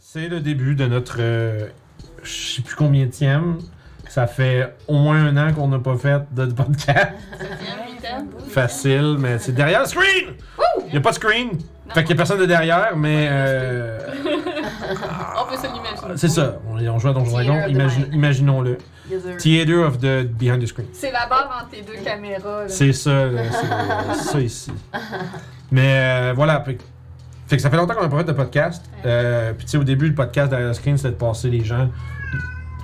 C'est le début de notre. euh, je sais plus combien de Ça fait au moins un an qu'on n'a pas fait de podcast. Facile, mais c'est derrière le screen! Il n'y a pas de screen. Fait qu'il n'y a personne de derrière, mais. euh, On peut se l'imaginer. c'est ça. On, on joue à Donjon Dragon, imagine- imaginons-le. Theater of the Behind the Screen. C'est la barre entre tes deux caméras. C'est ça, là, c'est ça ici. Mais euh, voilà. Fait, que- fait que ça fait longtemps qu'on n'a pas fait de podcast. Euh, Puis tu sais, au début, le podcast derrière le screen, c'était de passer les gens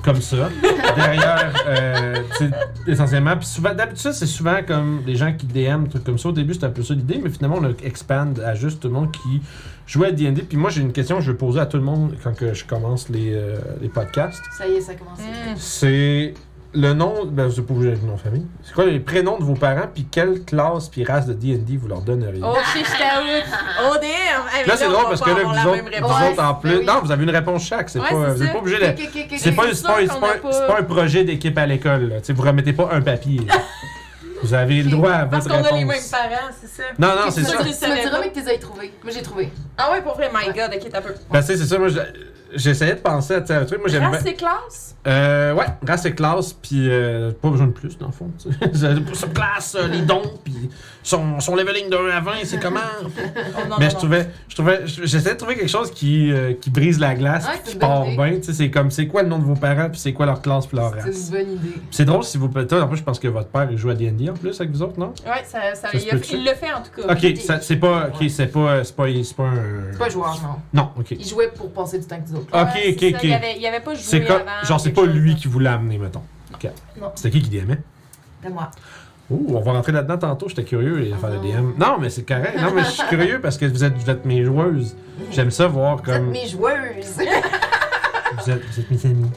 comme ça. derrière, euh, tu sais, essentiellement. Puis souvent, d'habitude, c'est souvent comme les gens qui DM, trucs comme ça. Au début, c'était un peu ça l'idée, mais finalement, on a expand à juste tout le monde qui jouait à D&D. Puis moi, j'ai une question que je vais poser à tout le monde quand que je commence les, euh, les podcasts. Ça y est, ça a commencé. Mm. C'est le nom, ben vous pas obligé avec le nom de famille. C'est quoi les prénoms de vos parents, puis quelle classe puis race de D&D vous leur donneriez? Oh, shit. Oh damn! Hey, là, c'est drôle parce pas que là, vous la autres, vous en plus. oui. Non, vous avez une réponse chaque. C'est Ouais, pas, vous n'êtes pas obligé de. C'est pas, pas, pas, pas- pas un projet d'équipe à l'école. là. Tu sais, Vous remettez pas un papier. Vous avez le droit à Parce votre qu'on a les mêmes parents, c'est ça? Non, non, c'est ça. me Tu me diras, mais que tu les as trouvés. Moi, j'ai trouvé. Ah ouais, pour vrai, my god, ok, t'as peu. Ben, sais, c'est ça. Moi, je- j'essayais de penser à tu sais, un truc. Moi, j'aime. Race et classe? Euh, ouais, race et classe, puis euh, pas besoin de plus, dans le fond. sa classe, euh, les dons, puis son, son leveling de 1 à 20, c'est comment? Oh, non, Mais non, je non. trouvais, je trouvais, j'essayais de trouver quelque chose qui, euh, qui brise la glace, c'est qui part idée. bien. Tu sais, c'est comme, c'est quoi le nom de vos parents, puis c'est quoi leur classe, puis leur C'est race? une bonne idée. C'est drôle si vous, toi, en plus, je pense que votre père il joue à D&D en plus avec vous autres, non? Ouais, ça, ça, il, a- peut-tu? il le fait en tout cas. Ok, ça- c'est pas, ok, c'est pas, c'est pas, c'est pas un. C'est pas un joueur, non. Non, ok. Il jouait pour passer du temps avec nous autres. Ok, Ouais, ok, ça, ok. Il avait, il avait pas joué C'est comme, avant, genre, c'est pas chose, lui là. qui vous l'a amené, mettons. Ok. Non. C'était qui qui DMait? C'est moi. Oh, on va rentrer là-dedans tantôt, j'étais curieux et faire le DM. Non, mais c'est correct. Non, mais je suis curieux parce que vous êtes, vous êtes mes joueuses. J'aime ça voir Vous êtes comme. mes joueuses. Vous êtes, vous êtes mes amis.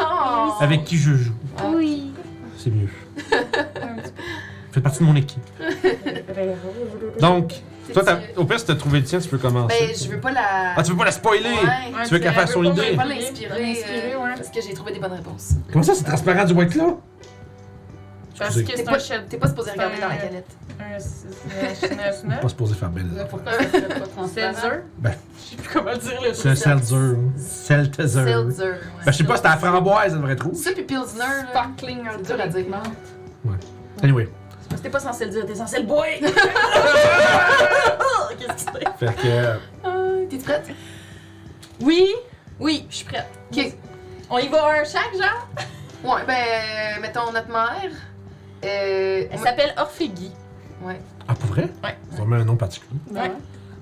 Oh. Avec qui je joue. Oui. C'est mieux. Vous faites partie de mon équipe. Donc, toi, t'as- au pire, si t'as trouvé le tien, tu peux commencer. Ben, je veux pas la. Ah, tu veux pas la spoiler? Ouais. Ouais, Tu veux qu'elle c'est- fasse son elle veut pas idée? Je veux pas l'inspirer. L'inspirer, euh, ouais. Parce que j'ai trouvé des bonnes réponses. Comment ça, c'est transparent du white là? Parce Excusez. que T'es c'est pas, un shell. t'es pas supposé regarder C'est dans la un- canette. Un 6-9-9. Pas supposé faire belle. Pourquoi serait pas transparent? Seltzer? Ben. Je sais plus comment dire le C'est un seltzer. Seltzer. Seltzer. Ben, ouais. je sais pas, c'était à la framboise, ça devrait être rouge. Ça, puis Pilsner, là. Sparkling un C'est dur à dire. Anyway. Parce que t'es pas censé le dire, t'es censé le boire! Qu'est-ce que c'est? Fait que. euh, Ah, T'es prête? Oui! Oui, je suis prête. Ok. On y va un chaque, genre? Ouais, ben, mettons notre mère. Euh. Elle moi- s'appelle Orphégie. Ouais. Ah, pour vrai? Ouais. C'est vraiment un nom particulier. Ouais.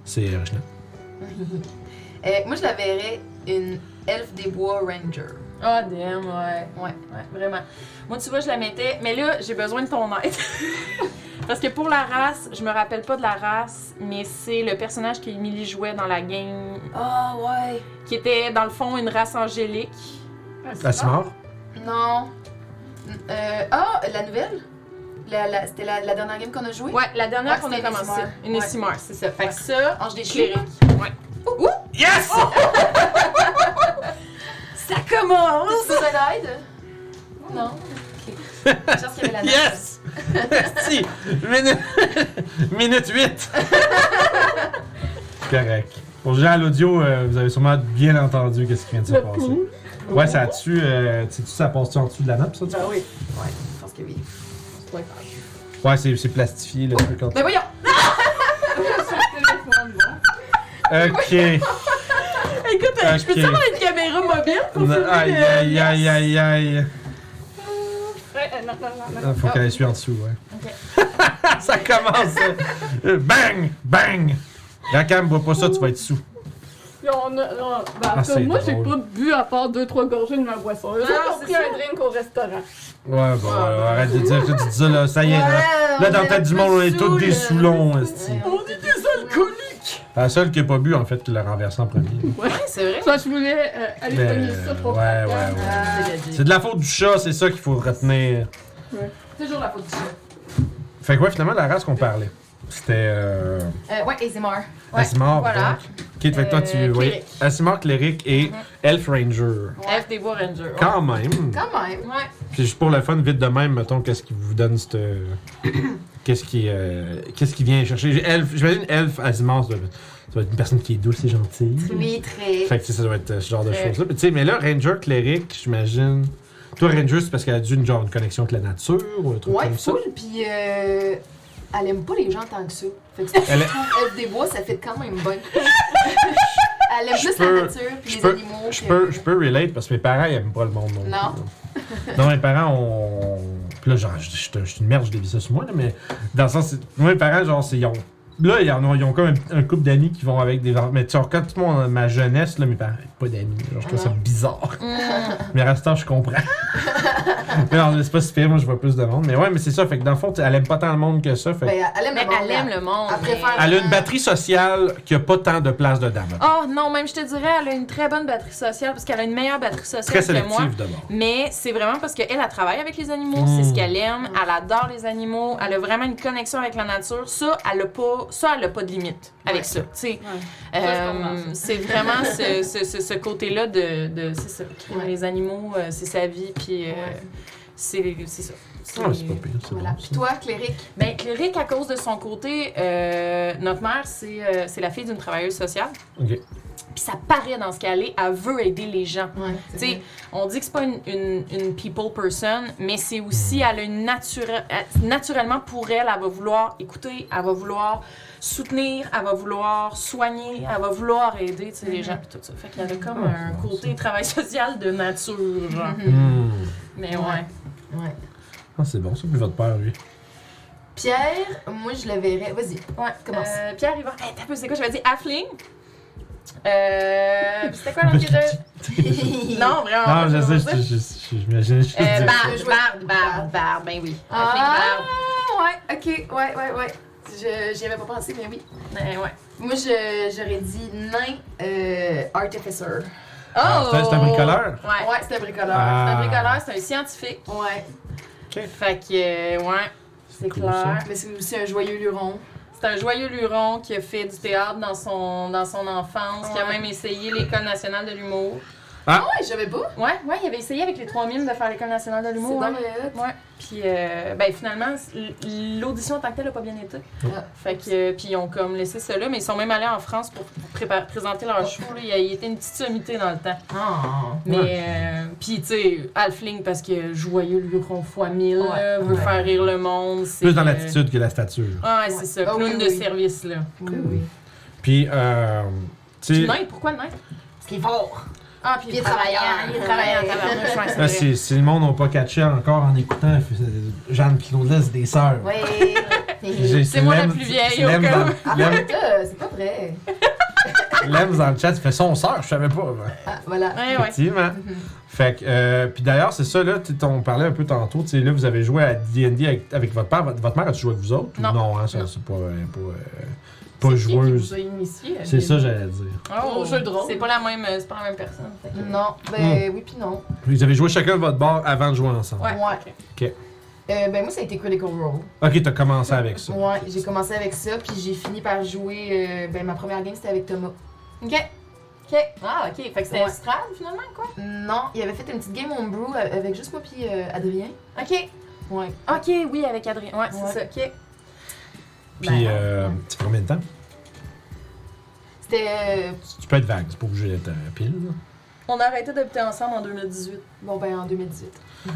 C'est original. Euh, moi, je la verrais une elfe des bois ranger. Ah, damn, ouais. Ouais. Ouais, vraiment. Moi, tu vois, je la mettais. Mais là, j'ai besoin de ton aide. Parce que pour la race, je me rappelle pas de la race, mais c'est le personnage qu'Emily jouait dans la game, Ah, ouais. qui était dans le fond une race angélique. Ah, c'est mort? Non. Euh, ah, la nouvelle? La, la- C'était la, la dernière game qu'on a jouée? Ouais, la dernière Ouais, qu'on a commencé. Une Ouais. estimeur, c'est ça. Fait Ouais. que ça, Ange des cléric. Ouais. Yes! Ça commence! Non? Ok. Je pense qu'il y avait la note. Yes! si! Minute... Minute 8! Correct. Pour les gens à l'audio, euh, vous avez sûrement bien entendu qu'est-ce qui vient de se passer. Ouais, ça tue, euh, tu sais, ça passe-tu en dessous de la nappe, ça? tu Ben oui. Ouais, je pense que oui. Ouais, c'est c'est plastifié, là. quand- Mais voyons! Ok. Écoute, euh, je peux-tu Ok. avoir une caméra mobile pour Non, filmer Aïe, le- aïe, aïe, aïe, aïe. Ouais, euh, non, non, non, non. Ah, Faut qu'elle essuie en dessous, ouais. ça commence. euh, Bang! Bang! Rakam, bois pas ça, tu vas être sous. Puis on a, on- ben, Ah, cas, moi, j'ai pas bu à part 2-3 gorgées de ma boisson. Eux Ah, pris un drink au restaurant. Ouais, bon, euh, arrête de dire que tu dis ça, là. Ça y est, là. Là, dans la tête du monde, on est tous des Soulons. On est! La seule qui a pas bu, en fait, qui l'a renversé en premier. Ouais, c'est vrai. Ça, je voulais euh, aller Mais, donner ça pour ouais, ouais, ouais. Ah, C'est de la faute du chat, c'est ça qu'il faut retenir. toujours la faute du chat. Fait que ouais, finalement, la race qu'on parlait. C'était. Euh, Euh, ouais, Azimar. Ouais. Asimar. voilà. donc. Ok, fait que toi, tu. Euh, oui. cléric. Asimar, cléric et Mhm. Elf Ranger. Ouais. F des bois Ranger. ouais. Quand même. Quand même. Ouais. Puis juste pour le fun, vite de même, mettons, qu'est-ce qui vous donne cette. qu'est-ce qui. euh, qu'est-ce qui vient chercher? Elf, j'imagine Elf Asimar, ça doit, ça doit être une personne qui est douce et gentille. Oui, très. Fait que tu sais, ça doit être euh, ce genre de choses-là. Puis, tu sais, mais là, Ranger cléric, j'imagine. Toi, Ranger, c'est parce qu'elle a dû une, genre, une connexion avec la nature ou un truc Ouais, comme ça? full, puis euh, elle aime pas les gens tant que ça. Fait que Elle est- F des bois, ça fait quand même bien. elle aime peux- la nature, puis les peux- animaux. Je peux, je peux relate parce que mes parents, ils aiment pas le monde non, Non. Non, mes parents ont. Puis là, genre, je suis une merde, je dévie ça sur moi, là, mais dans le sens, moi, mes parents, genre, c'est- ils ont. Là, ils, en ont, ils ont comme un, un couple d'amis qui vont avec des. Mais tu vois, quand tout le monde, ma jeunesse, là, mes parents, pas d'amis. Genre, je trouve ça Non. bizarre. Mm. Mais temps, je comprends. mais non, c'est pas moi, je vois plus de monde. Mais ouais, mais c'est ça, fait que dans le fond, elle aime pas tant le monde que ça. Fait Ben, elle aime Mais le monde. elle aime le monde. Elle préfère- mais- Elle a une batterie sociale qui a pas tant de place dedans. Oh non, même je te dirais, elle a une très bonne batterie sociale parce qu'elle a une meilleure batterie sociale Très que moi. Mais c'est vraiment parce qu'elle, elle travaille avec les animaux, c'est ce qu'elle aime, elle adore les animaux, elle a vraiment une connexion avec la nature. Ça, elle a pas, ça, elle a pas de limite avec Ouais. ça. Ouais. Euh, ça. c'est vraiment ce, ce, ce, ce côté-là de, de c'est ça, Ouais. les animaux, euh, c'est sa vie, puis euh, Ouais. c'est c'est ça. C'est- Ah, c'est pas pire, c'est Voilà. bon. Puis toi, cléric? Ben, Cléric, à cause de son côté, euh, notre mère, c'est euh, c'est la fille d'une travailleuse sociale. Ok. Puis ça paraît dans ce qu'elle est, elle veut aider les gens. Ouais. On dit que c'est pas une, une, une people person, mais c'est aussi, elle a une nature, elle- naturellement pour elle, elle va vouloir écouter, elle va vouloir soutenir, elle va vouloir soigner, elle va vouloir aider, les gens puis tout ça. Fait qu'il y avait comme un côté travail social de nature, genre. Hmm. Mais ouais. Ouais. Ouais. Ah, c'est bon, ça, puis votre père, lui. Pierre, moi, je le verrais. Vas-y. Ouais, Commence. Euh, Pierre Yvan. Hey, t'as c'est quoi? Je vais dire Affling. Euh. C'était quoi l'autre que j'ai? Non, vraiment. Non, je sais, je- pas je- je- j'imagine. je- Euh, Barbe, Barbe, Barbe, Barbe, ben oui. Ah, Barbe. ouais, ok, ouais, ouais, ouais. Je, j'y avais pas pensé, mais oui. Euh, ouais. Moi, je, j'aurais dit nain euh, artificer. Ah, c'est un- bricoleur? Ouais. Ouais, c'est un bricoleur. Ah. C'est un bricoleur, c'est un scientifique. Ouais. Fait que, euh, ouais, c'est cool, clair. Mais c'est aussi un joyeux luron. C'est un joyeux luron qui a fait du théâtre dans son, dans son enfance, qui a même essayé l'École nationale de l'humour. Ah ouais, j'avais pas. Ouais, ouais, il avait essayé avec les trois mimes de faire l'École nationale de C'est l'humour. dans ouais. le Ouais. Puis, euh, ben finalement, l'audition en tant que telle a pas bien été. Ah. Fait que, euh, puis ils ont comme laissé ça là, mais ils sont même allés en France pour, présenter leur show. Là. Il, était une petite sommité dans le temps. Ah. Mais, euh, puis tu sais, Alfling, parce que joyeux luron fois mille, Ouais. là, veut Ouais. faire rire le monde. c'est, Plus dans l'attitude que la stature. Ah, ouais, c'est ça, Ah, clown oui, de oui. service, là. Oui, oui. Puis, euh, tu sais, pourquoi nain? Ce qui est fort. Ah, puis il est travaillant. Il est travaillant, Ouais. tabarnouche, ouais, c'est là, vrai. si, si le monde n'a pas catché encore en écoutant, euh, Jeanne et Claude, c'est des sœurs. J'ai- C'est moi la Lem- plus vieille, Lem au dans-. Arrête, Lem- là, c'est pas vrai. Dans le chat, il fait son sœur, je savais pas. Ah, voilà. Ouais, ouais. Effectivement. Fait que, euh, puis d'ailleurs, c'est ça, là, tu sais, on parlait un peu tantôt, tu sais, là, vous avez joué à D&D avec, avec votre père. Votre, votre mère a-tu joué avec vous autres? ou Non. Hein, ça, c'est pas, euh, pas, euh, pas joueuse. C'est ça, j'allais dire. Oh, Au jeu de rôle. C'est pas la même, euh, c'est pas la même personne. Non, ben oui, puis non. Vous avez joué chacun votre bord avant de jouer ensemble. Ouais. Ouais. ok. Euh, ben moi, ça a été Critical Role. Ok, t'as commencé avec ça. Ouais, j'ai commencé avec ça, puis j'ai fini par jouer. euh, ben ma première game, c'était avec Thomas. Ok. Ok. Ah, ok. Fait que c'était Ouais. Strad finalement, quoi? Non, il avait fait une petite game homebrew avec juste moi puis euh, Adrien. Ok. Ouais. Ok, oui, avec Adrien. Ouais, c'est Ouais. ça. Ok. Puis, Ben, euh, ça fait combien de temps? C'était. euh, Tu peux être vague, c'est pas obligé d'être euh, pile. là. On a arrêté d'habiter ensemble en 2018. bon, ben en 2018.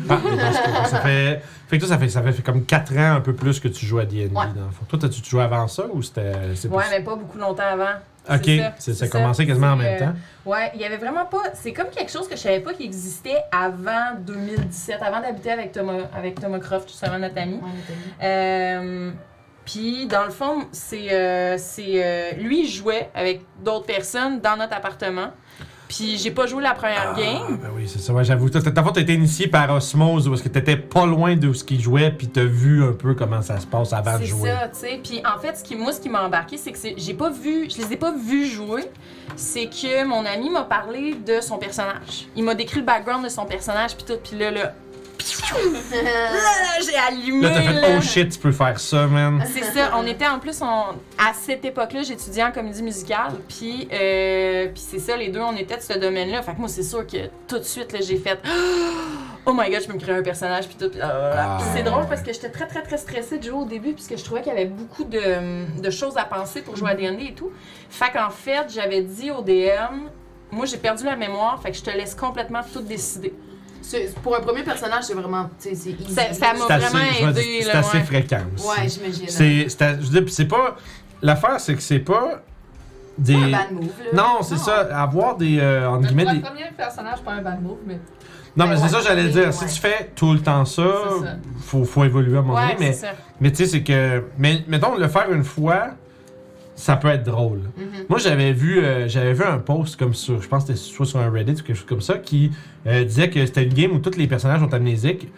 Ah, ça fait. Fait que toi, ça fait, ça fait comme 4 ans un peu plus que tu joues à D&D, Ouais. Toi, t'as-tu joué avant ça ou c'était. c'est Ouais, plus- mais pas beaucoup longtemps avant. Ok, ça, a commencé quasiment en même euh, temps. Ouais, il y avait vraiment pas. C'est comme quelque chose que je savais pas qui existait avant 2017, avant d'habiter avec Thomas, avec Thomas Croft, justement notre ami. Ouais, Nathalie. Euh, Puis, dans le fond, c'est. euh, c'est euh, lui, il jouait avec d'autres personnes dans notre appartement. Puis, j'ai pas joué la première Ah, game. ben oui, c'est ça. Ouais, j'avoue. Toi, Ta faute, t'as été initié par Osmose ou est-ce que t'étais pas loin de ce qu'il jouait puis t'as vu un peu comment ça se passe avant de C'est jouer? ça, tu sais. Puis en fait, ce qui, moi, ce qui m'a embarqué, c'est que c'est- j'ai pas vu, je les ai pas vus jouer. C'est que mon ami m'a parlé de son personnage. Il m'a décrit le background de son personnage, puis tout. Puis là, là, Là, j'ai allumé. Là, t'as fait là. oh shit, tu peux faire ça, man. C'est ça, on était en plus, on- à cette époque-là, j'étudiais en comédie musicale, puis euh, puis c'est ça, les deux, on était de ce domaine-là. Fait que moi, c'est sûr que tout de suite, là, j'ai fait Oh my god, je peux me créer un personnage, puis tout. puis, Ah. puis c'est drôle parce que j'étais très, très, très stressée de jouer au début, puisque je trouvais qu'il y avait beaucoup de, de choses à penser pour jouer à D&D et tout. Fait qu'en fait, j'avais dit au DM, moi, j'ai perdu la mémoire, fait que je te laisse complètement tout décider. Pour un premier personnage, c'est vraiment. C'est. Ça- m'a- C'est assez, vraiment aidé, c'est là, assez ouais. fréquent. aussi. Ouais, j'imagine. C'est, c'est, à- je veux dire, puis c'est pas. L'affaire, c'est que c'est pas des. C'est un bad move, là. Non, c'est ça. Avoir des. euh, entre guillemets, des. un premier personnage, pas un bad move, mais. Non, mais c'est ça, j'allais dire. ouais. Si tu fais tout le temps ça, ça. faut, faut évoluer à un moment Ouais, donné. Mais, mais tu sais, c'est que. Mais mettons, le faire une fois, ça peut être drôle. Mhm. Moi, j'avais vu, euh, j'avais vu un post comme sur, je pense que c'était soit sur un Reddit ou quelque chose comme ça, qui euh, disait que c'était une game où tous les personnages sont amnésiques.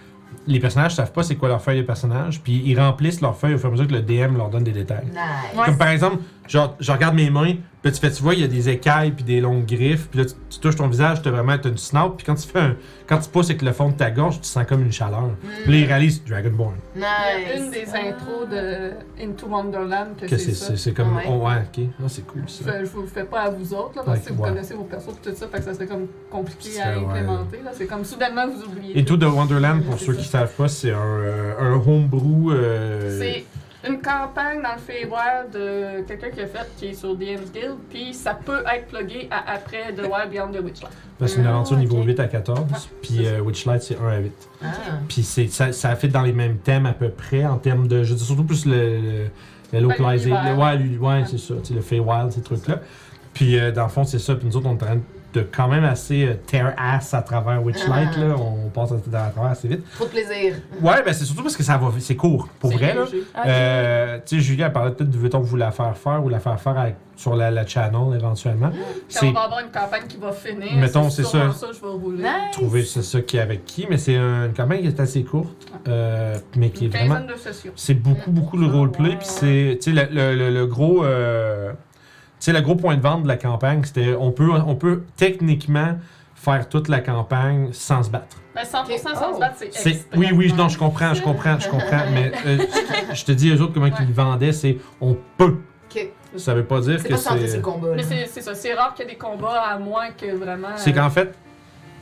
Les personnages savent pas c'est quoi leur feuille de personnage, puis ils remplissent leur feuille au fur et à mesure que le DM leur donne des détails. Nice. Comme par exemple, genre, je regarde mes mains, puis tu fais, tu vois, il y a des écailles puis des longues griffes, puis là, tu, tu touches ton visage, tu as vraiment t'as une snout, puis quand tu fais un, quand tu pousses avec le fond de ta gorge, tu sens comme une chaleur. Puis là, ils réalisent Dragonborn. Nice. Il y a une des intros de Into Wonderland que, Que c'est c'est, ça. c'est, c'est comme, Ouais. oh, ouais, ok, Ah, c'est cool Je, ça. je vous le fais pas à vous autres, là, parce que Ouais, vous ouais. connaissez vos persos tout ça, fait que ça serait comme compliqué à ouais. implémenter. là. C'est comme soudainement vous oubliez. Et tout de Wonderland, pour ceux ça. qui savent pas, c'est un, euh, un homebrew. euh, C'est une campagne dans le Feywild de quelqu'un qui a fait, qui est sur DM's Guild, puis ça peut être plugué à après The Wild Beyond the Witchlight. ben, c'est une Ah, aventure niveau ok. 8 à 14, Ouais, puis euh, Witchlight c'est 1 à 8. Ah. Puis c'est, ça, ça fait dans les mêmes thèmes à peu près, en termes de. Je dis surtout plus le, le, le localisé. l'univers. le- ouais, lui- ouais, c'est ça, le Feywild, ces trucs-là. Puis euh, dans le fond, c'est ça. Puis nous autres, on est en train de quand même assez euh, tear ass à travers Witchlight, Ah. là. On passe à, à travers assez vite. Trop de plaisir. Ouais, ben c'est surtout parce que ça va, c'est court, pour vrai, là. Euh, tu sais, Julie, elle parlait peut-être de veut-on vous la faire faire ou la faire faire sur la, la channel éventuellement. Quand C'est on va avoir une campagne qui va finir, Mettons, c'est ça. ça. je vais rouler. Nice. trouver c'est ça qui est avec qui, mais c'est une campagne qui est assez courte, euh, mais qui est vraiment. quinzaine de sessions. C'est beaucoup, beaucoup de roleplay, Ouais. puis c'est. Tu sais, le, le- le- le gros. Tu sais, le gros point de vente de la campagne, c'était. On peut, on peut techniquement faire toute la campagne sans se battre. Mais 100% sans Oh. se battre, c'est oui, oui, non, je comprends, je comprends, je comprends, mais euh, je te dis, eux autres, comment Ouais. ils le vendaient, c'est on peut. Ok. Ça veut pas dire que c'est c'est. Mais ça, c'est rare qu'il y ait des combats à moins que vraiment C'est euh, qu'en fait,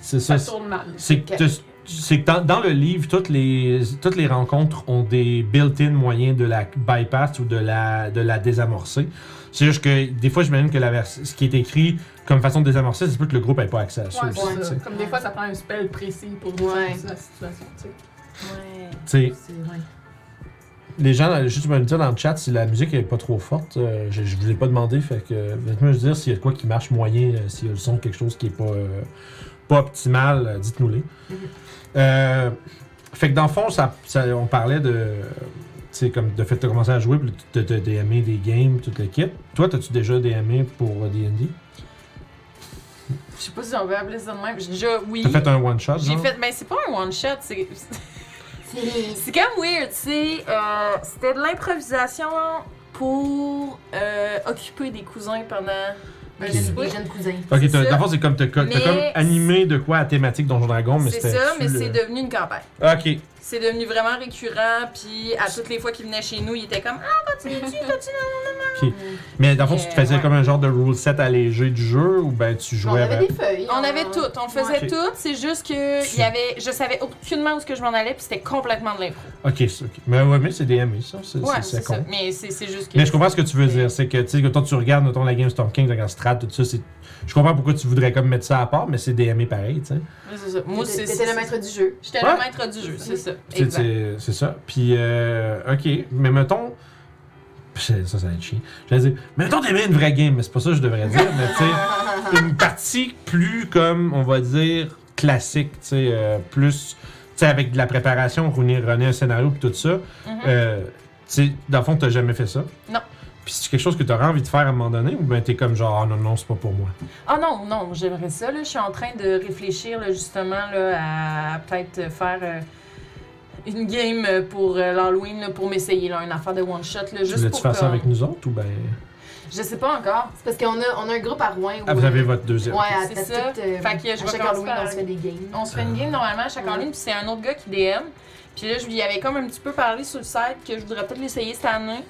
c'est ça. ça tourne mal. C'est que, t'as- c'est que dans, dans le livre, toutes les, toutes les rencontres ont des built-in moyens de la bypass ou de la, de la désamorcer. C'est juste que des fois, j'imagine que la vers- ce qui est écrit comme façon de désamorcer, c'est peut que le groupe n'ait pas accès à ça. Ouais, aussi, c'est tu ça. sais. Comme des fois, ça prend un spell précis pour Ouais. désamorcer la situation. tu sais. Ouais. Tu sais, C'est vrai. les gens, juste me le dire dans le chat si la musique est pas trop forte. euh, je, je vous ai pas demandé, fait que euh, venez-moi juste dire s'il y a de quoi qui marche moyen, euh, s'il y a le son de quelque chose qui est pas, euh, pas optimal, euh, dites-nous-les. Mhm. Euh, fait que dans le fond, ça, ça- on parlait de. Sais, comme de fait, tu as commencé à jouer, puis tu as DMé des games, toute l'équipe. Toi, as-tu déjà DMé pour euh, DD Je sais pas si on veut appeler ça de même. J'ai déjà, oui. T'as fait un one-shot, J'ai fait, ben c'est pas un one shot, c'est C'est- c'est comme weird, tu sais. euh, C'était de l'improvisation pour euh, occuper des cousins pendant. Des un jeunes- souper. des jeunes cousins. Ok, c'est fond, c'est comme t'as Mais- comme animé de quoi à thématique Donjon Dragon, mais C'est c'était. ça, mais c'est devenu une campagne. Ok. C'est devenu vraiment récurrent, puis à toutes les fois qu'il venait chez nous, il était comme Ah, continue-tu, continue. Mais dans le fond, tu te faisais ouais. comme un genre de rule set allégé du jeu ou ben tu On jouais avait avec? des feuilles. On avait tout, on faisait Ok. tout, c'est juste que il y avait, je savais aucunement où ce que je m'en allais, puis c'était complètement de l'impro. Ok, c'est ok. Mais ouais, mais c'est DMé, ça. C'est Ouais, c'est- ça. con. Mais c'est juste que. Mais je comprends ce que tu veux dire. C'est que, tu sais, que quand tu regardes, mettons, la Game Storm King, tu regardes Strat, tout ça, c'est. Je comprends pourquoi tu voudrais comme mettre ça à part, mais c'est DMé pareil, tu sais. Ouais, c'est ça. Moi, c'est. C'était le maître du jeu. J'étais le maître du jeu, c'est ça. C'est- ça. Puis, euh, ok. Mais mettons. Ça, ça va être chiant. J'allais dire, mettons, t'aimais une vraie game, mais c'est pas ça que je devrais dire, mais tu sais. une partie plus comme, on va dire, classique, tu sais, euh, plus, tu sais, avec de la préparation, runner, runner un scénario puis tout ça. Mhm. Euh, tu sais, dans le fond, t'as jamais fait ça? Non. Puis c'est quelque chose que t'aurais envie de faire à un moment donné, ou ben t'es comme genre, ah non, non, c'est pas pour moi? Ah non, non, j'aimerais ça. Là. Je suis en train de réfléchir là, justement là, à peut-être faire euh, une game pour euh, l'Halloween là, pour m'essayer là, une affaire de one shot. Là, Tu juste voulais-tu pour faire ça comme- avec nous autres, ou ben. Je sais pas encore. C'est parce qu'on a, on a un groupe à Rouen. où, Ah, vous avez votre deuxième. Ouais, à, C'est à ça. toute, euh, Fait que je à chaque commencer Halloween, par- on se fait des games. On se fait une game normalement à chaque Ouais. Halloween, puis c'est un autre gars qui DM. Puis là, je lui avais comme un petit peu parlé sur le site que je voudrais peut-être l'essayer cette année.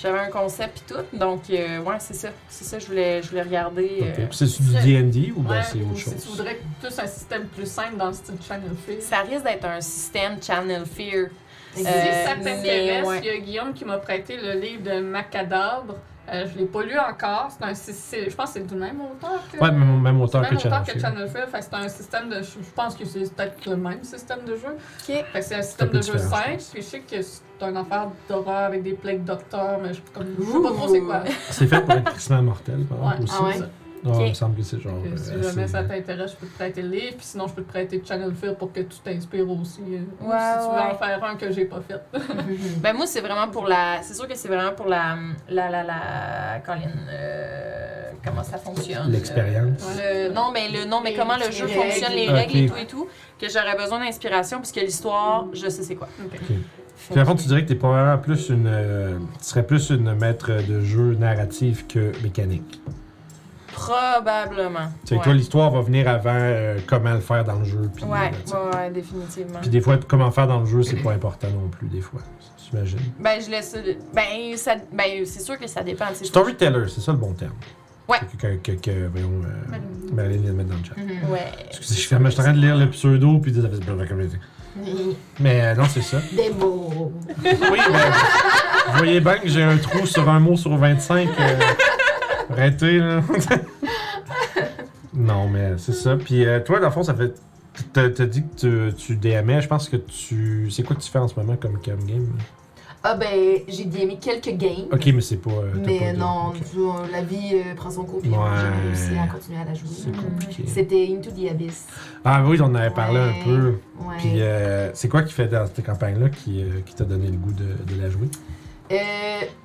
J'avais un concept puis tout. Donc, euh, ouais, c'est ça. C'est ça, je voulais, je voulais regarder. Euh, Puis C'est du D&D ou ben Ouais, c'est autre si chose? tu voudrais plus un système plus simple dans le style Channel Fear. Ça risque d'être un système Channel Fear. Si Euh, ça t'intéresse, ouais. il y a Guillaume qui m'a prêté le livre de Macadabre. Euh, je l'ai pas lu encore. C'est un, c'est- c'est- je pense que c'est du même auteur que. Ouais, même, même auteur même que auteur Channel que Fear. Channel Fear. Fait que c'est un système de. Je je pense que c'est peut-être le même système de jeu. Ok. Fait que c'est un système de jeu simple. Puis je sais que c'est un affaire d'horreur avec des plaques docteurs, mais je, je sais pas trop c'est quoi. C'est fait pour être crissement mortel, par Ouais, exemple, aussi. Ah ouais? C'est ça. Ouais, Ok. il me semble que c'est genre. Euh, si assez- jamais ça t'intéresse, je peux te prêter le livre. Puis sinon, je peux te prêter Channel Fear pour que tu t'inspires aussi. euh, ou Ouais, si tu veux ouais. en faire un que j'ai pas fait. Ben moi, c'est vraiment pour la... C'est sûr que c'est vraiment pour la... La, la, la... Colin, euh, comment ça fonctionne? L'expérience. Le- non, mais le, non, mais comment le jeu règles. fonctionne, les règles et tout et tout, que j'aurais besoin d'inspiration puisque l'histoire, je sais c'est quoi. Ok. Puis, en fond, tu dirais que t'es probablement plus une. euh, tu serais plus une maître de jeu narrative que mécanique. Probablement. Tu sais, ouais. toi, l'histoire va venir avant euh, comment le faire dans le jeu. Ouais, euh, ouais, ouais, définitivement. Puis des fois, comment faire dans le jeu, c'est pas important non plus, des fois. J'imagine. Ben, je laisse. Ben, ça, ben c'est sûr que ça dépend. Storyteller, c'est ça le bon terme. Ouais. Que, que, que, que, voyons, euh, Marilyn vient de mettre dans le chat. Mhm. Ouais. Excusez, je suis fermé, je suis en train de lire le pseudo, puis ça fait. Mais euh, non, c'est ça. Des mots. Oui, ben, vous voyez bien que j'ai un trou sur un mot sur 25. euh, arrêtez, là. non, mais c'est ça. Puis euh, toi, dans le fond, ça fait. T'as t'as dit que tu, tu DMais. Je pense que tu. C'est quoi que tu fais en ce moment comme cam game? Ah ben, j'ai DMé quelques games. Ok, mais c'est pas. euh, t'as Mais de- non, ok. tu vois, la vie euh, prend son cours puis Ouais. j'ai réussi à continuer à la jouer. C'est compliqué. C'était Into the Abyss. Ah oui, on en avait parlé Ouais. un peu. Ouais. Puis euh, c'est quoi qui fait dans cette campagne-là qui, euh, qui t'a donné le goût de, de la jouer? Euh,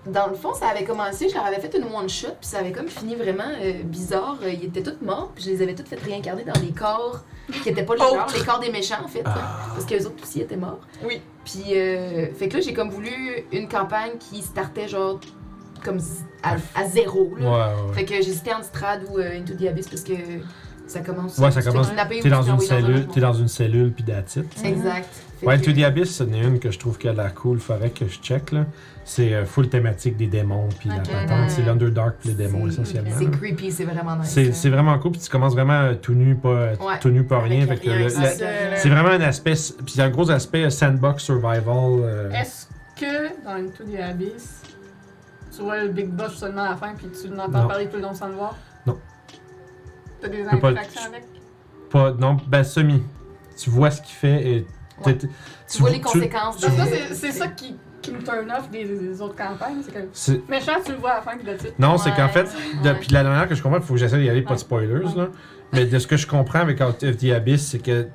dans le fond, ça avait commencé, je leur avais fait une one-shot, puis ça avait comme fini vraiment euh, bizarre. Euh, Ils étaient tous morts, puis je les avais tous fait réincarner dans des corps qui étaient pas les leurs, les corps des méchants en fait. Ah. Parce qu'eux autres aussi étaient morts. Oui. Puis, euh, fait que là, j'ai comme voulu une campagne qui startait genre comme à, à zéro. Ouais, Là. ouais, ouais. Fait que j'hésitais entre Strad ou euh, Into the Abyss parce que ça commence. Ouais, ça commence- T'es tu dans une cellule, t'es dans une cellule puis that's it. monde. Exact. Fait Ouais, que- To the Abyss, c'en est une que je trouve qu'elle a l'air cool. Faudrait que je check, là. C'est euh, full thématique des démons puis la patente. C'est l'Underdark puis les démons, essentiellement. C'est creepy, c'est vraiment nice. C'est hein. c'est vraiment cool. Puis tu commences vraiment euh, tout nu, pas, euh, Ouais. tout nu, pas Avec rien. Fait que rien, le- c'est la- ça. c'est vraiment un aspect. Puis il y a un gros aspect sandbox survival. euh, Est-ce que dans Into the Abyss, tu vois le Big Boss seulement à la fin puis tu l'entends Non. parler tout le long sans le voir? Non. T'as des pas- interactions avec? pas, non, ben semi. Tu vois ce qu'il fait et. Ouais. t'es- Tu vois les conséquences. C'est- c'est ça qui, qui me turn off des, des autres campagnes. C'est que méchant, tu le vois à la fin le titre. Non, c'est qu'en fait, depuis la dernière que je comprends, il faut que j'essaie d'y aller, pas de spoilers, là. Mais de ce que je comprends avec Out of the Abyss, c'est que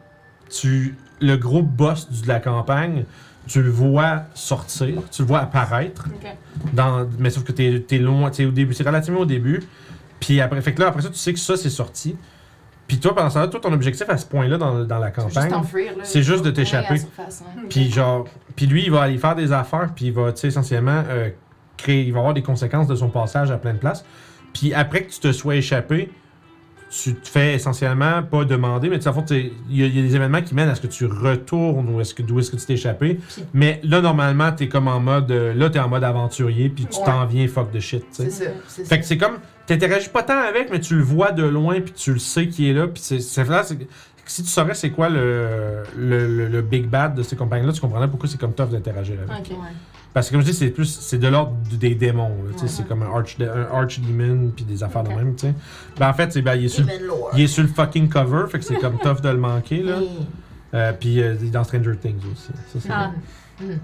tu. Le gros boss de la campagne, tu le vois sortir, tu le vois apparaître, dans, mais sauf que t'es es loin, t'es au début, c'est relativement au début. Puis après, fait que là, après ça, tu sais que ça, c'est sorti. Puis toi, pendant ça, toi, ton objectif à ce point-là dans, dans la campagne, c'est juste de t'échapper. ouais. Puis genre, puis lui, il va aller faire des affaires, puis il va, tu sais, essentiellement euh, créer, il va avoir des conséquences de son passage à plein de places. Puis après que tu te sois échappé, tu te fais essentiellement pas demander, mais tu sais, en fait, t'es- il y, a- il y a des événements qui mènent à ce que tu retournes ou est-ce que d'où est-ce que tu t'es échappé. Mais là, normalement, t'es comme en mode, euh, là, t'es en mode aventurier, puis tu Ouais. t'en viens fuck de shit. C'est ça. c'est Fait ça. que c'est comme, t'interagis pas tant avec, mais tu le vois de loin, puis tu le sais qui est là, puis c'est, c'est là, c'est- si tu saurais c'est quoi le, le, le- le big bad de ces compagnies-là, tu comprendrais pourquoi c'est comme tough d'interagir avec. Parce que comme je dis, c'est plus, c'est de l'ordre des démons, là, Ouais. c'est comme un arch, un archdemon, puis des affaires de même. Ben en fait, c'est, ben, il est sur, Demon il est sur le fucking cover, fait que c'est comme tough de le manquer, là. Mm. Euh, puis euh, il est dans Stranger Things aussi. Ça, c'est Ah. bon. Mm.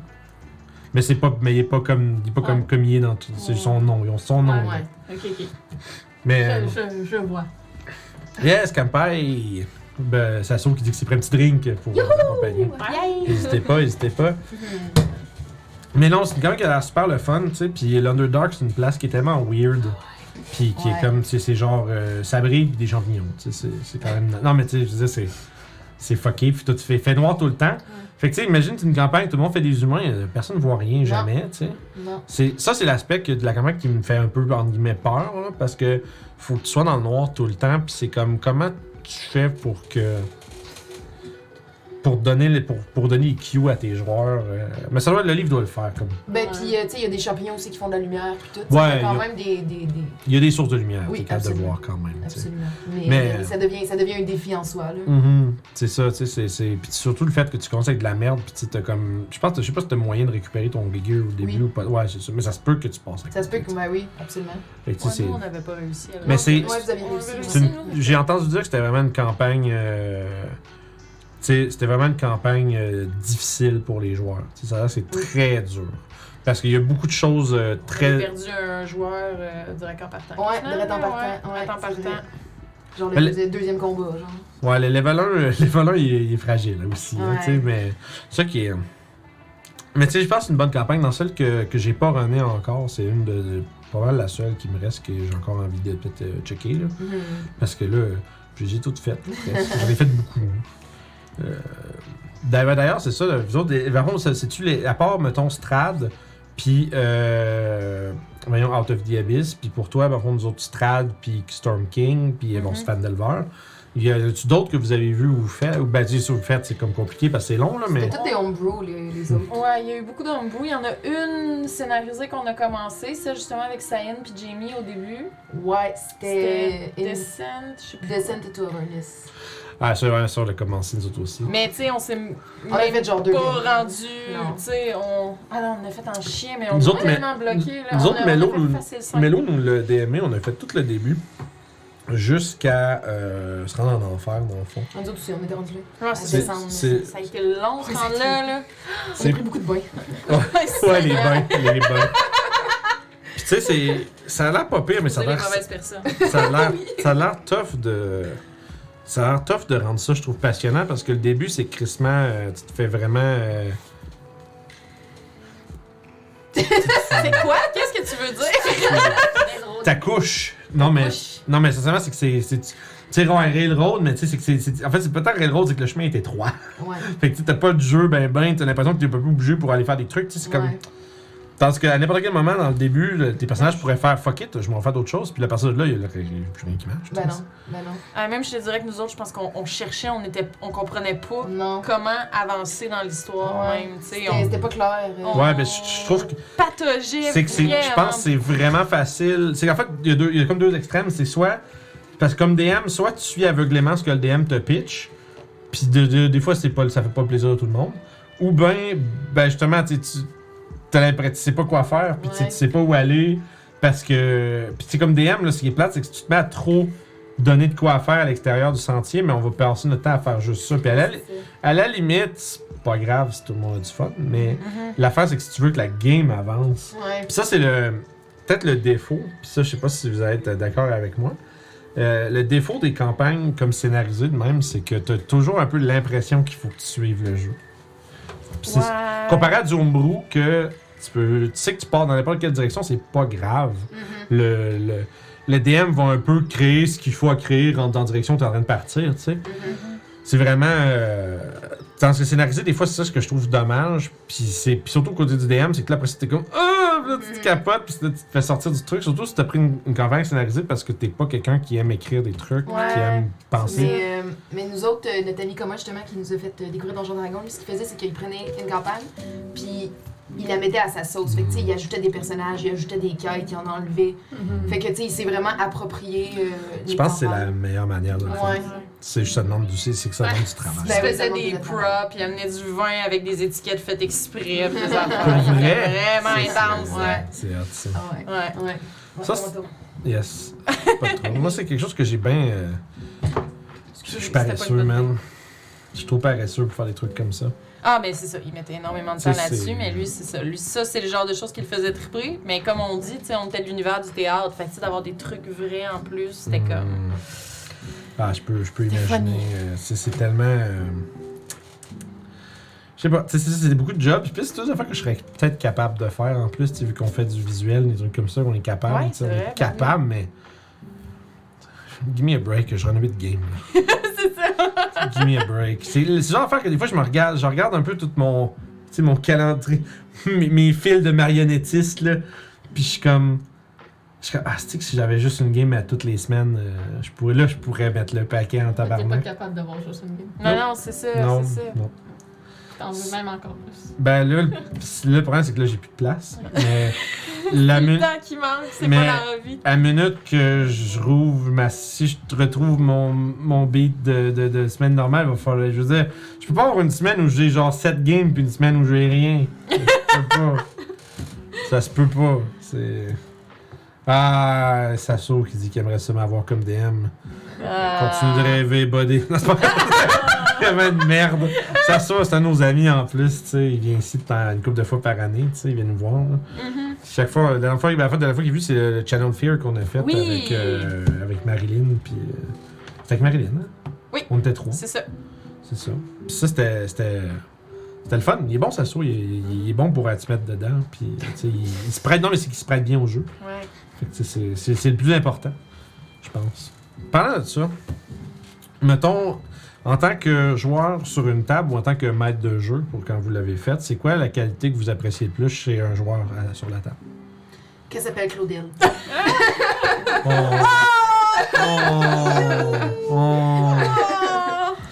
Mais c'est pas, mais il est pas comme, il est pas Ouais. comme, est dans tout, c'est son nom, ils ont son nom. Ouais. Ok, ok. Mais, euh, Je, je, je vois. Yes, Campai! Ben, Sasso qui dit que c'est pris un petit drink pour vous accompagner. Yay! N'hésitez pas, n'hésitez pas. Mais non, c'est quand même qui a l'air super le fun, tu sais. Puis l'Underdark, c'est une place qui est tellement weird. Puis qui Ouais. est comme, tu sais, c'est genre euh, sabré pis des champignons, tu sais. c'est- C'est quand même. Non, mais tu sais, je veux dire, c'est. c'est fucké, puis tout fait, fait noir tout le temps. Fait que tu sais, imagine une campagne, tout le monde fait des humains, euh, personne ne voit rien jamais, tu sais. Ça, c'est l'aspect de la campagne qui me fait un peu, entre guillemets, peur, là, parce que faut que tu sois dans le noir tout le temps, puis c'est comme, comment tu fais pour que. Pour donner, les, pour, pour donner les cues à tes joueurs. euh, mais ça doit, le livre doit le faire, comme. Ben, puis, euh, tu sais, il y a des champignons aussi qui font de la lumière, puis tout. Ouais, Ouais, quand il y a- même des. des, des... Il y a des sources de lumière, Oui, t'es capable de absolument. voir quand même, tu sais. Absolument. Mais, Mais- mais ça, devient, ça devient un défi en soi, là. Mhm. C'est ça, tu sais, c'est, c'est... Puis surtout le fait que tu commences avec de la merde, puis tu sais, t'as comme... Je pense, je sais pas si t'as moyen de récupérer ton gueux au début Oui. ou pas. Ouais, c'est ça, mais ça se peut que tu passes avec Ça se peut que, ben oui, absolument. Fait que, tu sais, Ouais, nous, on n'avait pas réussi. à le- Mais c'est- Ouais, vous avez On réussi. avait c'est ouais. une- J'ai entendu dire que c'était vraiment une campagne... euh, c'était vraiment une campagne euh, difficile pour les joueurs. Ça, c'est très dur. Parce qu'il y a beaucoup de choses euh, On très... perdu un joueur euh, direct en partant. Ouais, direct en partant, Ouais, ouais, direct en partant. Genre le le- deuxi- deuxième combat, genre. Ouais, le level 1, euh, le level 1 il, est, il est fragile là, aussi. tu sais, mais ça qui est. Mais tu sais, je pense que c'est une bonne campagne. Dans celle que, que j'ai pas runée encore, c'est une de, de- pas mal la seule qui me reste que j'ai encore envie de peut-être checker. Là, parce que là, j'ai j'ai tout fait. J'en ai fait beaucoup. D'ailleurs, d'ailleurs, c'est ça. Vous autres, les- par contre, ça, c'est-tu les. À part, mettons, Strad, puis. Euh, voyons, Out of the Abyss, puis pour toi, par contre, nous autres, Strad, puis Storm King, puis euh, bon, Mhm. Svandelver. Y a-tu d'autres que vous avez vu ou fait? Ou ben, ça, vous faites, c'est comme compliqué parce que c'est long, là, mais. C'était tous des homebrew, les, les autres. Ouais, il y a eu beaucoup d'homebrew. Il y en a une scénarisée qu'on a commencé, celle justement avec Cyan puis Jamie au début. Ouais, c'était. Descent, je sais plus. Descent into Avernus. Ah, ça, ouais, ça, on l'a commencé, nous autres aussi. Mais tu sais, on s'est m- On a même fait genre deux pas rendu. Tu sais, on. Ah non, on a fait en chien, mais on Nous est autres, mais- tellement bloqué. Là. nous On autres, a- on a fait. Mélo nous l'a DMé, on a fait tout le début jusqu'à euh, se rendre en enfer, dans le fond. On dit aussi, on était rendu là. Ouais, C'est- c'est ça. c'est- Ça a été long ce temps-là. Là. On a C'est- pris beaucoup de bains. Ouais, les bains, les bains. Puis tu sais, c'est. Ça a l'air pas pire, mais. Ça a l'air. Ça a l'air tough de. Ça a l'air tough de rendre ça, je trouve, passionnant parce que le début, c'est crissement. euh, tu te fais vraiment. euh, C'est quoi? Qu'est-ce que tu veux dire? ta couche. Non, mais. Non, mais sincèrement, c'est que c'est. Tu sais, Railroad, mais tu sais, c'est que c'est- c'est. En fait, c'est peut-être Railroad, c'est que le chemin est étroit. Ouais. Fait que tu sais, t'as pas de jeu ben ben, t'as l'impression que t'es un peu plus obligé pour aller faire des trucs, tu sais, c'est comme. Tandis qu'à n'importe quel moment dans le début, le- tes personnages pourraient faire fuck it, je m'en fais d'autres choses, puis la personne de là, il y a plus rien qui marche. tu Ben sais. non, ben non. Ah, même je te dirais que nous autres, je pense qu'on on cherchait, on était, on comprenait pas Non. comment avancer dans l'histoire Ouais. même. Tu sais, C'était on c'était pas clair. euh. on- Ouais, ben je je trouve que pataugeait c'est que c'est, je vraiment. pense que c'est vraiment facile. C'est qu'en fait, il y, a deux- il y a comme deux extrêmes. C'est soit, parce que comme DM, soit tu suis aveuglément ce que le DM te pitch, puis de, de- des fois, c'est pas, ça fait pas plaisir à tout le monde. Ou ben, ben justement, tu sais, tu t'as l'impression, tu sais pas quoi faire, puis tu sais- pas où aller, parce que. Puis c'est comme DM, là, ce qui est plate, c'est que si tu te mets à trop donner de quoi faire à l'extérieur du sentier, mais on va passer notre temps à faire juste ça. Puis à la, à la limite, c'est pas grave si tout le monde a du fun, mais Mhm. l'affaire, c'est que si tu veux que la game avance, Ouais. puis ça, c'est le peut-être le défaut. Puis ça, je sais pas si vous allez être d'accord avec moi. Euh, le défaut des campagnes comme scénarisées de même, c'est que tu as toujours un peu l'impression qu'il faut que tu suives le jeu. Comparé à du homebrew, que tu, peux, tu sais que tu pars dans n'importe quelle direction, c'est pas grave. Mhm. Le, le, le DM va un peu créer ce qu'il faut à créer en- dans la direction où tu es en train de partir, tu sais. Mhm. C'est vraiment. Euh, dans ce scénarisé, des fois, c'est ça ce que je trouve dommage. Puis, c'est, surtout, côté du DM, c'est que là, après, c'était comme. Ah! Puis là, tu te Mhm. capotes, puis tu te fais sortir du truc. Surtout si t'as pris une, une campagne scénarisée parce que t'es pas quelqu'un qui aime écrire des trucs, Ouais. qui aime penser. Mais, euh, mais nous autres, euh, notre ami commun justement qui nous a fait euh, découvrir Donjon Dragon, lui, ce qu'il faisait, c'est qu'il prenait une campagne, puis il la mettait à sa sauce. Fait que, tu sais, il ajoutait des personnages, il ajoutait des quêtes, il en enlevait. Mhm. Fait que, tu sais, il s'est vraiment approprié. euh, Je pense que c'est la meilleure manière de le faire. Ouais. C'est juste ça demande du c'est c'est que ça demande du travail. Il Ben oui, faisait des props, il amenait du vin avec des étiquettes faites exprès, des affaires. Il vrai? Vraiment C'est- intense, c'est- ouais. C'est hot, ça. Ah ouais. Ouais. Ouais. Ça, c'est- Yes. Pas trop. Moi, c'est quelque chose que j'ai bien. euh, Je suis paresseux, man. Je suis trop paresseux pour faire des trucs comme ça. Ah, mais c'est ça, il mettait énormément de temps là-dessus, mais lui, c'est ça. Lui, ça, c'est le genre de choses qu'il faisait triper. Mais comme on dit, tu sais, on était de l'univers du théâtre. Fait que, tu sais, d'avoir des trucs vrais en plus, c'était Hmm. comme. Ah, je peux, je peux imaginer. euh, c'est tellement. euh, Je sais pas, c'est c'est beaucoup de jobs. Puis c'est toutes des affaires que je serais peut-être capable de faire en plus, tu sais, vu qu'on fait du visuel, des trucs comme ça, qu'on est capable. Ouais, on est capable, mais. Give me a break, je bit de game. c'est ça. Give me a break. C'est le genre d'affaire que des fois, je me regarde, je regarde un peu tout mon, tu sais, mon calendrier, mes, mes fils de marionnettiste, là. Puis je suis comme. Je suis comme, ah, c'est que si j'avais juste une game à toutes les semaines, euh, je pourrais, là, je pourrais mettre le paquet en T'es pas tabarnak. capable d'avoir juste une game. Non, non, c'est ça, Non, c'est ça. non. T'en veux même encore plus. Ben là, le, le problème, c'est que là, j'ai plus de place. Mais la minute. temps qui manque, c'est pas la vie. À minute que je rouvre ma. Si je retrouve mon, mon beat de, de, de semaine normale, il va falloir. Je veux dire, je peux pas avoir une semaine où j'ai genre 7 games puis une semaine où j'ai rien. Ça se peut pas. Ça se peut pas. C'est. Ah, Sasso qui dit qu'il aimerait ça m'avoir comme DM. Ah. Continue de rêver, buddy. Vraiment une merde. Sasso, c'est un de nos amis en plus. Il vient ici une couple de fois par année. Il vient nous voir. Mhm. Chaque fois, la dernière fois, ben, la dernière fois qu'il a vu, c'est le Channel Fear qu'on a fait Oui. avec, euh, avec Marilyn. Puis, euh, c'était avec Marilyn, hein? Oui. On était trois, C'est ça. c'est ça. Puis ça, c'était, c'était, c'était le fun. Il est bon, Sasso. Il, est- il est bon pour euh, te mettre dedans. Puis, il, il se prête, non, mais c'est qu'il se prête bien au jeu. Ouais. Fait que, tu sais, c'est, c'est, c'est le plus important, je pense. Parlant de ça, mettons, en tant que joueur sur une table ou en tant que maître de jeu, pour quand vous l'avez fait, c'est quoi la qualité que vous appréciez le plus chez un joueur euh, sur la table? Qu'elle s'appelle Claudine. Oh. Oh. Oh.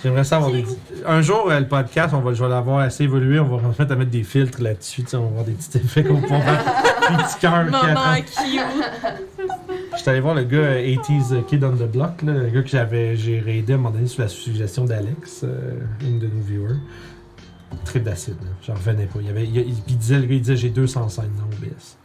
J'aimerais ça avoir des. Un jour, euh, le podcast, on va, je vais l'avoir assez évolué. On va se mettre à mettre des filtres là-dessus. On va avoir des petits effets qu'on va faire. Des petits cœurs. Maman cute. J'étais allé voir le gars euh, 80s Kid on the Block, là, le gars que j'avais j'ai raidé à un moment donné sous la suggestion d'Alex, euh, une de nos viewers. Trip d'acide, là. j'en revenais pas. Il, avait, il, il- il disait, le gars, il disait j'ai 200 scènes dans OBS.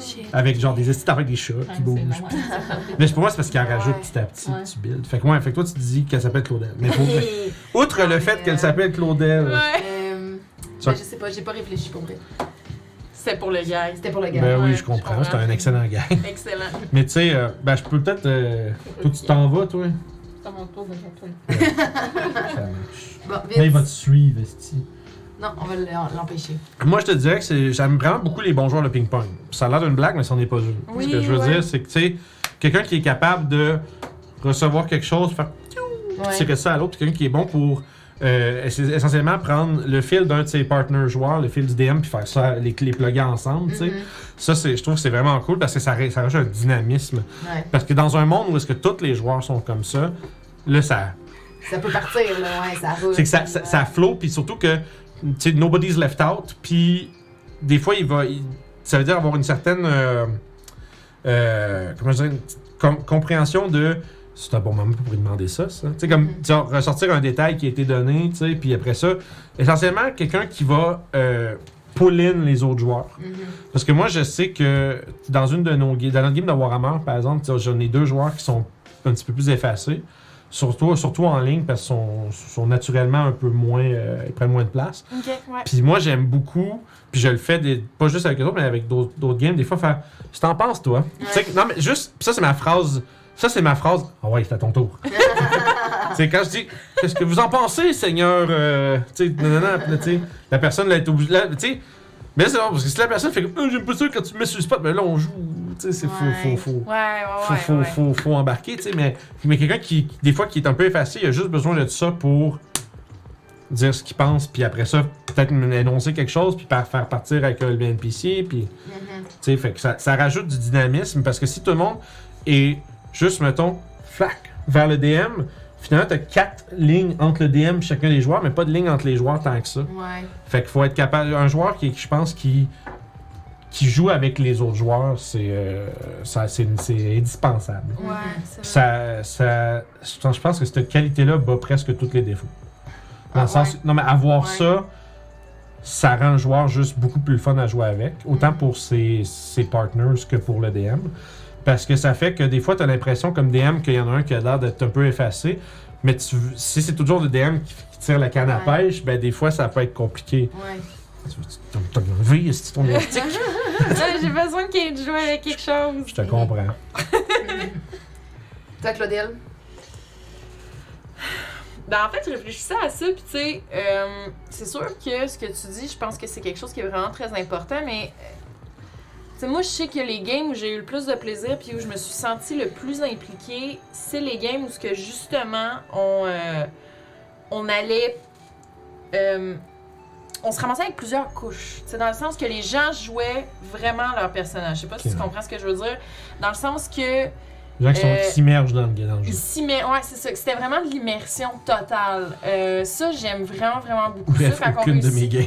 Shit. Avec genre des estis avec des chats Ouais, qui bougent. Mais pour moi, c'est parce qu'il en Ouais. rajoute petit à petit, Ouais. tu builds. Fait que, ouais, fait que toi, tu te dis qu'elle s'appelle Claudel. Mais pour vrai, outre le fait qu'elle euh, s'appelle Claudel, Ouais. Euh, ben, je sais pas, j'ai pas réfléchi pour vrai. C'était pour le gars. C'était pour le gars. ben oui, ouais, je comprends, c'est comprends. un excellent gars. Excellent. Mais tu sais, euh, ben je peux peut-être. euh, toi, tu t'en vas, toi? C'est à mon tour déjà, toi. Ça marche. Bon, vite. Là, il va te suivre, Esti. Non, on va l'empêcher. Moi, je te dirais que c'est- j'aime vraiment beaucoup les bons joueurs de ping-pong. Ça a l'air d'une blague, mais c'en est pas une. Oui, Ce que je veux ouais. dire, c'est que, tu sais, quelqu'un qui est capable de recevoir quelque chose, faire Ouais. tirer ça à l'autre, quelqu'un qui est bon pour euh, ess- essentiellement prendre le fil d'un de ses partners joueurs, le fil du DM, puis faire ça, les, les plugger ensemble, tu sais. Mhm. Ça, je trouve que c'est vraiment cool parce que ça, ça rajoute un dynamisme. Ouais. Parce que dans un monde où est-ce que tous les joueurs sont comme ça, là, ça, Ça peut partir, là, ouais, ça roule. c'est que ça, ça, ça flow, puis surtout que, tu sais, nobody's left out, puis des fois, il va, il- ça veut dire avoir une certaine, euh, euh, comment je dirais, une com- compréhension de, c'est un bon moment pour lui demander ça, ça. Tu sais, comme, genre, ressortir un détail qui a été donné, tu sais, puis après ça, essentiellement, quelqu'un qui va euh, pull in les autres joueurs. Mhm. Parce que moi, je sais que dans une de nos dans notre game de Warhammer, par exemple, tu j'en ai deux joueurs qui sont un petit peu plus effacés. Surtout, surtout en ligne, parce qu'ils sont, sont naturellement un peu moins. euh, ils prennent moins de place. Ouais. Puis moi, j'aime beaucoup, puis je le fais des- pas juste avec eux autres, mais avec d'autres games, des fois, faire. Je t'en penses, toi. Tu non, mais juste. ça, c'est ma phrase. Ça, c'est ma phrase. Ah ouais, c'est à ton tour. c'est quand je dis. Qu'est-ce que vous en pensez, Seigneur euh, Tu sais, nanana, puis là, tu sais, la personne, là, est obligée. là, Tu sais. Mais c'est bon, parce que si la personne fait comme. Euh, J'aime pas ça quand tu me mets sur le spot, mais là, on joue. Tu sais, c'est faux, Ouais. faux, faux Ouais, ouais, faut, ouais. faut, faut, faut embarquer, tu sais, mais, mais quelqu'un qui, des fois, qui est un peu effacé, il a juste besoin de ça pour dire ce qu'il pense, puis après ça, peut-être énoncer quelque chose, puis par- faire partir avec euh, le NPC, puis, Mhm. tu sais, fait que ça, ça rajoute du dynamisme, parce que si tout le monde est juste, mettons, flac, vers le DM, finalement, t'as quatre lignes entre le DM et chacun des joueurs, mais pas de ligne entre les joueurs tant que ça. Ouais. Fait qu'il faut être capable. Un joueur qui, je pense, qui, qui joue avec les autres joueurs, c'est euh, ça- c'est c'est indispensable. Ouais, c'est vrai. Ça, ça, je pense- que cette qualité-là bat presque tous les défauts. Dans Ah, le sens, ouais. non mais avoir Ouais. ça, ça rend le joueur juste beaucoup plus fun à jouer avec, autant Mhm. pour ses, ses partners que pour le DM. Parce que ça fait que des fois, tu as l'impression comme DM qu'il y en a un qui a l'air d'être un peu effacé, mais tu, si c'est toujours le DM qui, qui tire la canne à Ouais. pêche, ben des fois, ça peut être compliqué. Ouais. Tu veux- T'as enlevé, c'est ton élastique. J'ai besoin qu'il de jouer avec quelque chose. Je te comprends. Toi, Claudel? Ben, en fait, je réfléchissais à ça, puis tu sais, euh, c'est sûr que ce que tu dis, je pense que c'est quelque chose qui est vraiment très important, mais euh, tu sais, moi, je sais que les games où j'ai eu le plus de plaisir, puis où je me suis sentie le plus impliquée, c'est les games où que justement, on, euh, on allait. euh, on se ramassait avec plusieurs couches. C'est dans le sens que les gens jouaient vraiment leur personnage. Je sais pas si tu comprends ce que je veux dire. Dans le sens que Les gens qui Euh, s'immergent dans le, dans le jeu. ouais, c'est ça. C'était vraiment de l'immersion totale. Euh, ça, j'aime vraiment, vraiment beaucoup Bref, ça. Quand on aucune de mes games.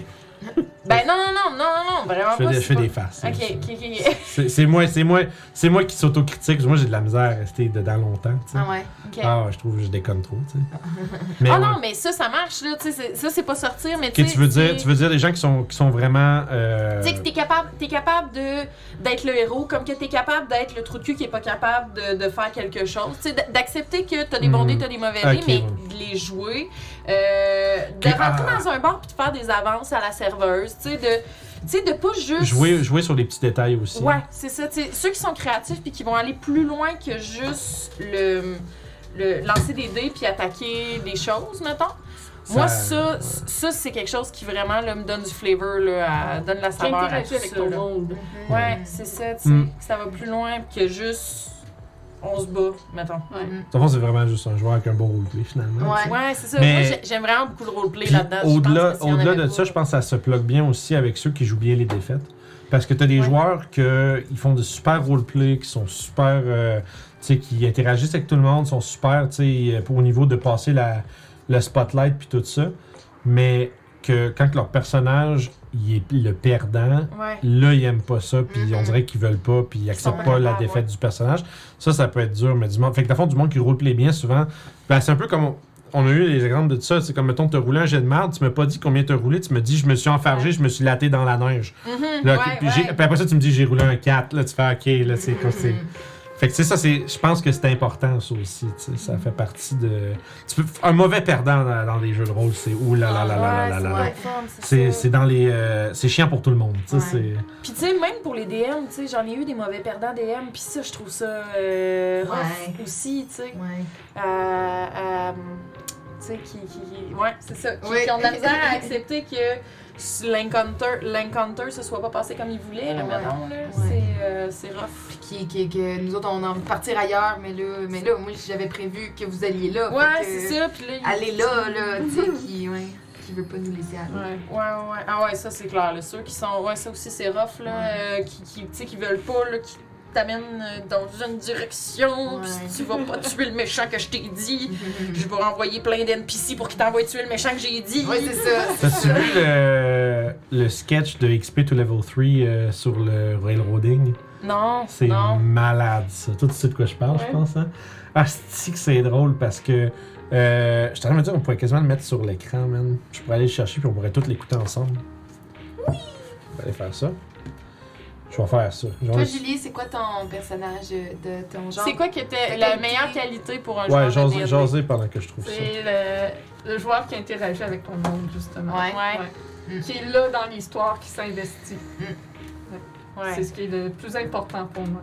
Ben non, non, non, non, non, vraiment Je fais pas. des, je c'est fais pas- des farces. Ok, ok, ok. C'est c'est moi, c'est moi, c'est moi qui s'autocritique. Moi, j'ai de la misère à rester dedans longtemps. Ah ouais. ok. Ah, je trouve que je déconne trop. tu sais. Ah ouais. non, mais ça, ça marche, là. Tu sais, c'est- ça, c'est pas sortir, mais tu sais. tu veux dire, tu veux dire des gens qui sont, qui sont vraiment. euh, Tu sais que t'es capable, t'es capable de d'être le héros, comme que t'es capable d'être le trou de cul qui est pas capable de, de faire quelque chose. Tu sais, d'accepter que t'as des bons Mhm. dés, t'as des mauvais dés, mais ouais. de les jouer, euh, de rentrer ah. dans un bar puis de faire des avances à la serveuse, tu sais, de, tu sais, de pas juste. jouer, jouer sur les petits détails aussi. Ouais, c'est ça. tu sais, ceux qui sont créatifs puis qui vont aller plus loin que juste le, le lancer des dés puis attaquer des choses, mettons. Moi, ça, ça c'est quelque chose qui vraiment là, me donne du flavor, là, à- donne la saveur à tout avec ça, ton monde. Ouais, c'est ça, tu sais, Mm. que ça va plus loin que juste on se bat, mettons. Ouais. Dans le fond, c'est vraiment juste un joueur avec un beau roleplay finalement. Ouais. Ouais, c'est ça. Mais- Moi, j'ai- j'aime vraiment beaucoup le roleplay Puis là-dedans. Au-delà, si de pas- ça, je pense que ça se plug bien aussi avec ceux qui jouent bien les défaites. Parce que tu as des Ouais. joueurs que ils font de super roleplay, qui sont super. euh, tu sais, qui interagissent avec tout le monde, sont super, tu sais, pour- au niveau de passer la, le spotlight puis tout ça. Mais que quand leur personnage il est le perdant, Ouais. là, ils aiment pas ça, puis on dirait qu'ils veulent pas, puis ils acceptent pas la défaite ouais. du personnage. Ça, ça peut être dur, mais du monde. Fait que, dans fond, du monde qui roleplay bien, souvent, ben, c'est un peu comme. on- On a eu des exemples de ça, c'est comme mettons, t'as roulé un jet de merde, tu m'as pas dit combien t'as roulé, tu me dis je me suis enfargé, je me suis laté dans la neige. Mhm, Là, puis, après ça, tu me dis j'ai roulé un 4, là, tu fais ok, là, c'est c'est. Fait que, tu sais, ça, c'est. Je pense que c'est important, ça aussi, tu sais, ça fait partie de. Tu peux, un mauvais perdant dans, dans les jeux de rôle, c'est ouh là là là là là Ouais, là c'est là. c'est C'est dans les. euh, c'est chiant pour tout le monde, tu sais, Ouais. c'est. Puis tu sais, même pour les DM, tu sais, j'en ai eu des mauvais perdants DM, puis ça, je trouve ça euh, rough Ouais. aussi, tu sais. Ouais. Euh, euh, tu sais, qui, qui, qui- Ouais, c'est ça. Qui, Oui. qui ont de la misère à accepter que l'encounter, l'encounter se soit pas passé comme il voulait, là, Ouais. mettons, là. Ouais. C'est, euh, c'est rough. Qui, qui, que nous autres, on a envie de partir ailleurs, mais là, mais là moi, j'avais prévu que vous alliez là. Ouais, c'est ça, puis là... Allez là, là, tu sais, qui, ouais, qui veut pas nous laisser aller. Ouais. Ouais, ouais. Ah ouais, ça, c'est clair, là. Ceux qui sont... Ouais, ça aussi, c'est rough, là, euh, qui, qui, tu sais, qui veulent pas, là, qui t'amènent euh, dans une direction, puis si tu vas pas tuer le méchant que je t'ai dit, je vais envoyer plein d'NPC pour qu'ils t'envoient tuer le méchant que j'ai dit. Ouais, c'est ça. c'est T'as-tu ça. vu le, le sketch de XP to Level 3 euh, sur le railroading? Non, C'est non. malade, ça. Toi, tu sais de quoi je parle, Ouais. je pense, hein? Ah, c'est que c'est drôle parce que. Euh, je suis en train de me dire, on pourrait quasiment le mettre sur l'écran, man. Je pourrais aller le chercher puis on pourrait tous l'écouter ensemble. Oui! On va aller faire ça. Je vais faire ça. Genre- Toi, Julie, c'est quoi ton personnage euh, de ton genre? C'est quoi qui était Ta la qualité? meilleure qualité pour un Ouais, joueur de jaser, pendant que je trouve ça. C'est le, le joueur qui interagit avec ton monde, justement. Ouais. Ouais. Mm. Qui est là dans l'histoire, qui s'investit. Ouais. C'est ce qui est le plus important pour moi.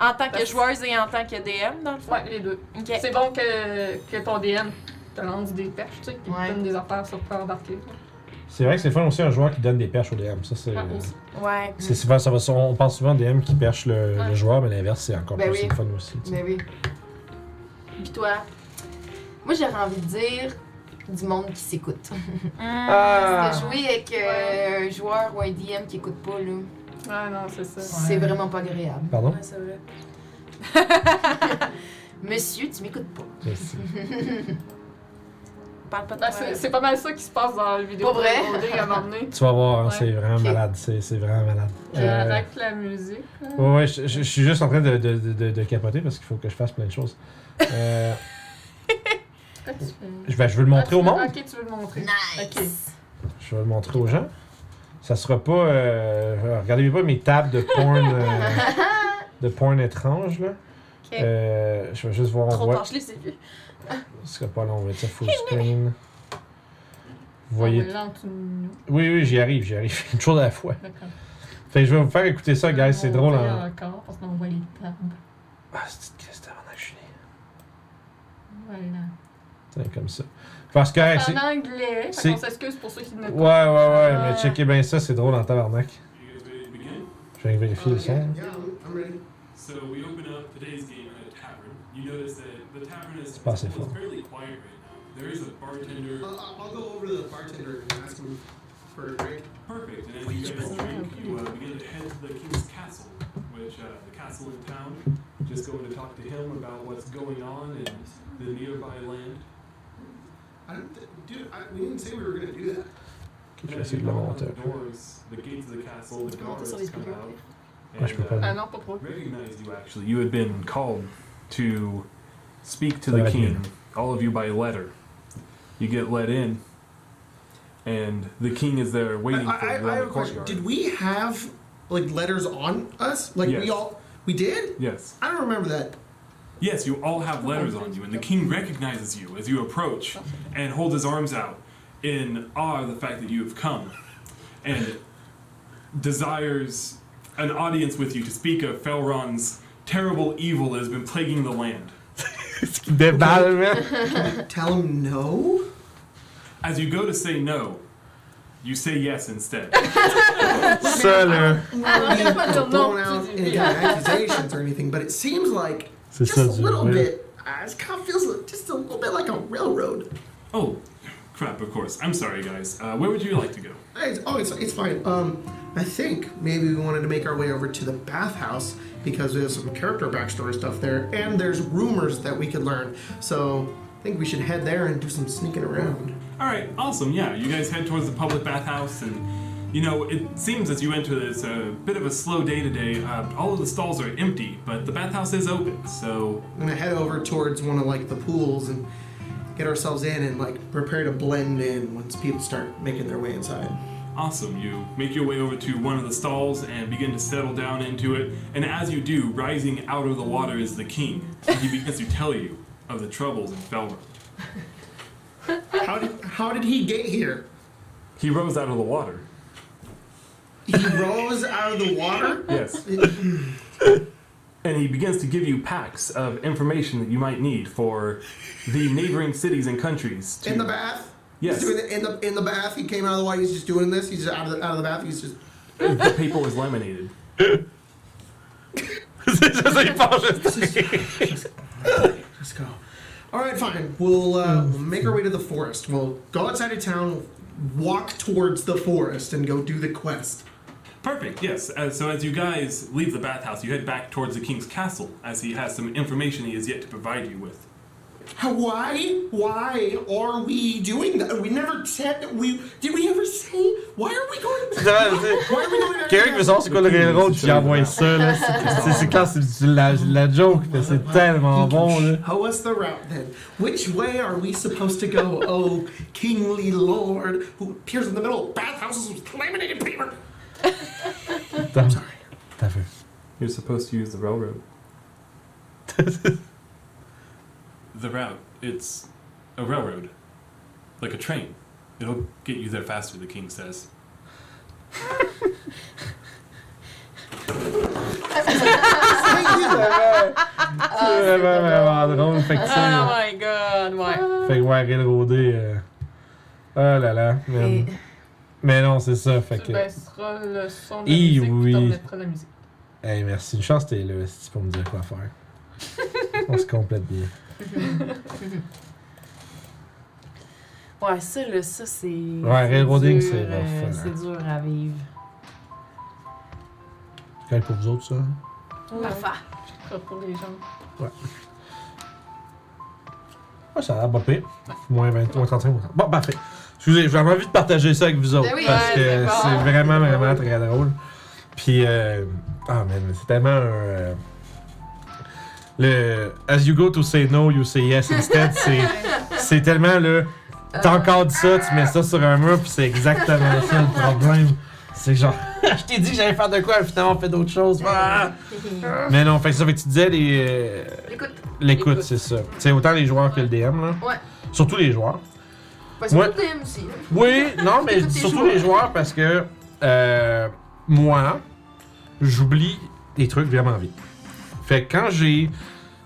En tant que joueuse et en tant que DM, dans le fond? Ouais, les deux. Ok. C'est bon que, que ton DM te lance des perches, tu sais, qui Ouais. te donne des affaires sur quoi embarquer. C'est vrai que c'est fun aussi un joueur qui donne des perches au DM. Ça, c'est. Ouais, aussi. Ouais. c'est souvent, ça va, on pense souvent au DM qui perche le, Ouais. le joueur, mais l'inverse, c'est encore Ben plus oui. fun aussi. tu sais. Ben oui. Puis toi? Moi, j'aurais envie de dire du monde qui s'écoute. Ah. Parce que jouer avec euh, un joueur ou un DM qui écoute pas, là, Ouais, non, c'est ça. c'est vraiment pas agréable. Pardon? Ouais, c'est vrai. Monsieur, tu m'écoutes pas. Merci. Parle pas de Ben, toi. c'est c'est pas mal ça qui se passe dans la vidéo Pas vrai? à m'emmener. Tu vas voir, hein, Ouais. c'est vraiment malade. C'est c'est vraiment malade. Euh, Avec la musique. là. Ouais, ouais, je, je- je suis juste en train de, de, de, de- de capoter parce qu'il faut que je fasse plein de choses. Euh, Qu'est-ce que tu fais? je, vais, je veux le montrer Ah, au tu veux- monde. Ok, tu veux le montrer. Nice! Je vais le montrer aux gens. Ça sera pas. Euh, regardez pas mes tables de porn. euh, de porn étrange, là. Ok. Euh, je vais juste voir. On Trop voit. vus. Ce sera pas long, on va dire full screen. Vous voyez. Oui, oui, j'y arrive, j'y arrive. Une chose à la fois. D'accord. Fait que je vais vous faire écouter ça, guys. C'est drôle. Hein. encore parce qu'on voit les tables. Ah, c'est une Christ, avant né. Voilà. Tiens, comme ça. Parce que. hey, c'est- En anglais, c'est- fait qu'on s'excuse pour ceux qui ne Ouais, ouais, ouais, mais checkez bien ça, c'est drôle en tabarnak. Je vais vérifier le son. Yeah, I'm ready. So we open up today's game at a tavern. You notice that the tavern is pas assez fairly quiet right now. there is a bartender. I'll, I'll go over to the bartender and ask him for a drink. Perfect. And as you guys drink, you uh, begin to head to the king's castle, which uh, the castle in town. Just going to talk to him about what's going on in the nearby land. I don't, th- dude, I, we didn't say we were gonna do that. Je vais And as essayer you knock on the doors, the gates of the castle, the Tu guards sur les come speakers. out. Ouais, je peux pas. and, uh, non, pas you actually. You had been called to speak to the king, all of you by letter. You get let in, and the king is there waiting I, for I, you I in have the a question. courtyard. Did we have like letters on us? Like Yes. we all we did? Yes. I don't remember that. Yes, you all have letters on you, and the king recognizes you as you approach and holds his arms out in awe of the fact that you have come, and desires an audience with you to speak of Felron's terrible evil that has been plaguing the land. Ce qui déballe, man. Tell him no. As you go to say no, you say yes instead. Ça, là. I Arrête pas de dire non, out any kind of accusations or anything, but it seems like C'est just ça, a du little ouais. bit. Uh, it kind of feels just a little bit like a railroad. Oh, crap! Of course. I'm sorry, guys. Uh, where would you like to go? It's, oh, it's, it's fine. Um, I think maybe we wanted to make our way over to the bathhouse because there's some character backstory stuff there, and there's rumors that we could learn. So I think we should head there and do some sneaking around. All right, awesome. Yeah, you guys head towards the public bathhouse, and you know it seems as you enter it's a bit of a slow day today. Uh, all of the stalls are empty, but the bathhouse is open. So I'm gonna head over towards one of like the pools and get ourselves in and like prepare to blend in once people start making their way inside. Awesome. You make your way over to one of the stalls and begin to settle down into it. And as you do, rising out of the water is the king. He begins to tell you of the troubles in Felron. How did how did he get here? He rose out of the water. He rose out of the water. Yes. and he begins to give you packs of information that you might need for the neighboring cities and countries. To, In the bath. Yes. He's doing it in the in the bath. He came out of the water. He's just doing this. He's just out of the, out of the bath. He's just. the paper was laminated. C'est ça, ça, il pense juste. Let's go. All right, fine. We'll, uh, we'll make our way to the forest. We'll go outside of town, walk towards the forest, and go do the quest. Perfect, yes. Uh, so as you guys leave the bathhouse, you head back towards the king's castle, as he has some information he has yet to provide you with. How, why? Why are we doing that? We never said we. Did we ever say? Why are we going? Ça, c'est- Why are we going? Quelqu'un qui veut savoir c'est quoi le railroad, puis il envoie ça, là. C'est- C'est c'est clair, c'est la, la joke, mais c'est tellement bon, là. Show us the route then. Which way are we supposed to go, oh kingly lord who appears in the middle of bathhouses with laminated paper? Attends, t'as fait. You're supposed to use the railroad. The route, it's a railroad. Like a train. It'll get you there faster, the king says. C'est vraiment, vraiment drôle. Fait que, tu sais, Oh my god, ouais. fait que ouais, railroader. Euh... Oh là là. man. Et- Mais non, c'est ça. Fait Tu que. baisseras le son de Hi, la musique oui. la musique. Hey, merci. Une chance, t'es là, c'est pour me dire quoi faire. On se complète bien. Ouais, ça, là, ça, c'est. Ouais, railroading, c'est euh, rough, hein. C'est dur à vivre. C'est pour vous autres, ça? Parfait. Ce sera pour les gens. Ouais, ça a l'air pas pire. Moins 20, moins 35 Bon, parfait. Excusez, j'ai vraiment envie de partager ça avec vous autres. Ben oui, parce ouais, que c'est bon. vraiment, vraiment très drôle. Puis, euh, ah, man, c'est tellement un. Le As you go to say no, you say yes instead, c'est, c'est tellement le. T'as encore dit ça, tu mets ça sur un mur, puis c'est exactement ça le problème. C'est genre, je t'ai dit que j'allais faire de quoi, finalement on fait d'autres choses. Ah! Mais non, fait que ça, fait que tu disais les. euh, Écoute, L'écoute, L'écoute. c'est ça. C'est autant les joueurs que le DM, là. Ouais. Surtout les joueurs. pas sur Ouais. le thème aussi. Oui, non, mais surtout joueurs. les joueurs parce que euh, moi, j'oublie des trucs vraiment vite. Fait que quand j'ai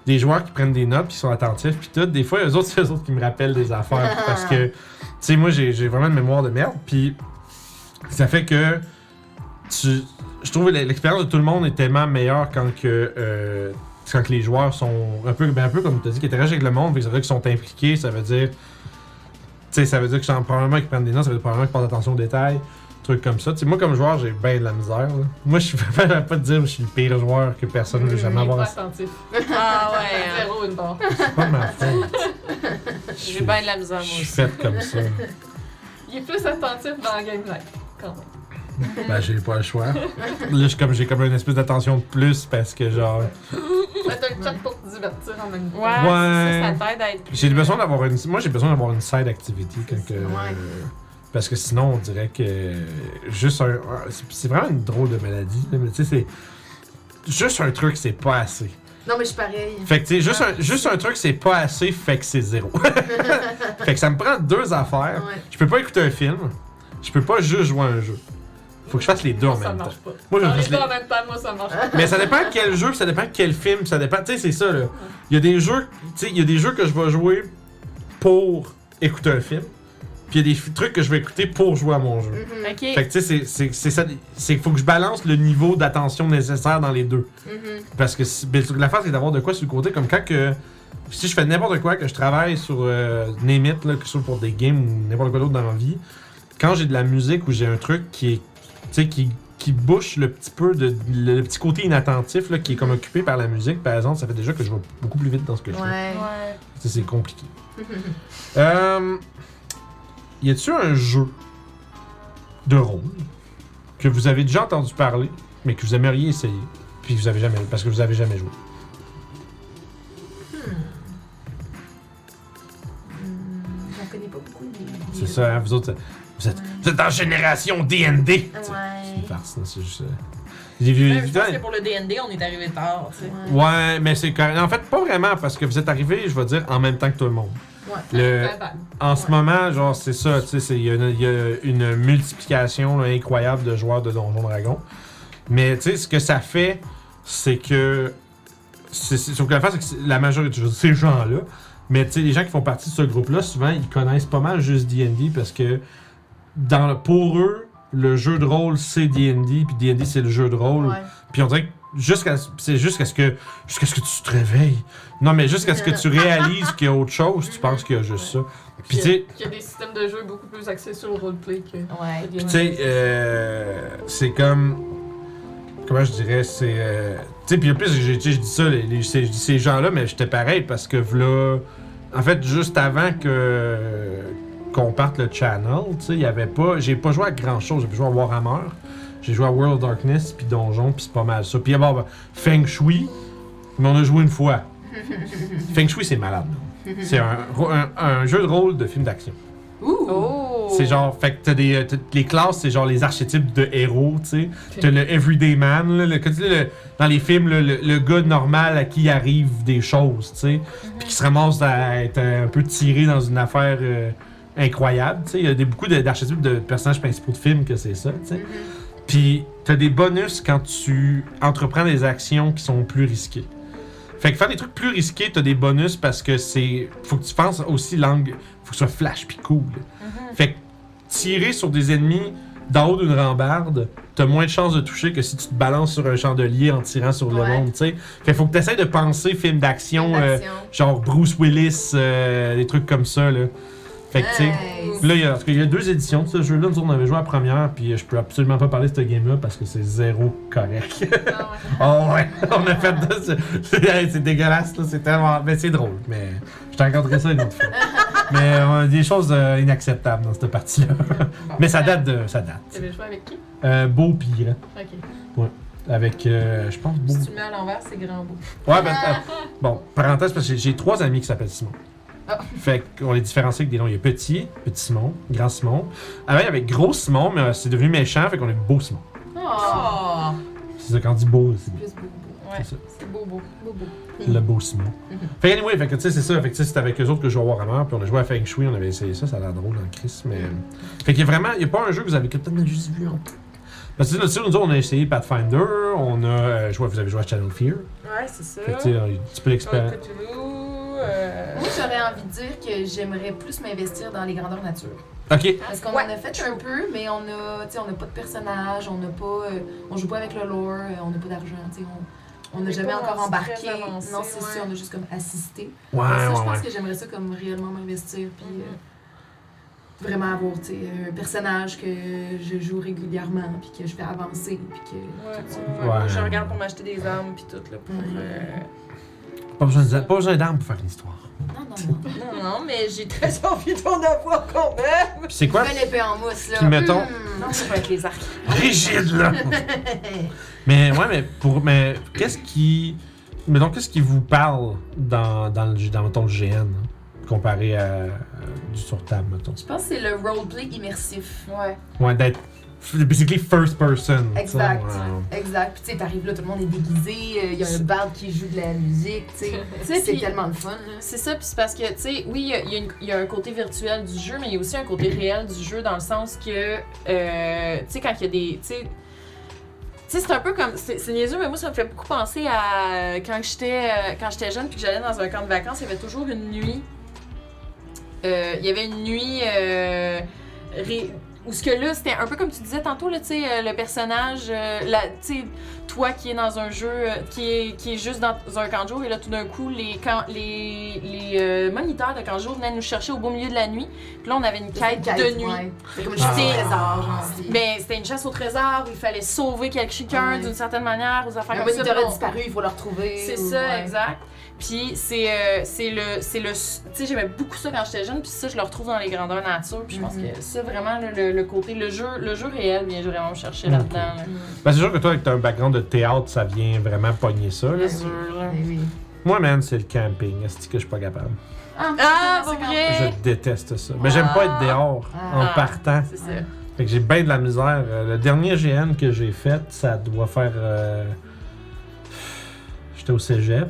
des joueurs qui prennent des notes, qui sont attentifs, puis tout, des fois, eux autres, c'est eux autres qui me rappellent des affaires. parce que, tu sais, moi, j'ai vraiment une mémoire de merde, puis ça fait que tu, je trouve l'expérience de tout le monde est tellement meilleure quand que. euh, quand les joueurs sont un peu, ben un peu comme tu as dit, qui interagissent avec le monde, ça veut dire qu'ils sont impliqués, ça veut dire ça veut dire que probablement qu'ils prennent des notes, ça veut dire probablement qu'ils portent attention aux détails, trucs comme ça. Moi, comme joueur, j'ai bien de la misère. là. Moi, je suis vais pas te dire que je suis le pire joueur que personne ne veut jamais Il est pas avoir. attentif. Ah ouais, hein. Zéro une barre. C'est pas ma faute. j'ai bien de la misère, moi Je suis aussi. faite comme ça. Il est plus attentif dans Game Life, quand même. Ben, j'ai pas le choix. Là, suis comme, j'ai comme une espèce d'attention de plus parce que, genre, Mais t'as le chat pour te divertir en même temps. Ouais, Ouais. ça, ça t'aide à être plus. j'ai besoin d'avoir une. Moi, j'ai besoin d'avoir une side activity. Quand que, Ouais. Parce que sinon, on dirait que. Juste un. c'est- vraiment une drôle de maladie. là, Mais tu sais, c'est. Juste un truc, c'est pas assez. Non, mais je suis pareil. Fait que, tu sais, juste, un, juste un truc, c'est pas assez, fait que c'est zéro. fait que ça me prend deux affaires. Ouais. Je peux pas écouter un film. Je peux pas juste jouer à un jeu. Faut que je fasse les deux en ça même temps. marche pas. Moi, je les deux en même temps, moi, ça marche pas. Mais ça dépend quel jeu, ça dépend quel film, ça dépend. Tu sais, c'est ça, là. Il y a des jeux, tu sais, il y a des jeux que je vais jouer pour écouter un film, puis il y a des trucs que je vais écouter pour jouer à mon jeu. Mhm, Ok. Fait que, tu sais, c'est- c'est c'est ça. C'est qu'il faut que je balance le niveau d'attention nécessaire dans les deux. mhm. Parce que si- ben, la phase, c'est d'avoir de quoi sur le côté, comme quand que. Si je fais n'importe quoi, que je travaille sur euh, Name It, là, que ce soit pour des games ou n'importe quoi d'autre dans ma vie, quand j'ai de la musique ou j'ai un truc qui est. Tu sais, qui, qui bouche le petit peu de. Le, le petit côté inattentif, là, qui est comme occupé par la musique, par exemple, ça fait déjà que je vais beaucoup plus vite dans ce que je fais. Ouais. Ouais. Tu sais, C'est compliqué. Euh, y a-tu un jeu de rôle que vous avez déjà entendu parler, mais que vous aimeriez essayer, puis que vous avez jamais, parce que vous avez jamais joué? Hmm, J'en connais pas beaucoup. C'est ça, hein, vous autres, vous êtes, vous êtes en génération D&D. C'est Ouais. une farce, là, c'est juste... euh, J'ai vu... Même, je pense que pour le DND, on est arrivé tard, tu sais. Ouais. Ouais, mais c'est correct. En fait, pas vraiment, parce que vous êtes arrivés, je vais dire, en même temps que tout le monde. Ouais. Le, Ouais, vague. En ce moment, genre, c'est ça, tu sais, il y, a une- il y a une multiplication là, incroyable de joueurs de Donjons Dragons. Mais, tu sais, ce que ça fait, c'est que. c'est- c'est- Sauf que la face, c'est que la majorité de ces gens-là, mais tu sais, les gens qui font partie de ce groupe-là, souvent, ils connaissent pas mal juste D&D parce que, dans, pour eux, le jeu de rôle, c'est D&D, puis D&D, c'est le jeu de rôle. Puis on dirait que jusqu'à c'est jusqu'à ce que jusqu'à ce que tu te réveilles. Non mais jusqu'à ce que tu réalises qu'il y a autre chose, tu penses qu'il y a juste ça. Puis tu sais, Il y a des systèmes de jeu beaucoup plus axés sur le roleplay que. Ouais. puis tu sais euh, c'est comme comment je dirais, c'est euh, tu sais puis en plus j'ai je dis ça les, les- ces, je dis ces gens-là mais j'étais pareil parce que là en fait juste avant que qu'on parte le channel, tu sais, il y avait pas j'ai pas joué à grand-chose, j'ai pas joué à Warhammer. J'ai joué à World of Darkness, puis Donjon, puis c'est pas mal ça. Puis bon, ben, Feng Shui, mais on a joué une fois. Feng Shui, c'est malade. C'est un, ro- un- un jeu de rôle de film d'action. Ouh! Oh! C'est genre, fait que t'as des. t'as- les classes, c'est genre les archétypes de héros, tu sais. T'as le everyday man, là, le, tu le- dans les films, le, le- le gars normal à qui il arrive des choses, tu sais. Puis qui se ramasse à être un peu tiré dans une affaire euh, incroyable, tu sais. Il y a des, beaucoup de- d'archétypes de personnages principaux de films que c'est ça, tu sais. Puis t'as des bonus quand tu entreprends des actions qui sont plus risquées. Fait que faire des trucs plus risqués, t'as des bonus parce que c'est. Faut que tu penses aussi langue. Faut que ce soit flash puis cool. Fait que tirer sur des ennemis d'en haut d'une rambarde, t'as moins de chances de toucher que si tu te balances sur un chandelier en tirant sur le monde, tu sais. Fait que faut que t'essayes de penser film d'action, euh, Action. genre Bruce Willis, euh, des trucs comme ça, là. Fait que, tu sais. Nice. Là, il y, a, il y a deux éditions de ce jeu-là. Nous, on avait joué à la première, puis je peux absolument pas parler de ce game-là parce que c'est zéro correct. Ouais. oh ouais, on a fait de ça. C'est dégueulasse, là. C'est tellement. Mais c'est drôle. Mais je te raconterai ça une autre fois. mais euh, des choses euh, inacceptables dans cette partie-là. mais ça date de. Ça date. Tu avais joué avec qui? Euh, beau pire. Ok. Avec, euh, je pense, beau. Si tu mets à l'envers, c'est grand beau. Ouais, ben, euh, bon, parenthèse, parce que j'ai trois amis qui s'appellent Simon. Ah. Fait qu'on les différencie avec des noms. Il y a Petit, Petit Simon, Grand Simon. Avant, il y avait Gros Simon, mais euh, c'est devenu méchant, fait qu'on est Beau Simon. Oh! C'est ça, quand on dit beau, c'est Plus beau, beau. Ouais. c'est ça. C'est beau, beau. Beau, beau. Le beau Simon. Fait que anyway, fait que tu sais, c'est ça. Fait que c'était avec eux autres que je jouais à Warhammer, puis on a joué à Feng Shui, on avait essayé ça, ça a l'air drôle dans Chris, mais. Fait qu'il y a vraiment, il y a pas un jeu que vous avez peut-être juste vu en Parce que tu nous on a essayé Pathfinder, on a. euh, joué, vous avez joué à Channel Fear. Ouais, c'est ça. Fait que tu sais, un petit peu l'expérience. Euh, Moi, j'aurais envie de dire que j'aimerais plus m'investir dans les grandeurs nature. Ok. Parce qu'on Ouais, en a fait un peu, mais on a, tu sais, on n'a pas de personnage, on n'a pas, euh, on joue pas avec le lore, euh, on n'a pas d'argent, tu sais, on, n'a jamais encore embarqué. avancé, non, c'est ouais. ça, on a juste comme assisté. Ouais, ça, je pense ouais. que j'aimerais ça comme réellement m'investir, puis euh, vraiment avoir tu sais, un personnage que je joue régulièrement, puis que je vais avancer, puis que. Ouais, tout ça. ouais, Ouais. moi, Je regarde pour m'acheter des armes puis tout là pour. Pas besoin de- pas besoin d'armes pour faire une histoire. Non, non, non. Non, non, mais j'ai très envie d'en avoir quand même. Puis c'est quoi? Fais l'épée en mousse, là. Puis mettons- Hmm. Non, ça va être les arcs. Rigide, là! mais ouais, mais pour. Mais qu'est-ce qui. Mettons, qu'est-ce qui vous parle dans, dans, le, dans mettons, le GN, hein, comparé à, à du sur table, mettons? Je pense que c'est le roleplay immersif. Ouais. Ouais, d'être. Basically first person. Exact. Exact. Puis tu sais, t'arrives là, tout le monde est déguisé, euh, il y a un bard qui joue de la musique, tu sais. C'est tellement le fun. C'est ça, puis c'est parce que, tu sais, oui, il y a- y, y un côté virtuel du jeu, mais il y a aussi un côté réel du jeu dans le sens que, euh, tu sais, quand il y a des. Tu sais, tu sais, c'est un peu comme. C'est c'est niaiseux, mais moi, ça me fait beaucoup penser à euh, quand j'étais euh, quand j'étais jeune puis que j'allais dans un camp de vacances, il y avait toujours une nuit. euh, il y avait une nuit. Euh, ré- où ce que là, c'était un peu comme tu disais tantôt, là, euh, le personnage, euh, la, toi qui es dans un jeu, euh, qui, est, qui est juste dans un camp de jour, et là, tout d'un coup, les, les, les euh, moniteurs de camp de jour venaient nous chercher au beau milieu de la nuit. Puis là, on avait une quête, de nuit. C'est comme une chasse Ah. au trésor, Ben, c'était une chasse au trésor où il fallait sauver quelqu'un Ouais. d'une certaine manière, aux affaires comme ça. moniteur a Bon, disparu, il faut le retrouver. C'est ou- ça, ouais. exact. Puis c'est euh, c'est le c'est le tu sais j'aimais beaucoup ça quand j'étais jeune puis ça je le retrouve dans les grandeurs nature puis je pense Mhm. que ça vraiment le, le- le côté le jeu le jeu réel vient vraiment me chercher là-dedans. là. Ben, c'est sûr que toi, avec un background de théâtre, ça vient vraiment pogner ça. là. Bien sûr. là. Oui. Moi, man, c'est le camping. Est-ce que je suis pas capable? Ah, pour Je déteste ça. Mais j'aime pas être dehors en Ah. partant. C'est ça. Fait que j'ai bien de la misère. Euh, Le dernier GN que j'ai fait, ça doit faire. euh, J'étais au cégep.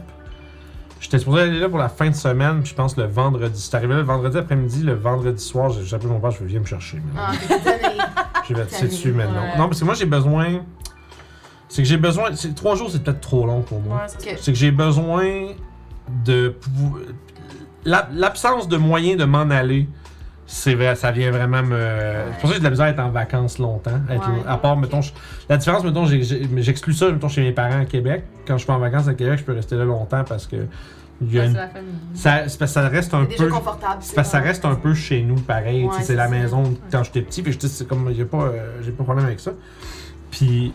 J'étais supposé aller là pour la fin de semaine, puis je pense le vendredi. C'est arrivé là le vendredi après-midi, le vendredi soir, j'ai appelé mon père, je viens me chercher. Ah, vais te Tanné, dessus maintenant. ouais. Non, parce que moi j'ai besoin. C'est que j'ai besoin. c'est- Trois jours, c'est peut-être trop long pour moi. Ouais, c'est que j'ai besoin de. L'absence de moyens de m'en aller, c'est vrai, ça vient vraiment me. C'est pour ça que j'ai de la misère à être en vacances longtemps. Être- Ouais. À part, mettons, je- la différence, mettons, j'exclus ça, mettons, chez mes parents à Québec. Quand je suis en vacances à Québec, je peux rester là longtemps parce que. une- la ça, c'est parce que ça reste un C'est déjà peu. confortable. C'est parce que ça reste un peu chez nous, pareil. Ouais, c'est c'est la ça. maison quand j'étais petit, puis je dis, c'est comme, j'ai pas, euh, j'ai pas de problème avec ça. Puis,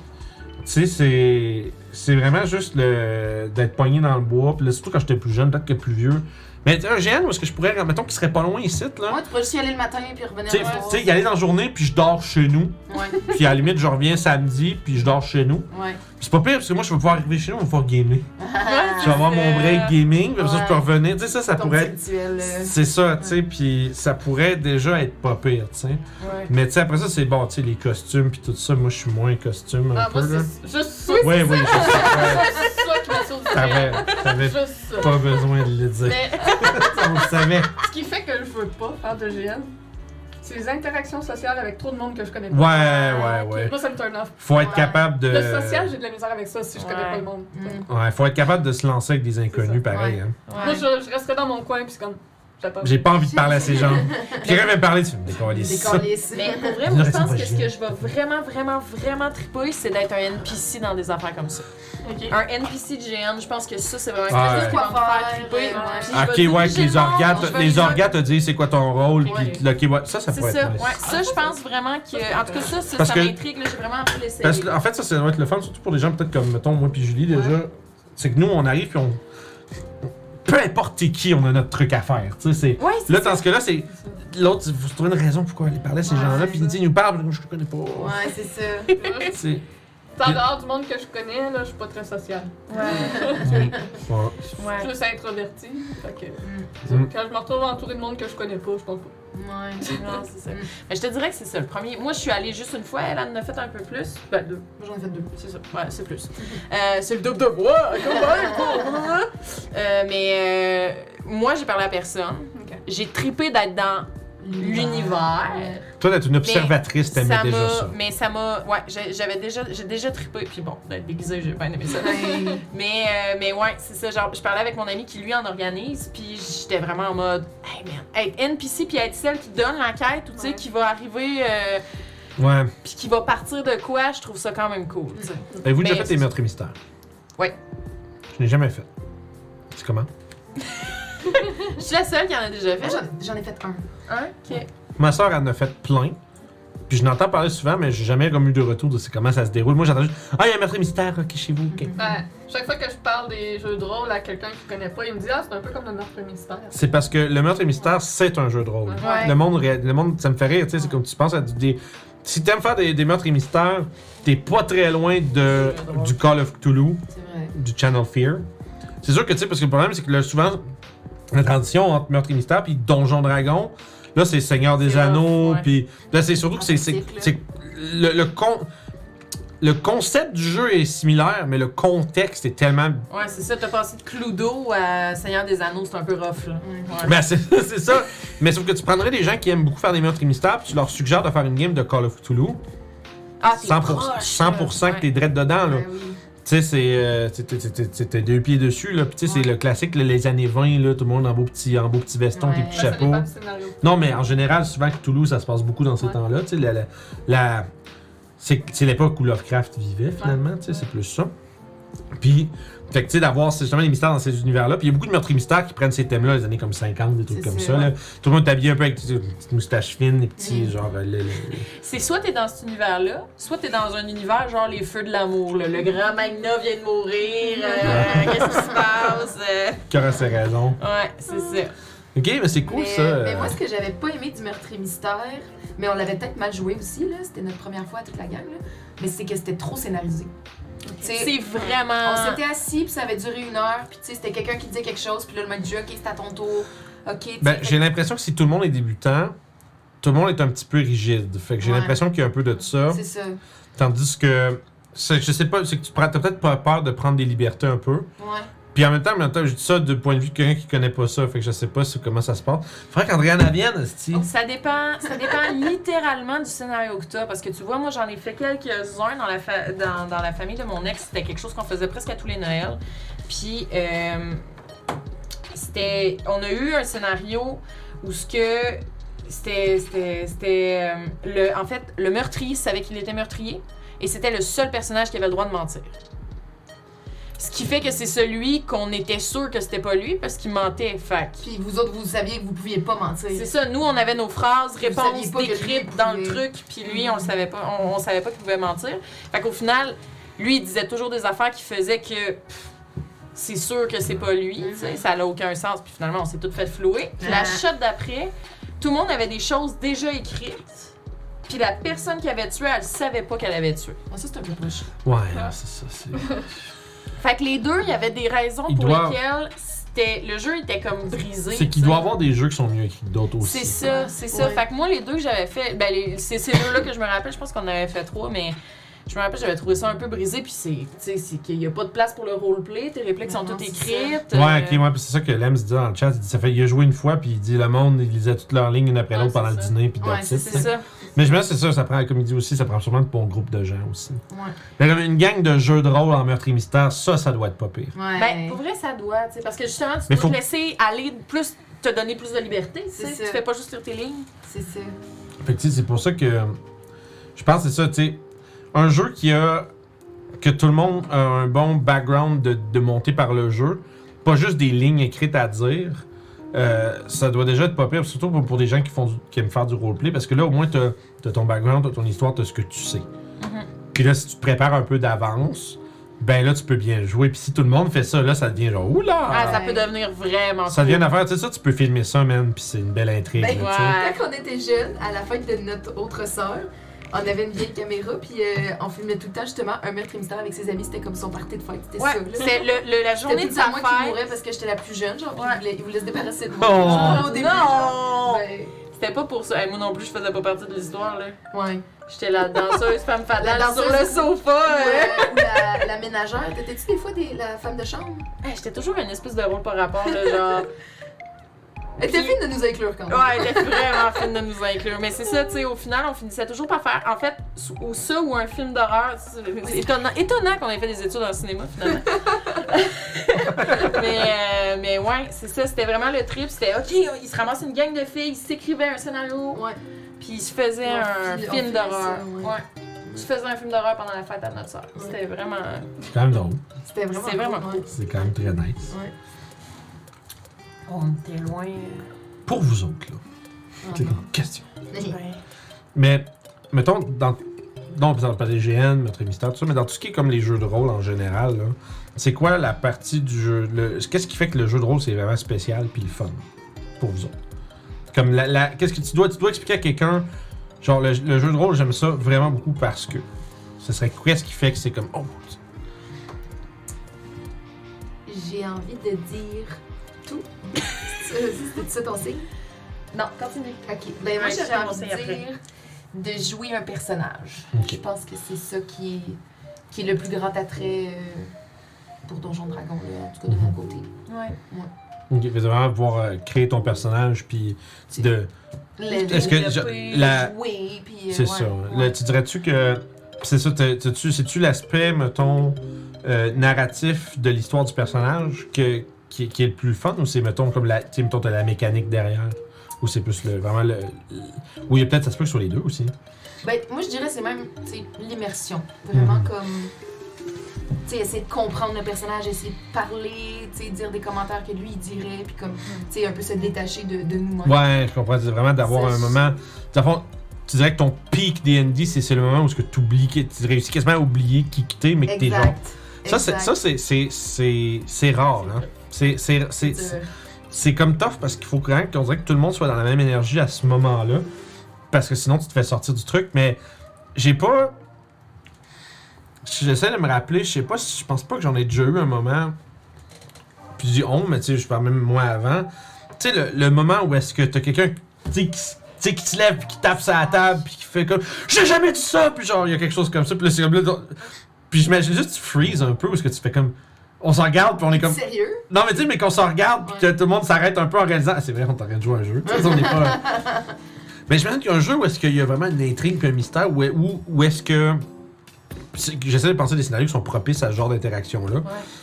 tu sais, c'est, c'est vraiment juste le, d'être pogné dans le bois. Puis là, surtout quand j'étais plus jeune, peut-être que plus vieux. Mais tu sais, un GN, est-ce que je pourrais, mettons qu'il serait pas loin ici, là. Ouais, tu pourrais juste y aller le matin puis revenir Tu sais, le soir. tu sais, y aller dans la journée, puis je dors chez nous. Ouais, Puis à la limite, je reviens samedi, puis je dors chez nous. ouais. Puis c'est pas pire, parce que moi, je vais pouvoir arriver chez nous, on va pouvoir gamer. Je vais avoir mon break gaming, puis après ça, je peux Ouais. revenir. Tu sais, ça, ça ton pourrait euh, c'est ça, tu sais, puis ça pourrait déjà être pas pire, tu sais. Ouais. Mais tu sais, après ça, c'est bon, tu sais, les costumes puis tout ça, moi je suis moins costume un Ah, peu, là. juste ça. Oui, oui, je sais. T'avais, pas besoin de le dire. Mais On le savait. ce qui fait que je veux pas faire de GN, c'est les interactions sociales avec trop de monde que je connais pas. Ouais, ouais, ouais. Moi, ça me turn off. Faut être capable de. Le social, j'ai de la misère avec ça si je connais Ouais. pas le monde. Mm. Ouais, faut être capable de se lancer avec des inconnus, pareil. Ouais. Hein. Moi, je, je resterais dans mon coin, puis c'est comme. J'ai pas envie de parler à ces gens. Quelqu'un va me parler, tu me câlisses. Mais pour vrai, moi, je pense que ce que je vais vraiment, vraiment, vraiment triper, c'est d'être un NPC dans des affaires comme ça. Un NPC de GN, je pense que ça, c'est vraiment quelque Ouais. chose qui va me faire triper. Ouais. Puis je Ok, ouais, que les organes, les les organes te disent c'est quoi ton rôle, puis le- ok, ouais, ça, ça C'est pourrait ça, être ouais. Ça, je pense vraiment que. En tout cas, ça, ça, m'intrigue, j'ai vraiment envie de l'essayer. Parce que, en fait, ça, ça doit être le fun, surtout pour des gens peut-être comme, mettons, moi puis Julie, déjà. C'est que nous, on arrive puis on. Peu importe t'es qui, on a notre truc à faire. Tu sais, c'est. Ouais, c'est Là, dans ce cas-là, c'est. L'autre, il faut se trouver une raison pourquoi aller parler à ces Ouais, gens-là, puis ils disent, ils nous parlent, moi, je connais pas. Ouais, c'est ça. C'est. En dehors du monde que je connais, là, je suis pas très sociale. Ouais. Ouais. Je suis plus introvertie. Fait que, Mm. quand je me retrouve entouré de monde que je connais pas, je pense pas. Ouais. Non, c'est ça. Mais je te dirais que c'est ça. Le premier, moi, je suis allée juste une fois. Elle en a fait un peu plus. Ben, deux. Moi, j'en ai fait deux. C'est ça. Ouais, c'est plus. Euh, c'est le double de voix, même. Euh, mais euh, moi, j'ai parlé à personne. J'ai tripé d'être dans l'univers. Toi, d'être une observatrice, t'aimais déjà ça. Mais ça m'a. Ouais, j'avais déjà, j'ai déjà trippé. Puis bon, d'être déguisée, j'ai bien aimé ça. Mais, euh, mais ouais, c'est ça. Genre, je parlais avec mon ami qui lui en organise, puis j'étais vraiment en mode, hey man, être NPC puis être celle qui donne l'enquête ou tu sais, Ouais. qui va arriver, euh, Ouais. puis qui va partir de quoi, je trouve ça quand même cool. sais. Avez-vous déjà fait des meurtres et mystères? Ouais. Je n'ai jamais fait. C'est comment? Je suis la seule qui en a déjà fait. j'en- j'en ai fait un. Un, ok. Ma soeur en a fait plein. Puis je n'entends parler souvent, mais j'ai jamais comme eu de retour de c'est comment ça se déroule. Moi, j'entends juste Ah, il y a un meurtre mystère, ok, chez vous, ok. Ben, chaque fois que je parle des jeux de rôle à quelqu'un qui connaît pas, il me dit Ah, c'est un peu comme le meurtre mystère. C'est parce que le meurtre et mystère, c'est un jeu de rôle. Ouais. Le, monde, ré- le monde, ça me fait rire, tu sais, c'est comme tu penses à des. Si t'aimes faire des, des meurtres et mystères, t'es pas très loin de, du Call of Cthulhu, C'est vrai. du Channel Fear. C'est sûr que, tu sais, parce que le problème, c'est que là, souvent, la transition entre meurtre et mystère puis Donjon Dragon, là, c'est Seigneur des Anneaux, puis là, c'est surtout que c'est. le, le con. Le concept du jeu est similaire, mais le contexte est tellement Ouais, c'est ça. T'as passé de Cluedo à Seigneur des Anneaux, c'est un peu rough, là. Ouais. Ben, c'est ça. Mais sauf que tu prendrais des gens qui aiment beaucoup faire des meurtres et mystères, puis tu leur suggères de faire une game de Call of Cthulhu. Ah, t'es 100%, proche, 100% là. que t'es direct dedans, là. Ben oui. Tu sais, c'est. euh, t'es deux pieds dessus, là. Puis tu sais, c'est le classique, là, les années 20, là, tout le monde en beau petit, en beau petit veston, Ouais. du scénario. Non, mais en général, souvent, Cthulhu, ça se passe beaucoup dans ces Ouais. temps-là. Tu sais, la. la, la- c'est c'est l'époque où Lovecraft vivait, finalement, tu sais, c'est plus ça. Puis, fait que, tu sais, d'avoir justement les mystères dans ces univers-là. Puis, il y a beaucoup de meurtres et mystères qui prennent ces thèmes-là, les années comme 50, des trucs comme ça, là. Tout le monde est habillé un peu avec des petites moustaches fines, des petits, Mm. genre. euh, le- C'est soit t'es dans cet univers-là, soit t'es dans un univers genre les feux de l'amour. là. Le grand Magna vient de mourir. euh, Qu'est-ce qui se passe? euh, Cœur ses raisons. Ouais, c'est ça. Ok, mais c'est cool mais, ça. mais moi, ce que j'avais pas aimé du meurtre et mystère, mais on l'avait peut-être mal joué aussi, là, c'était notre première fois à toute la gang, là, mais c'est que c'était trop scénarisé. C'est vraiment. On s'était assis, puis ça avait duré une heure, puis tu sais, c'était quelqu'un qui disait quelque chose, puis là, le mec dit, OK, c'est à ton tour. OK, Ben, j'ai l'impression que si tout le monde est débutant, tout le monde est un petit peu rigide. Fait que j'ai Ouais. l'impression qu'il y a un peu de ça. C'est ça. Tandis que. Je sais pas, c'est que tu prends- t'as peut-être pas peur de prendre des libertés un peu. Ouais. Puis en même temps, je dis ça du point de vue de quelqu'un qui connaît pas ça. Fait que je sais pas comment ça se passe. Faudrait qu'Andréana vienne, esti. Ça dépend, ça dépend littéralement du scénario que tu as. Parce que tu vois, moi, j'en ai fait quelques-uns dans la, dans la famille de mon ex. C'était quelque chose qu'on faisait presque à tous les Noëls. Puis, euh, c'était. On a eu un scénario où ce que. C'était. C'était. c'était, euh, le, en fait, le meurtrier savait qu'il était meurtrier. Et c'était le seul personnage qui avait le droit de mentir. Ce qui fait que c'est celui qu'on était sûr que c'était pas lui parce qu'il mentait. Fait Puis vous autres, vous saviez que vous pouviez pas mentir. c'est ça, nous on avait nos phrases, réponses décrites dans le truc, puis lui on le savait pas, on, on savait pas qu'il pouvait mentir. Fait qu'au final, lui il disait toujours des affaires qui faisaient que pff, c'est sûr que c'est pas lui, tu sais, ça n'a aucun sens, puis finalement on s'est tout fait flouer. Puis la Ah. shot d'après, tout le monde avait des choses déjà écrites. Puis la personne qui avait tué, elle savait pas qu'elle avait tué. Ah, ça, c'est un peu proche. Ouais, non, c'est ça. Fait que les deux, il y avait des raisons pour lesquelles c'était le jeu était comme brisé. C'est qu'il doit y avoir des jeux qui sont mieux écrits que d'autres aussi. C'est ça, c'est ça. Ouais. Fait que moi, les deux que j'avais fait, ben, les- c'est ces deux-là que je me rappelle, je pense qu'on en avait fait trois, mais je me rappelle, j'avais trouvé ça un peu brisé, puis c'est, tu sais, c'est qu'il n'y a pas de place pour le roleplay, tes répliques sont toutes écrites. Ouais, euh, ok, ouais, puis c'est ça que Lem se dit dans le chat. Il, dit, ça fait, il a joué une fois, puis il dit le monde, il lisait toutes leurs lignes une après Ouais, l'autre pendant le dîner, puis Ouais, that's c'est ça. Mais je me dis, c'est ça, ça prend, comme il dit aussi, ça prend sûrement de bons groupes de gens aussi. Ouais. Mais comme une gang de jeux de rôle en meurtre et mystère, ça, ça doit être pas pire. Ouais. Ben, pour vrai, ça doit, tu sais, parce que justement, tu Mais dois faut- te laisser aller plus, te donner plus de liberté, tu sais. Tu fais pas juste lire tes lignes. c'est ça. Fait que tu sais, c'est pour ça que je pense que c'est ça, tu sais. Un jeu qui a. que tout le monde a un bon background de, de monter par le jeu, pas juste des lignes écrites à dire, euh, ça doit déjà être pas pire, surtout pour, pour des gens qui, font du- qui aiment faire du roleplay, parce que là, au moins, t'as as ton background, t'as ton histoire, t'as ce que tu sais. Mhm. Puis là, si tu te prépares un peu d'avance, ben là, tu peux bien jouer. Puis si tout le monde fait ça, là, ça devient genre, oula! Ah, ça peut devenir vraiment Ça cool. devient une affaire, tu sais, ça, tu peux filmer ça, man, puis c'est une belle intrigue. Ben, là, tu sais. ouais. Quand on était jeunes, à la fête de notre autre sœur, on avait une vieille caméra, puis euh, on filmait tout le temps justement un meurtre et mystère avec ses amis. C'était comme son party de fête. C'était Ouais, ça. c'est le, le- la journée de sa moi qui mourais fête. parce que j'étais la plus jeune, genre, puis Ouais. il, voulait, il voulait se débarrasser de moi. Oh. Genre, au début, Non! ben, C'était pas pour ça. Hey, moi non plus, je faisais pas partie de l'histoire, là. ouais. J'étais la danseuse femme fatale La sur danseuse. le sofa. Ou, euh. euh, ou la, la ménagère. T'étais-tu des fois des, la femme de chambre? Hey, J'étais toujours une espèce de rôle par rapport, là, genre. Elle était fine de nous inclure quand même. Ouais, elle était vraiment fine de nous inclure. Mais c'est ça, tu sais, au final, on finissait toujours par faire, en fait, ou ça ou un film d'horreur. C'est étonnant, étonnant qu'on ait fait des études en cinéma, finalement. mais, euh, mais ouais, c'est ça, c'était vraiment le trip. C'était, OK, il se ramasse une gang de filles, il s'écrivait un scénario, Ouais. puis il se faisait On un film d'horreur. ça, ouais. Ouais. Je faisais un film d'horreur pendant la fête à notre soeur. C'était vraiment. C'est quand même drôle. C'était vraiment C'est vraiment cool. C'est quand même très nice. Ouais. On était loin. Pour vous autres, là. C'est une question. Ouais. Mais, mettons, dans. Non, on parle des GN, Maître Mystère, tout ça, mais dans tout ce qui est comme les jeux de rôle en général, là, c'est quoi la partie du jeu le- Qu'est-ce qui fait que le jeu de rôle c'est vraiment spécial puis le fun pour vous autres? Comme la. la- Qu'est-ce que tu dois, tu dois expliquer à quelqu'un, genre le, le jeu de rôle, j'aime ça vraiment beaucoup parce que. Ce serait qu'est-ce qui fait que c'est comme. Oh, J'ai envie de dire. C'était ça ton signe? Non, continue. Ok. Ben moi Ouais, j'aurais envie de après. dire de jouer un personnage. Ok. Je pense que c'est ça qui est, qui est le plus grand attrait euh, pour Donjon Dragon, là, en tout cas de mon côté. Ouais. Ok, fait vraiment pouvoir euh, créer ton personnage puis de. Est-ce que je- la, jouer, puis. euh, C'est ouais, ça. ouais. Là, tu dirais-tu que. C'est ça, c'est-tu l'aspect, mettons, euh, narratif de l'histoire du personnage que, qui, qui est le plus fun ou c'est, mettons, comme la, tu sais, mettons, t'as la mécanique derrière? Ou c'est plus le, vraiment le. le- Ou il y a peut-être, ça se peut que sur les deux aussi. Ben, moi, je dirais c'est même tu l'immersion. Vraiment Mhm. comme. Tu sais, essayer de comprendre le personnage, essayer de parler, tu sais, dire des commentaires que lui, il dirait, puis comme, tu sais, un peu se détacher de, de nous-mêmes. Ouais, je comprends. C'est vraiment d'avoir un moment. Fond, tu dirais que ton peak D&D, c'est c'est le moment où ce que t'oublies, que tu réussis quasiment à oublier qui quitter, mais que t'es genre. Ça, c'est, Exact. ça c'est, c'est, c'est, c'est rare, hein. C'est, comme tough parce qu'il faut quand même qu'on dirait que tout le monde soit dans la même énergie à ce moment-là. Parce que sinon, tu te fais sortir du truc. Mais j'ai pas. J'essaie de me rappeler, je sais pas si. Je pense pas que j'en ai déjà eu un moment. Puis je dis on, mais tu sais, je parle même moi avant. Tu sais, le, le moment où est-ce que t'as quelqu'un qui, qui se lève, puis qui tape sur la table, puis qui fait comme J'ai jamais dit ça! Puis genre, il y a quelque chose comme ça. Puis là, c'est comme là. Puis j'imagine juste, tu freeze un peu, parce que tu fais comme. On s'en regarde, puis on est comme. Sérieux? Non, mais tu sais, mais qu'on s'en regarde, puis que tout le monde s'arrête un peu en réalisant. Ah, c'est vrai, on est en train de jouer à un jeu. On est pas. mais j'imagine qu'il y a un jeu où est-ce qu'il y a vraiment une intrigue puis un mystère, où, où, où est-ce que. J'essaie de penser des scénarios qui sont propices à ce genre d'interaction-là. Ouais.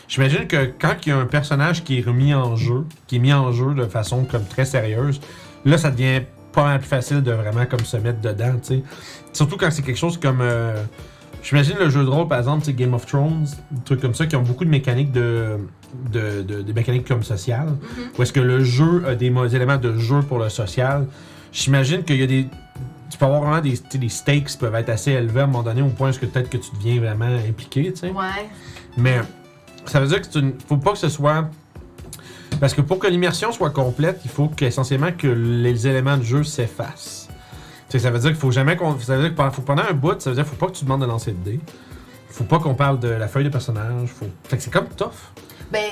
J'imagine que quand il y a un personnage qui est remis en jeu, qui est mis en jeu de façon comme très sérieuse, là, ça devient pas mal plus facile de vraiment comme se mettre dedans, tu sais. Surtout quand c'est quelque chose comme. euh, J'imagine le jeu de rôle, par exemple, sais, Game of Thrones, des trucs comme ça, qui ont beaucoup de mécaniques de. de, de- des mécaniques comme sociales. Où est-ce que le jeu a des éléments de jeu pour le social? J'imagine qu'il y a des. Tu peux avoir vraiment des, stakes qui peuvent être assez élevés à un moment donné, au point où est-ce que peut-être que tu deviens vraiment impliqué, tu sais. Ouais. Mais ça veut dire que c'est une... faut pas que ce soit. Parce que pour que l'immersion soit complète, il faut qu'essentiellement que les éléments de jeu s'effacent. Ça veut dire qu'il faut jamais qu'on. Ça veut dire que faut, pendant un bout, ça veut dire qu'il faut pas que tu demandes de lancer de dés. Faut pas qu'on parle de la feuille de personnage. Faut... Fait que c'est comme tough. Ben.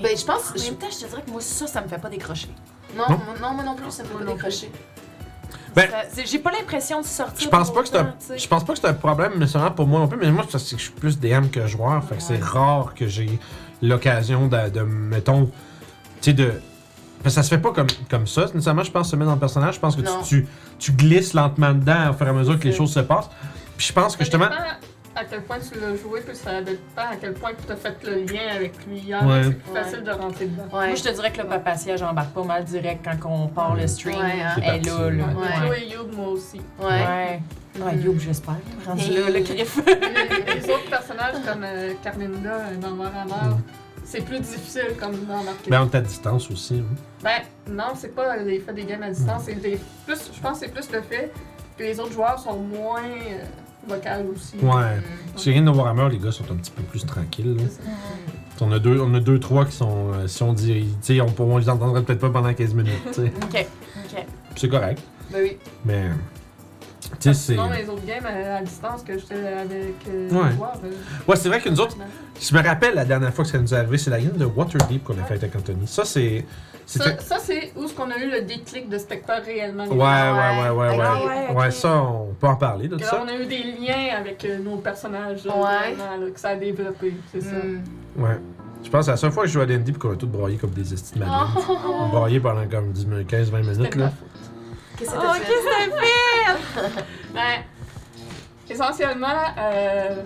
Ben, je pense. En même temps, je te dirais que moi, ça, ça me fait pas décrocher. Non, Non? moi- non, moi non plus, ça me fait Moi pas décrocher. Ben, J'ai pas l'impression de sortir. Je pense pas que c'est un, je pense pas que c'est un problème nécessairement pour moi non plus, mais moi c'est parce que je suis plus DM que joueur, fait que c'est rare que j'ai l'occasion de, de, mettons, tu sais de ça se fait pas comme, comme ça, nécessairement, je pense, se mettre dans le personnage. Je pense que tu, tu, tu glisses lentement dedans au fur et à mesure que les choses se passent. Puis je pense que Ça justement. dépend à quel point tu l'as joué, puis ça dépend à quel point tu as fait le lien avec lui hier. Ouais. C'est plus Ouais. facile de rentrer dedans. Ouais. Moi, je te dirais que le papa siège embarque pas mal direct quand on part le stream. Ouais, hein. Elle est là, là. Ouais. Et Youb, moi aussi. Ouais. Ouais. Youb, j'espère. Rendu là, le griffe. les, les autres personnages comme euh, Carminda euh, dans Warhammer, c'est plus difficile comme dans Market. Ben, on est à distance aussi. hein. Ben, non, c'est pas l'effet des games à distance, des- plus, je pense que c'est plus le fait que les autres joueurs sont moins euh, vocales aussi. Ouais. Mm. Chez rien de Warhammer, les gars sont un petit peu plus tranquilles. là. C'est ça. On a deux, on a deux, trois qui sont, euh, si on dit, tu sais, on, on les entendrait peut-être pas pendant 15 minutes, tu sais. Ok. Ok. C'est correct, Ben oui. mais, tu sais, c'est. Sinon, les autres games à, à distance que j'étais avec euh, Ouais. les joueurs. euh, Ouais, c'est vrai que nous autres, je me rappelle la dernière fois que ça nous est arrivé, c'est la game de Waterdeep qu'on a fait avec Anthony. Ça, c'est. Ça, c'est où ce qu'on a eu le déclic de spectateur réellement. Ouais, ouais, ouais, ouais, ouais. Ah ouais, Ouais, ça, on peut en parler de Que là, ça. on a eu des liens avec euh, nos personnages, là, Ouais. vraiment, là, que ça a développé, c'est ça. Mm. Ouais. Je pense que c'est la seule fois que je joue à D&D pis qu'on a tous broyé comme des estis de malades. On broyé pendant comme 10 minutes, 15-20 minutes, C'était de ma là. faute. Qu'est-ce que Oh, fait? qu'est-ce que t'as fait? Ben, essentiellement, euh,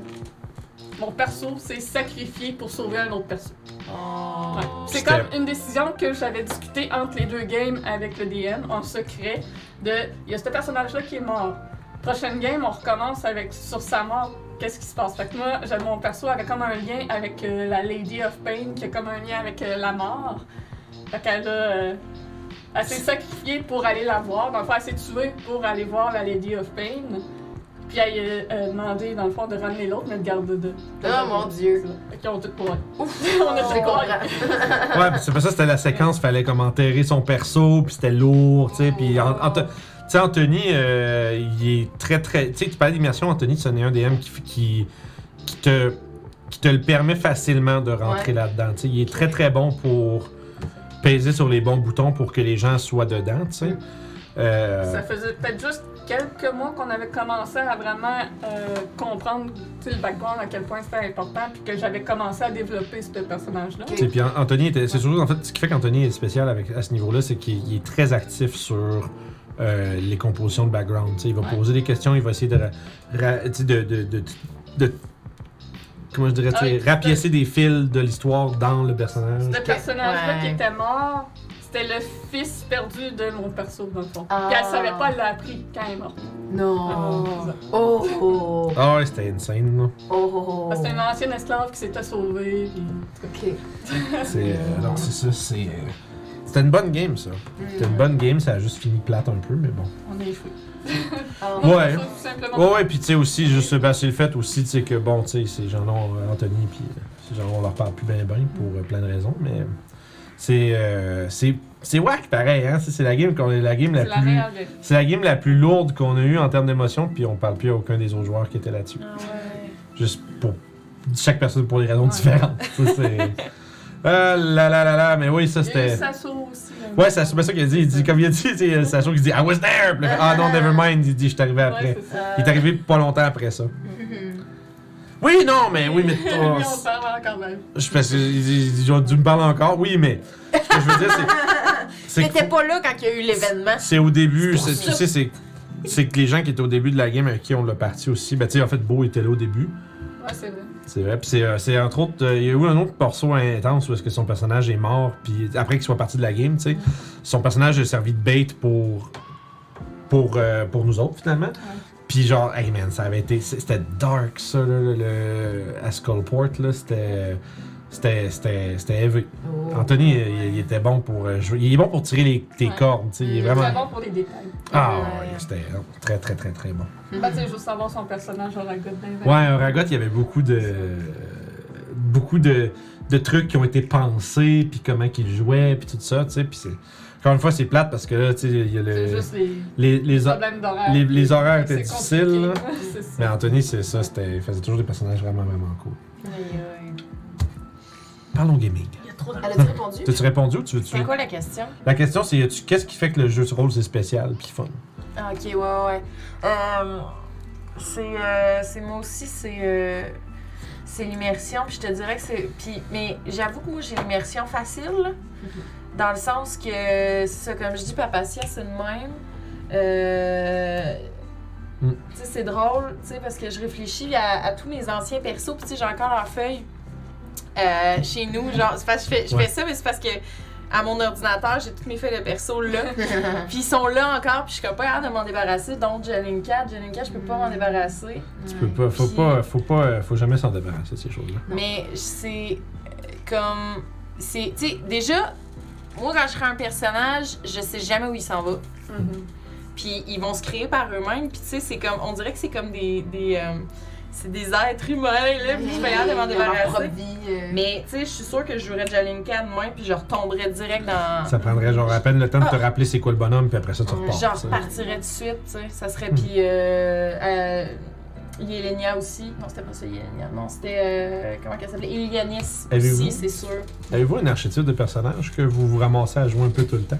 mon perso s'est sacrifié pour sauver un autre perso. Oh. Ouais. C'est comme une décision que j'avais discutée entre les deux games avec le DM en secret. De, il y a ce personnage-là qui est mort. Prochaine game, on recommence avec sur sa mort. Qu'est-ce qui se passe? Fait que moi, j'ai mon perso avait comme un lien avec euh, la Lady of Pain, qui a comme un lien avec euh, la mort. Fait qu'elle a, euh, Elle s'est sacrifiée pour aller la voir. Dans le fond, elle s'est tuée pour aller voir la Lady of Pain. Puis elle a euh, demandé, dans le fond, de ramener l'autre, mais de garder deux. Oh mon dieu. Fait qu'ils ont tout pour Ouf, On a tout comprends. Ouais, puis c'est pas ça, c'était la séquence, fallait comme enterrer son perso, puis c'était lourd, tu sais, puis en- en- tu sais, Anthony, euh, il est très très, tu sais, tu parlais d'immersion, Anthony, c'est un DM qui, qui, qui te, qui te le permet facilement de rentrer Ouais. là-dedans, tu sais, il est très très bon pour peser sur les bons boutons pour que les gens soient dedans, tu sais. Euh, Ça faisait peut-être juste quelques mois qu'on avait commencé à vraiment euh, comprendre le background, à quel point c'était important, puis que j'avais commencé à développer ce personnage-là. Sais, puis An- Anthony, était- c'est surtout en fait ce qui fait qu'Anthony est spécial avec, à ce niveau-là, c'est qu'il il est très actif sur euh, les compositions de background. tu sais. Il va Ouais. poser des questions, il va essayer de, ra- ra- tu sais, de, de, de, de- comment je dirais, tu sais, Ah, rapiécer des fils de l'histoire dans le personnage. Ce personnage-là Ouais. qui était mort, c'était le fils perdu de mon perso, dans le fond. Ah. Puis elle savait pas, elle l'a appris quand elle est morte. Non. Ah. Oh oh. Ah ouais, c'était insane. là. Oh oh oh. Parce que C'était une ancienne esclave qui s'était sauvée. Puis... Ok. C'est, euh, non, c'est ça, c'est. euh, c'était une bonne game, ça. C'était une bonne game, ça a juste fini plate un peu, mais bon. On est échoué. Ah. Ouais. tout simplement. Ouais, ouais, puis tu sais aussi, juste ben, c'est le fait aussi, tu sais, que bon, tu sais, ces gens-là, euh, Anthony, puis euh, ces gens on leur parle plus bien, bien pour euh, plein de raisons, mais c'est. euh, c'est. C'est wack pareil, hein? C'est c'est la game qu'on est la game la plus. C'est la game la plus lourde qu'on a eue en termes d'émotion, puis on parle plus à aucun des autres joueurs qui étaient là-dessus. Ah ouais. Juste pour chaque personne pour des raisons Ouais. différentes. Ça, c'est. Ah là là là là, mais oui, ça c'était. Sasso aussi. là. Ouais, c'est ça qu'il a dit. Il dit, comme il a dit, sais, Sacho qui dit I was there! Puis ah non, never mind, il dit, je suis arrivé après. Ouais, c'est ça. il est arrivé pas longtemps après ça. Mhm. Oui, non, mais oui, mais Lui, toi. on parle quand même. Je pense que ils ont dû me parler encore, oui, mais ce que je veux dire, c'est. c'est que T'étais pas là quand il y a eu l'événement. C'est au début, C'est c'est- tu sais, c'est. C'est que les gens qui étaient au début de la game avec qui on l'a parti aussi, ben tu sais, en fait, Beau était là au début. Ouais, c'est vrai. C'est vrai. Puis c'est, euh, entre autres, euh, il y a eu un autre morceau intense où est-ce que son personnage est mort, puis après qu'il soit parti de la game, tu sais, son personnage a servi de bait pour pour euh, pour nous autres finalement. Puis genre, hey man, ça avait été, c'était dark ça là, le, le- à Skullport là, c'était c'était heavy. Oh. Anthony, il, il était bon pour euh, jouer, il est bon pour tirer les, tes Ouais. cordes, sais, il est Mm. vraiment Très bon pour les détails. ah Ouais. ouais, c'était euh, très très très très bon. Bah, tu sais, juste savoir son personnage aura good Ouais, un Ragot, il y avait beaucoup de. beaucoup de, de trucs qui ont été pensés, puis comment qu'il jouait, puis tout ça, tu sais. Puis c'est. Encore une fois, c'est plate parce que là, tu sais, il y a le. juste les, Les, les, problèmes d'horaire. les- les horaires étaient difficiles, là. Mais Anthony, c'est ça. Il faisait toujours des personnages vraiment, vraiment cool. Parlons gaming. Il y a trop de... Elle a-tu répondu? T'as-tu répondu ou tu veux C'est quoi la question? La question, c'est qu'est-ce qui fait que le jeu de rôle c'est spécial puis fun? Ah, ok, ouais, ouais, ouais. Euh, c'est, euh, c'est moi aussi, c'est, euh, c'est l'immersion. Puis je te dirais que c'est. Puis, mais j'avoue que moi, j'ai l'immersion facile. là. Dans le sens que, c'est ça, comme je dis, Papacia, c'est le même. Euh, Mm. Tu sais, c'est drôle, tu sais, parce que je réfléchis à, à tous mes anciens persos. Puis, tu sais, j'ai encore leur feuille euh, chez nous. Genre, parce que je fais, je Ouais. fais ça, mais c'est parce que. À mon ordinateur, j'ai toutes mes feuilles de perso là. Puis ils sont là encore, puis je suis pas capable de m'en débarrasser. Donc Jelinka, Jelinka, je peux pas m'en débarrasser. Tu peux pas, faut Puis- pas, faut pas, faut jamais s'en débarrasser de ces choses-là. Mais c'est euh, comme. C'est. Tu sais, déjà, moi quand je crée un personnage, je sais jamais où il s'en va. Mhm. Puis ils vont se créer par eux-mêmes. Puis tu sais, c'est comme. On dirait que c'est comme des. des euh, c'est des êtres humains, là. Puis je pas capable de m'en débarrasser. euh, Mais tu sais, je suis sûre que je jouerais Jalinka demain, puis je retomberais direct dans. Ça prendrait genre à peine le temps de te rappeler c'est quoi le bonhomme, puis après ça tu repars. Genre, je partirais tout de suite, tu sais. Ça serait. Hmm. Puis, euh, euh, Yelenia aussi. Non, c'était pas ça, Yelenia. Non, c'était. euh, comment qu'elle s'appelait? Ilianis Avez-vous- aussi, c'est sûr. Avez-vous un archétype de personnage que vous vous ramassez à jouer un peu tout le temps?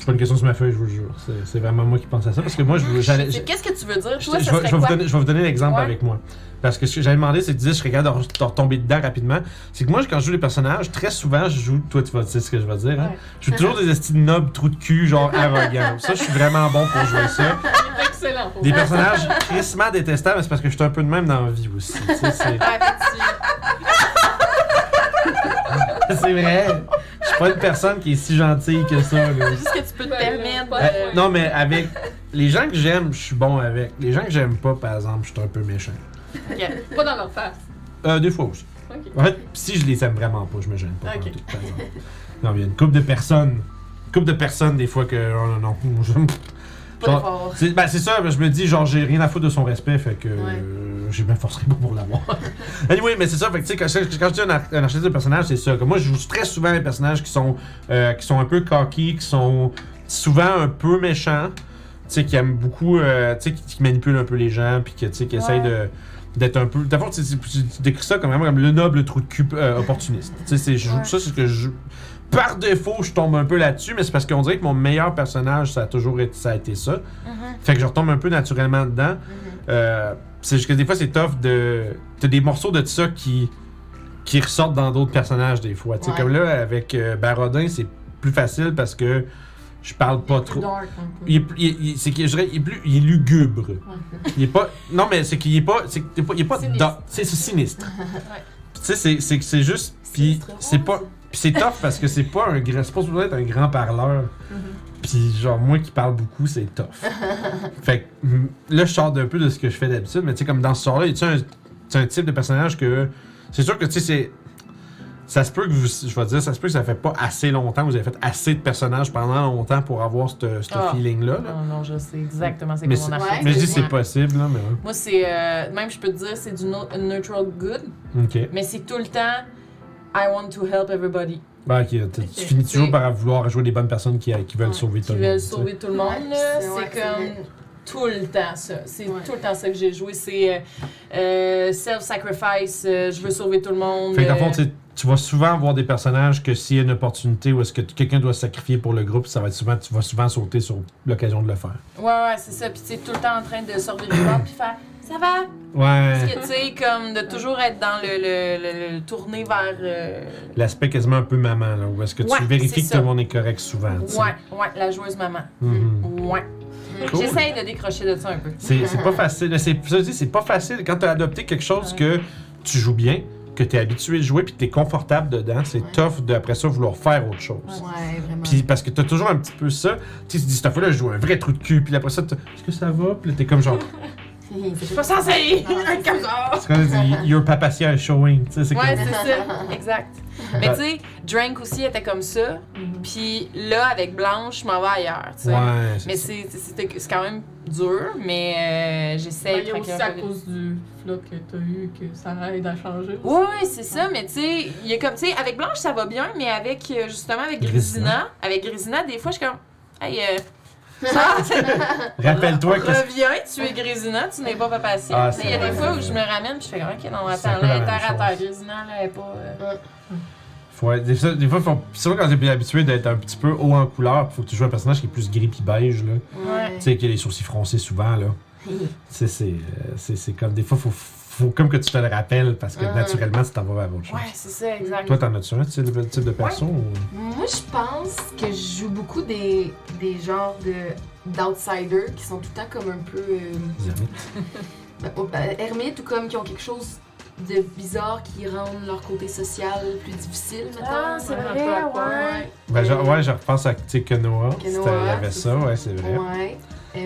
C'est pas une question sur ma feuille, je vous le jure. C'est- C'est vraiment moi qui pense à ça. Parce que moi, je veux- j'allais. Qu'est-ce que tu veux dire? Je, Toi, je ça vais, serait je vais vous donner, je vais vous donner l'exemple Ouais. avec moi. Parce que ce que j'avais demandé, c'est que tu disais, je serais capable de, re- de retomber dedans rapidement. C'est que moi, quand je joue les personnages, très souvent, je joue. Toi, tu vas dire ce que je vais dire. Hein? Ouais. Je joue toujours des estis de nobs, trous de cul, genre arrogants. ça, je suis vraiment bon pour jouer ça. Il est excellent pour Des ça. personnages crissement détestables, mais c'est parce que je suis un peu de même dans la vie aussi. C'est vrai. Je suis pas une personne qui est si gentille que ça. là. Juste que tu peux te Ouais, permettre. Euh, non, mais avec les gens que j'aime, je suis bon avec. Les gens que j'aime pas, par exemple, je suis un peu méchant. Ok. Pas dans leur face. Euh, des fois aussi. Ok. En fait, si je les aime vraiment pas, je me gêne pas. Tout, par exemple. non, il y a une couple de personnes couple de personnes des fois que. Oh non, non. je- Pas c'est ben, c'est ça, je me dis, genre, j'ai rien à foutre de son respect, fait que Ouais. euh, j'ai bien forcé pas pour l'avoir. anyway, mais c'est ça, fait que tu sais, quand, je- quand je dis un, ar- un archétype de personnage, c'est ça. Que moi, je joue très souvent les personnages qui sont, euh, qui sont un peu cocky, qui sont souvent un peu méchants, sais, qui aiment beaucoup, euh, tu sais, qui, qui manipulent un peu les gens, puis qui, tu sais, qui essayent de d'être un peu d'abord tu, décris ça comme vraiment comme le noble trou de cul euh, opportuniste tu sais Ouais. ça c'est ce que je par défaut je tombe un peu là-dessus mais c'est parce qu'on dirait que mon meilleur personnage ça a toujours été ça a été ça Mhm. fait que je retombe un peu naturellement dedans. Euh, c'est juste que des fois, c'est tough de. T'as des morceaux de ça qui, qui ressortent dans d'autres personnages, des fois. Tu sais, Ouais. Comme là, avec euh, Barodin, c'est plus facile parce que je parle pas trop. Dark, un peu. Il est, il il- c'est qu'il- je dirais, il est plus, il est lugubre. Il est pas. Non, mais c'est qu'il est pas. C'est qu'il est pas. Il est pas Sinistre. c'est c'est sinistre. Ouais. Tu sais, c'est- c'est c'est juste. Puis c'est pas. Puis c'est tough parce que c'est pas un grand. C'est pas supposé être un grand parleur. Mm-hmm. Puis genre, moi qui parle beaucoup, c'est tough. fait que là, je sors d'un peu de ce que je fais d'habitude, mais tu sais, comme dans ce sort-là, tu un type de personnage que. C'est sûr que tu sais, c'est. Ça se peut que vous. Je vais dire, ça se peut que ça fait pas assez longtemps, vous avez fait assez de personnages pendant longtemps pour avoir ce ce Ah. feeling-là. là. Non, non, je sais exactement c'est c'est- archétype. Mais je dis c'est possible, là, mais. Moi, c'est. euh, même, je peux te dire, c'est du no- neutral good, Ok. mais c'est tout le temps I want to help everybody. Ben, ok, tu, tu finis toujours par vouloir jouer des bonnes personnes qui, qui veulent Ouais. sauver tout Qui le monde. veulent tu sais. sauver tout le monde, ouais, c'est comme. Tout le temps ça. C'est Ouais. tout le temps ça que j'ai joué. C'est euh, euh, self-sacrifice, euh, je veux sauver tout le monde. Fait que dans le fond, tu sais, tu vas souvent avoir des personnages que s'il y a une opportunité où est-ce que quelqu'un doit se sacrifier pour le groupe, ça va être souvent, tu vas souvent sauter sur l'occasion de le faire. Ouais, ouais, c'est ça. Puis tu sais, tout le temps en train de sortir du bord puis faire ça va. Ouais. Parce que tu sais, comme de toujours être dans le, le, le- le tourner vers. euh, L'aspect quasiment un peu maman, là, où est-ce que tu vérifies que tout le monde est correct souvent. tu sais. Ouais, ouais, la joueuse maman. Mhm. Ouais. Cool. J'essaye de décrocher de ça un peu. C'est c'est pas facile. C'est pas facile quand tu as adopté quelque chose que tu joues bien, que tu es habitué de jouer puis que tu es confortable dedans. C'est tough d'après ça vouloir faire autre chose. Ouais, vraiment. Puis parce que t'as toujours un petit peu ça. Tu sais, tu dis, cette fois-là, je joue un vrai trou de cul. Puis après ça, est-ce que ça va? Puis là, t'es comme genre, Je suis pas c'est être comme ça. c'est comme dit, your papacia is showing. Tu sais, c'est Ouais, comme. c'est ça. Exact. Mais tu sais, Drank aussi était comme ça. Puis là, avec Blanche, je m'en vais ailleurs. tu sais. Ouais, Mais c'est c'est c'est- c'est c'est quand même dur, mais euh, Ben, j'essaie Il y a aussi tranquillement à cause du flot que t'as eu que ça aide à changer. Oui, oui, c'est ça, mais tu sais, il y a comme, tu sais, avec Blanche, ça va bien, mais avec, euh, justement, avec Grisina. Grisina, avec Grisina, des fois, je suis comme, hey, euh, Rappelle-toi que. reviens, tu es Grisina, tu n'es pas Papacia. Ah, il y a c'est des fois où je me ramène, puis je fais, ok, non, C'est attends, là, terre à terre. Grisina, là, elle est pas. euh, Faut, des, fois- des fois, faut, c'est vrai quand t'es habitué d'être un petit peu haut en couleur, faut que tu joues un personnage qui est plus gris pis beige, là. Ouais. Tu sais, qui a les sourcils froncés souvent, là. Tu sais, c'est, euh, c'est, c'est comme. Des fois, faut, faut comme que tu te le rappelles parce que Mhm. naturellement, tu t'en vas vers autre chose. Ouais, c'est ça, exact. Toi, t'en as-tu un type de, type de perso ou- Moi, je pense que je joue beaucoup des, des genres de d'outsiders qui sont tout le temps comme un peu euh, ben, ben, ermites ou comme qui ont quelque chose de bizarre qui rendent leur côté social plus difficile, mettons. Ah, c'est Ouais, vrai, ouais. Ben, Euh, ouais, je repense à Kenoa. Kenoa, Il y avait ça, ouais, c'est vrai. Ouais. Euh,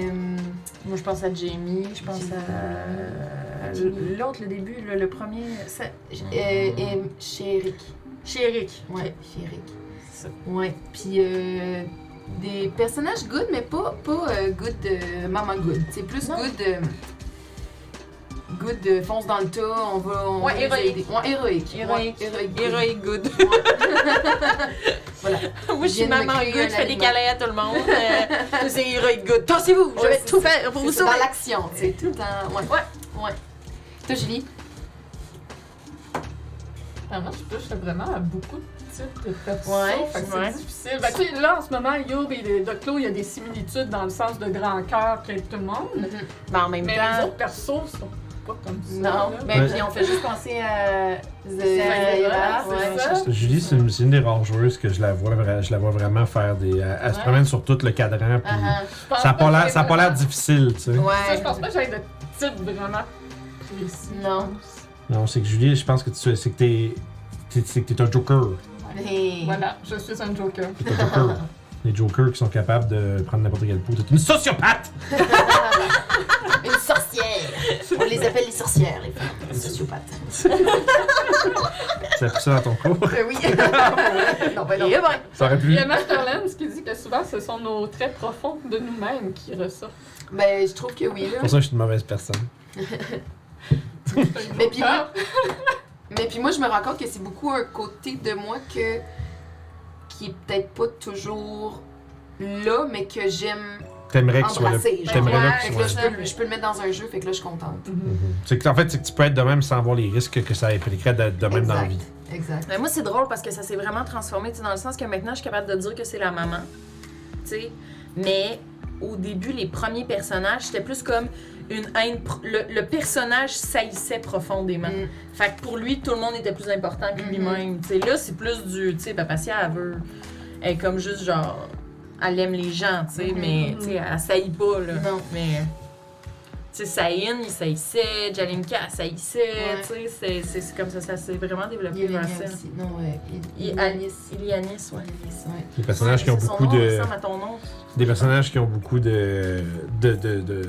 Moi, je pense à Jamie, je pense à. Jamie. L'autre, le début, le, le premier. c'est- j- euh, euh, chez Eric. Chez Eric. Ouais, chez Eric. C'est ça. Ouais. Puis euh, des personnages good, mais pas, pas euh, good euh, maman good. C'est plus Non. good. euh, good euh, fonce dans le tas, on va. On Ouais, va les héroïque. Ouais, héroïque. Héroïque. Ouais, héroïque. good. Voilà. Moi, je suis maman good, je fais des câlins à tout le monde. Euh, c'est Heroic good. Tassez-vous, je vais c'est tout faire pour vous C'est dans sauver. l'action, tu sais, tout le temps. Ouais. Ouais. Ouais. Toi, Julie? Moi, je touche vraiment à beaucoup de types de persos. Ouais, fait que ouais. c'est difficile. Ben, tu sais, là, en ce moment, Yob et Doclo, il y a des similitudes dans le sens de grand cœur que tout le monde. Mais en même Mais les temps. autres persos sont pas comme ça. Non. Ben, Ouais. puis on fait juste penser à. Ouais. ça. Julie, c'est une, des rares joueuses que je la vois, vra- je la vois vraiment faire des. Elle, elle se Ouais. promène sur tout le cadran, puis Ah, Je pense ça n'a pas l'air vraiment- difficile, tu sais. ah. Ça, Ouais. je pense pas que j'ai de type vraiment précis. Non. Non, c'est que Julie, je pense que tu c'est que t'es. t'es- C'est que t'es un joker. Mais- Voilà, je suis un joker. T'es un joker. Les jokers qui sont capables de prendre n'importe quelle peau. T'es une sociopathe! Une sorcière! On les appelle les sorcières, les femmes. Les sociopathes. Tu as pris ça dans ton cours. Euh, oui. non, ben non. Et ben. Ça aurait Il y a Masterlands qui dit que souvent, ce sont nos traits profonds de nous-mêmes qui ressortent. Ben, je trouve que oui, là. C'est pour ça que je suis une mauvaise personne. Mais puis moi, mais puis moi, je me rends compte que c'est beaucoup un côté de moi que qui est peut-être pas toujours là, mais que j'aime T'aimerais que ce soit le. T'aimerais là que soit. je, peux, je peux le mettre dans un jeu, fait que là, je suis contente. Mhm. C'est que, en fait, c'est que tu peux être de même sans voir les risques que ça impliquerait d'être de même dans la vie. Exact. Ben, moi, c'est drôle parce que ça s'est vraiment transformé, tu sais, dans le sens que maintenant, je suis capable de dire que c'est la maman. Tu sais. Mais au début, les premiers personnages, c'était plus comme une haine. Le, le personnage saillissait profondément. Mm. Fait que pour lui, tout le monde était plus important que lui-même. Tu sais, là, c'est plus du. Tu sais, Papacia, elle veut. Elle est comme juste genre. Elle aime les gens, tu sais, Mhm. mais tu sais, elle saillit pas, là. Non. Mais. Tu sais, Saïn, il saillissait, Jalinka, elle saillissait, Ouais. tu sais, c'est- c'est c'est comme ça, ça s'est vraiment développé Il y a vers ça. aussi. Non, ouais. Il, Il- il, Alice. Ilianis, ouais. Alice, ouais. Des personnages qui ont beaucoup nom de. ressemble à ton nom. Des personnages qui ont beaucoup de. de, de, de,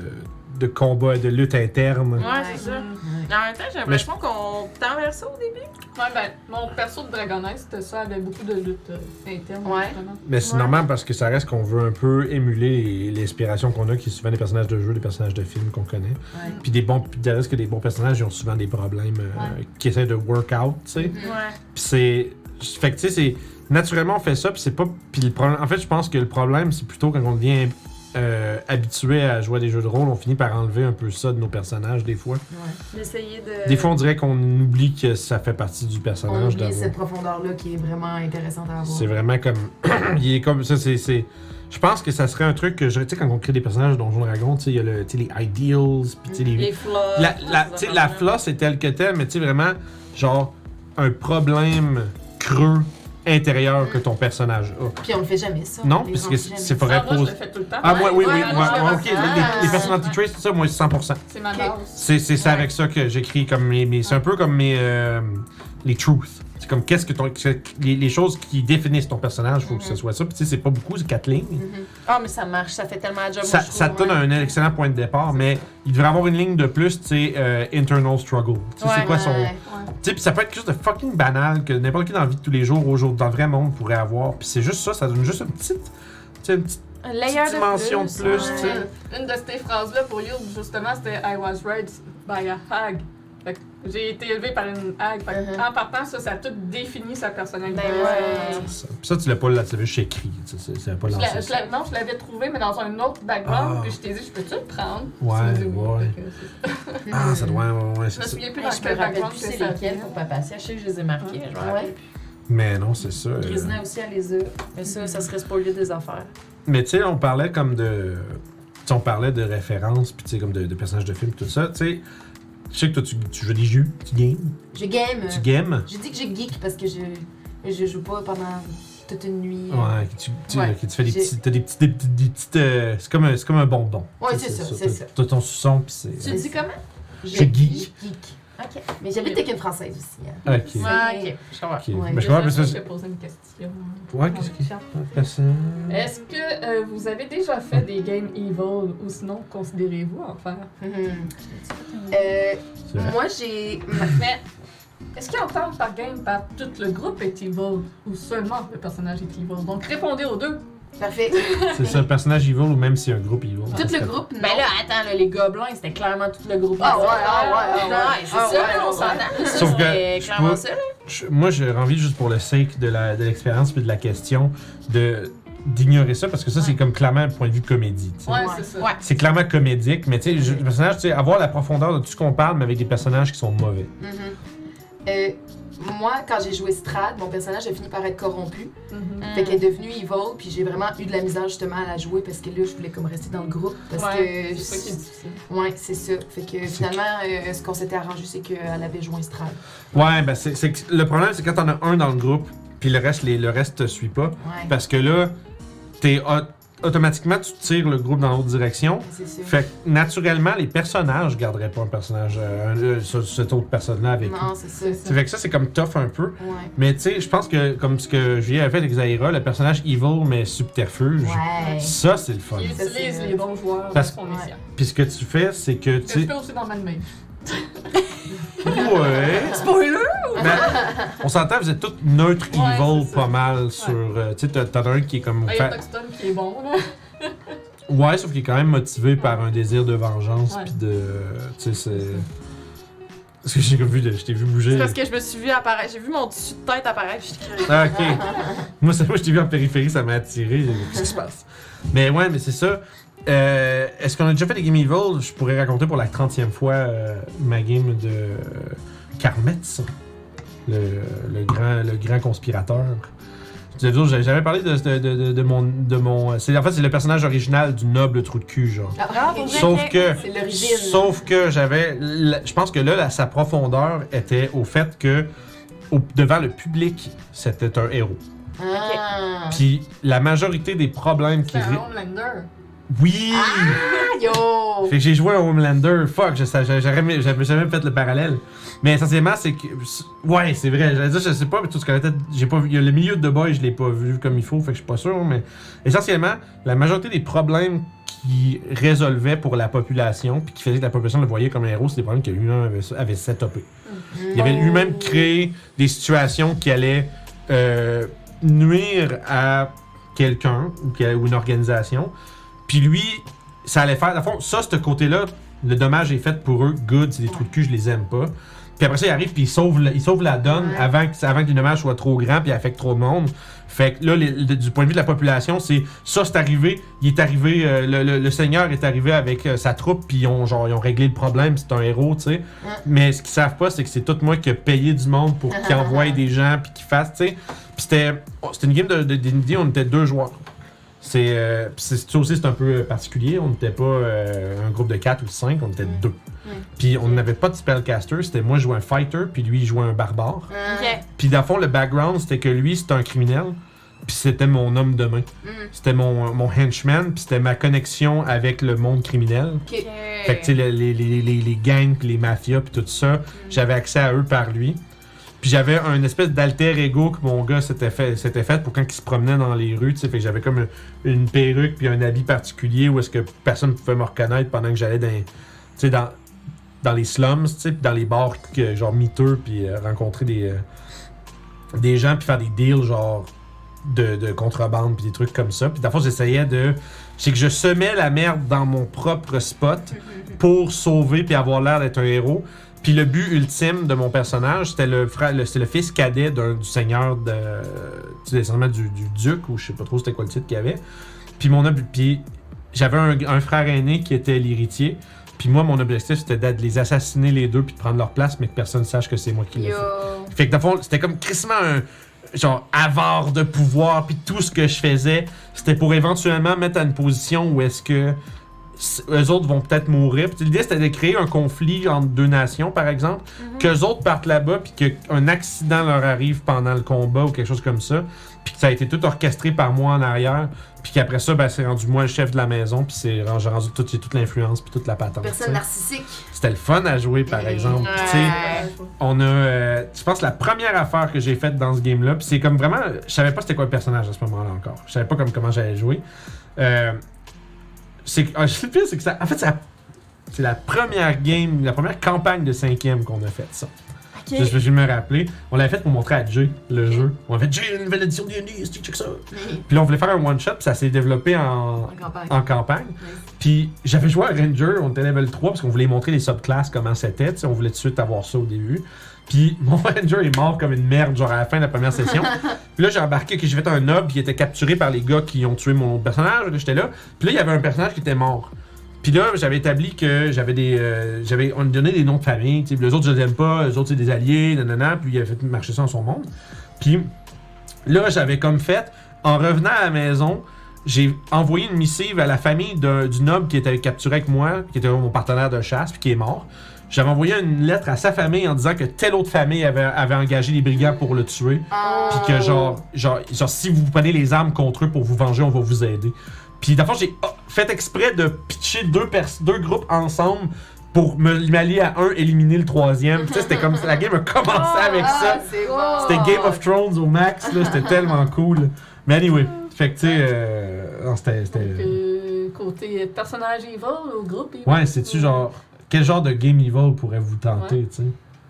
de combats et de luttes internes. Ouais, c'est ça. En même temps, j'ai l'impression qu'on tend vers ça au début. Ouais, ben, mon perso de Dragonesse, c'était ça, avait beaucoup de luttes euh, internes, Ouais. justement. Mais c'est Ouais. normal parce que ça reste qu'on veut un peu émuler l'inspiration qu'on a, qui est souvent des personnages de jeux, des personnages de films qu'on connaît. Ouais. Puis des bons, reste que des bons personnages, ils ont souvent des problèmes euh, Ouais. qui essaient de work out, tu sais. Ouais. Puis c'est. Fait que tu sais, c'est. Naturellement, on fait ça, puis c'est pas. Puis le problème. En fait, je pense que le problème, c'est plutôt quand on devient euh, habitué à jouer à des jeux de rôle, on finit par enlever un peu ça de nos personnages, des fois. Ouais. De. Des fois, on dirait qu'on oublie que ça fait partie du On personnage. oublie d'avoir- cette profondeur-là qui est vraiment intéressante à avoir. C'est vraiment comme. il est comme ça, c'est. Je pense que ça serait un truc que je. Tu sais, quand on crée des personnages de Donjon Dragon, tu sais, il y a le, les ideals, puis tu sais, les. Les flaws. La, la, la flosse est telle que telle, mais tu sais, vraiment, genre, un problème creux intérieur que ton personnage a. Puis on le fait jamais, ça. Non, On les puisque rend c'est c'est Ah, moi, je poser. le fais tout le temps. Ah, moi, oui, oui, ouais, moi, ouais, moi, ouais, ok. Les, les personality traits, c'est ça, moi, c'est 100%. C'est ma base. C'est c'est ça Ouais. avec ça que j'écris comme mes. mes- c'est un peu comme mes. euh, les truths. C'est comme qu'est-ce que ton. les, les choses qui définissent ton personnage, faut que ce Mhm. soit ça. Puis tu sais, c'est pas beaucoup, c'est 4 lignes. Mhm. Ah, mais ça marche, ça fait tellement de job. Ça, te donne ouais. un excellent point de départ, mais il devrait avoir une ligne de plus, tu sais, euh, internal struggle. Tu sais, c'est quoi son. Ouais. Tu sais, puis ça peut être quelque chose de fucking banal que n'importe qui dans la vie de tous les jours, au jour, dans le vrai monde, pourrait avoir. Puis c'est juste ça, ça donne juste une petite. Tu sais, une petite. Un layer petite dimension de plus, ouais. tu sais. Une- de ces phrases-là pour Yule, justement, c'était I was raised by a hag. Fait que j'ai été élevé par une hag. Fait que Mhm. En partant, ça, ça a tout défini sa personnalité. Ben ouais. ça. Puis ça, tu l'as pas là, tu l'as juste écrit. Tu sais, pas Je non, je l'avais trouvé, mais dans un autre background. Ah. Puis je t'ai dit, je peux-tu le prendre? Ouais, dit ouais. Que Ah, ça doit. Ouais, ouais, Je me souviens plus Ouais, dans je me quel rappelle background plus c'est lesquels pour Papacia. Je sais que je les ai marqués. Ouais. Mais non, c'est ça. euh. Grisina aussi, elle les a. Mais ça, ça serait spoiler des affaires. Mais tu sais, on parlait comme de. Tu sais, on parlait de références, puis tu sais, comme de, de personnages de films, tout ça. Tu sais, je sais que toi, tu, tu joues des jeux, tu games? Je game. Tu games? Je dis que je geek parce que je, je joue pas pendant toute une nuit. Ouais, que tu, tu, Ouais. que tu fais des petits. T'as des petits. Des, petits- des petites. euh, c'est comme, un- c'est comme un bonbon. Ouais, c'est ça, c'est ça. T'as ton son, puis c'est. Tu le dis comment? Je Je geek. geek. Ok. Mais j'habite avec une française aussi. hein. Ok. Ah, ok. Je comprends. Ok. Ouais. Mais je comprends, parce Je que. vais poser une question. Ouais, qu'est-ce qui. Est-ce que euh, vous avez déjà fait des games evil ou sinon considérez-vous en faire? Mhm. Euh, moi, j'ai. Mais est-ce qu'entendre par game par tout le groupe est evil ou seulement le personnage est evil? Donc répondez aux deux. Parfait. C'est ça, un personnage evil ou même si un groupe evil. Tout le groupe, non. Ben là, attends, là, les gobelins, c'était clairement tout le groupe. Ah ouais, ah ouais, ah ouais. Ouais, c'est Ah ça, on ah s'entend. Sauf que clairement ça, là. Moi, j'ai envie, juste pour le sake de l'expérience puis de la question, de d'ignorer ça parce que ça, c'est comme clairement un point de vue comédie. Ouais, Ouais. c'est ça. Ouais. C'est clairement comédique, mais tu sais, le personnage, tu sais, avoir la profondeur de tout ce qu'on parle, mais avec des personnages qui sont mauvais. Mhm. Euh, moi, quand j'ai joué Strad, mon personnage a fini par être corrompu. Mhm. Fait qu'elle est devenue evil, puis j'ai vraiment eu de la misère justement à la jouer parce que là, je voulais comme rester dans le groupe. Parce Ouais, que. c'est ça qui est difficile. Ouais, c'est ça. Fait que finalement, euh, ce qu'on s'était arrangé, c'est qu'elle avait joint Strad. Ouais, ben c'est c'est que le problème, c'est quand t'en as un dans le groupe, puis le reste, les, le reste te suit pas, Ouais, parce que là, t'es au- automatiquement, tu tires le groupe dans l'autre direction. c'est ça. Fait que naturellement, les personnages garderaient pas un personnage, euh, un- euh, ce- cette autre personne-là avec eux. Non, c'est ça. C'est fait que ça, c'est comme tough un peu. Ouais. Mais tu sais, je pense que comme ce que Julien a fait avec Zaira, le personnage evil mais subterfuge, Ouais. ça c'est le fun. Il utilise les bons joueurs Parce-. Puis ce que tu fais, c'est que tu fais aussi dans. Ouais. Spoiler! Ben Ben, on s'entend, vous êtes tous neutres Ouais, evil c'est ça. pas mal sur. euh, tu sais, t'as- t'en as un qui est comme. Ah, Il y a fa- Toxton qui est bon, là. Ouais, sauf qu'il est quand même motivé par un désir de vengeance, Ouais. puis de. Tu sais, c'est. Parce que j'ai vu, de- je t'ai vu bouger. C'est parce que je me suis vu apparaître. J'ai vu mon dessus de tête apparaître. puis Ah, ok. moi, c'est moi, je t'ai vu en périphérie, ça m'a attiré. Qu'est-ce qui se passe? Mais ouais, mais c'est ça. Euh, Est-ce qu'on a déjà fait des Game Evil? Je pourrais raconter pour la 30e fois euh, ma game de euh, Karmetz, le, le grand, le grand conspirateur. J'avais parlé de, de, de, de mon. De mon en fait, c'est le personnage original du noble trou de cul, genre. Ah? Sauf que. Sauf que j'avais. Je pense que là, la- sa profondeur était au fait que, au- devant le public, c'était un héros. Ah. Puis la majorité des problèmes qui. C'est un Homelander. Oui! Ah, yo! Fait que j'ai joué à Homelander. Fuck, j'aurais jamais- j'avais jamais fait le parallèle. Mais essentiellement, c'est que. Ouais, c'est vrai. J'allais dire, je sais pas, mais tout ce que. J'ai pas vu. il y a Le milieu de boy, je l'ai pas vu comme il faut, fait que je suis pas sûr. Mais essentiellement, la majorité des problèmes qui résolvaient pour la population, puis qui faisaient que la population le voyait comme un héros, c'est des problèmes que lui-même avait, avait setupés. Il avait lui-même créé des situations qui allaient euh, nuire à quelqu'un ou une organisation. Puis lui, ça allait faire. Le fond, ça, ce côté-là, le dommage est fait pour eux. Good, c'est des trous de cul, je les aime pas. Puis après ça, il arrive puis il sauve, il sauve la donne Ouais. avant, que, avant que le dommage soit trop grand puis affecte trop de monde. Fait que là, les- le- du point de vue de la population, c'est ça, c'est arrivé. Il est arrivé, euh, le, le- le Seigneur est arrivé avec euh, sa troupe puis ils ont, genre, ils ont réglé le problème. C'est un héros, tu sais. Mais ce qu'ils savent pas, c'est que c'est tout moi qui ai payé du monde pour qu'ils envoient des gens puis qu'ils fassent, tu sais. Puis c'était, oh, c'était une game de de on était deux joueurs. C'est, euh, ça aussi, c'est un peu particulier. On n'était pas euh, un groupe de 4 ou 5, on était Mm. deux. Puis on n'avait pas de spellcaster, c'était moi je jouais un fighter, puis lui il jouait un barbare. Ah. Puis dans le fond, le background, c'était que lui, c'était un criminel, puis c'était mon homme de main. Mm. C'était mon, mon henchman, puis c'était ma connexion avec le monde criminel. Fait que, tu sais, le- les, les, les, les gangs, puis les mafias, puis tout ça, j'avais accès à eux par lui. Puis j'avais un espèce d'alter ego que mon gars s'était fait, s'était fait pour quand il se promenait dans les rues. Fait que j'avais comme une, une perruque puis un habit particulier où est-ce que personne ne pouvait me reconnaître pendant que j'allais dans, dans, dans les slums, puis dans les bars que, genre miteux, puis euh, rencontrer des, euh, des gens, puis faire des deals, genre, de, de contrebande, puis des trucs comme ça. Puis fond, j'essayais de... C'est que je semais la merde dans mon propre spot pour sauver puis avoir l'air d'être un héros. Puis le but ultime de mon personnage, c'était le frère, le, le fils cadet d'un, du seigneur de, tu sais, essentiellement du, du duc ou je sais pas trop c'était quoi le titre qu'il y avait. Puis mon puis j'avais un, un frère aîné qui était l'héritier. Puis moi, mon objectif, c'était de les assassiner les deux puis de prendre leur place, mais que personne sache que c'est moi qui l'ai fait. Fait que dans le fond, c'était comme crissement un genre avare de pouvoir, puis tout ce que je faisais, c'était pour éventuellement mettre à une position où est-ce que eux autres vont peut-être mourir. L'idée c'était de créer un conflit entre deux nations, par exemple, qu'eux autres partent là-bas, puis qu'un accident leur arrive pendant le combat ou quelque chose comme ça, puis que ça a été tout orchestré par moi en arrière, puis qu'après ça, ben, c'est rendu moi le chef de la maison, puis c'est rendu, j'ai rendu toute, toute l'influence, puis toute la patente. Personne narcissique. C'était le fun à jouer, par exemple. Ouais. on a, euh, je pense, la première affaire que j'ai faite dans ce game-là, puis c'est comme vraiment, je savais pas c'était quoi le personnage à ce moment-là encore. Je savais pas comme comment j'allais jouer. Euh, c'est ah, le pire, c'est que ça, en fait, ça, c'est la première game, la première campagne de cinquième qu'on a fait ça. Je, vais me rappeler. On l'avait fait pour montrer à Jay le jeu. On a fait Jay, une nouvelle édition de D&D, check ça. Puis là, on voulait faire un one shot, puis ça s'est développé en, En campagne. en campagne. Puis j'avais joué à Ranger, on était level 3 parce qu'on voulait montrer les subclasses comment c'était, on voulait tout de suite avoir ça au début. Puis mon Ranger est mort comme une merde genre à la fin de la première session. puis là j'ai embarqué que j'ai fait un nob qui était capturé par les gars qui ont tué mon personnage, j'étais là. Puis là il y avait un personnage qui était mort. Puis là, j'avais établi que j'avais des. euh, j'avais, on me donnait des noms de famille. Les autres, je les aime pas. Les autres, c'est des alliés. Nanana. Puis il avait fait marcher ça dans son monde. Puis là, j'avais comme fait, en revenant à la maison, j'ai envoyé une missive à la famille d'un- du noble qui était capturé avec moi, qui était mon partenaire de chasse, puis qui est mort. J'avais envoyé une lettre à sa famille en disant que telle autre famille avait, avait engagé les brigands pour le tuer. Ah. Puis que genre, genre, genre, si vous prenez les armes contre eux pour vous venger, on va vous aider. Puis d'abord, j'ai oh, fait exprès de pitcher deux, deux groupes ensemble pour me m'allier à un, éliminer le troisième. tu sais, c'était comme la game a commencé avec Ah, ça. c'est bon. C'était Game of Thrones au max, là, c'était tellement cool. Mais anyway, fait que tu sais, euh, c'était- Euh, côté personnage evil ou groupe evil? Ouais, c'est-tu genre. Quel genre de game evil pourrait vous tenter, tu sais?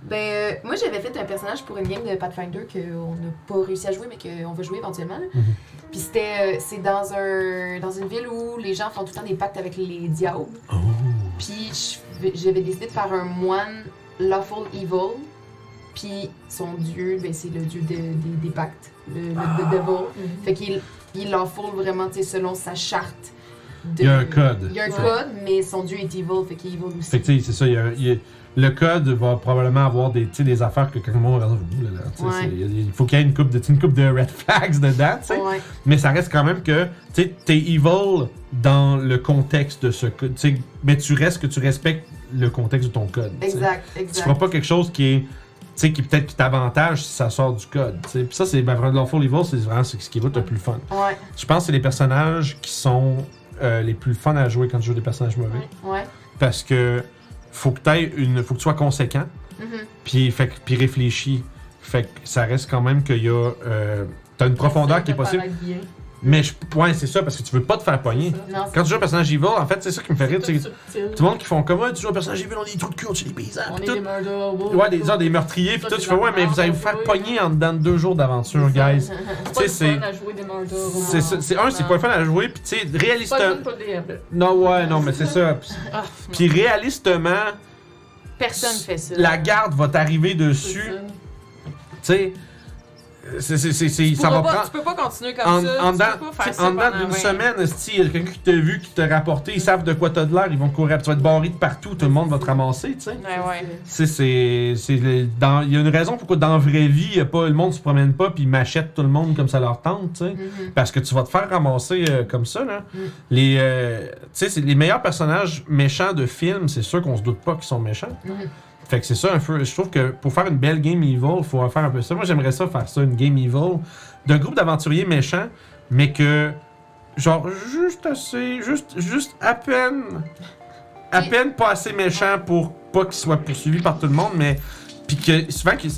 Ben, euh, moi, j'avais fait un personnage pour une game de Pathfinder qu'on n'a pas réussi à jouer, mais qu'on va jouer éventuellement. Mhm. Puis c'était, euh, c'est dans, un, dans une ville où les gens font tout le temps des pactes avec les diables. Oh. Puis j'avais décidé de faire un moine lawful evil. Puis son dieu, ben, c'est le dieu de- des, des pactes, le, le- Ah. the devil. Fait qu'il il lawful vraiment, tu sais, selon sa charte. De- Il y a un code. Il y a un Ouais. code, mais son dieu est evil, fait qu'il est evil aussi. Fait que c'est ça, il y a- il y a- le code va probablement avoir des, des affaires que là, tu sais, Ouais. il faut qu'il y ait une coupe de, une coupe de red flags dedans. Ouais. Mais ça reste quand même que, tu sais, t'es evil dans le contexte de ce code, mais tu restes que tu respectes le contexte de ton code. tu sais. Exact, Tu exact. feras pas quelque chose qui est, tu sais, qui peut-être qui t'avantage si ça sort du code. Puis ça, c'est, ben, Lawful Evil, c'est vraiment ce qui va être le plus fun. Ouais, Je pense que c'est les personnages qui sont euh, les plus fun à jouer quand tu joues des personnages mauvais. ouais. Parce que faut que une. faut que tu sois conséquent, Mhm. puis, fait, que- puis réfléchi. Fait que ça reste quand même qu'il y a. Euh, t'as une profondeur qui est possible. Mais je, ouais, c'est ça, parce que tu veux pas te faire pogner. Non, Quand tu joues un personnage evil, en fait, c'est ça qui me fait rire. Tout le monde qui font comme ah, tu joues un personnage evil, on est des trous de cul, on tue des paysans. On est tout. des. Ouais, des, genre, des meurtriers, puis tout. Tu fais, ouais, mais vous allez vous faire pogner en dedans de deux jours d'aventure, guys. C'est c'est. fun à jouer des murder wolves. C'est un, c'est pas le fun à jouer, puis tu sais, réaliste. C'est pas le fun pour le DM. là. Non, ouais, non, mais c'est ça. Ah, Puis réalistement, personne fait ça. la garde va t'arriver dessus. Tu sais, c'est, c'est, c'est, Tu ça va pas- prendre. Tu peux pas continuer comme En, ça. en tu dedans, peux pas faire t'sais, ça en dedans pendant d'une vingt- semaine, si il y a quelqu'un qui t'a vu, qui t'a rapporté, ils savent de quoi t'as de l'air, ils vont courir. Tu vas être barré de partout, tout le monde va te ramasser, tu sais. Ouais, ouais. Dans- il y a une raison pourquoi dans la vraie vie, y a pas, le monde se promène pas puis ils m'achètent tout le monde comme ça leur tente, tu sais. Mhm. Parce que tu vas te faire ramasser euh, comme ça, là. Mm. Les, euh, c'est les meilleurs personnages méchants de films, c'est sûr qu'on se doute pas qu'ils sont méchants. Mhm. Fait que c'est ça un peu. Je trouve que pour faire une belle game evil, faut faire un peu ça. Moi, j'aimerais ça faire ça, une game evil d'un groupe d'aventuriers méchants, mais que genre juste assez, juste, juste à peine, à peine pas assez méchants pour pas qu'ils soient poursuivis par tout le monde, mais puis que souvent qu'ils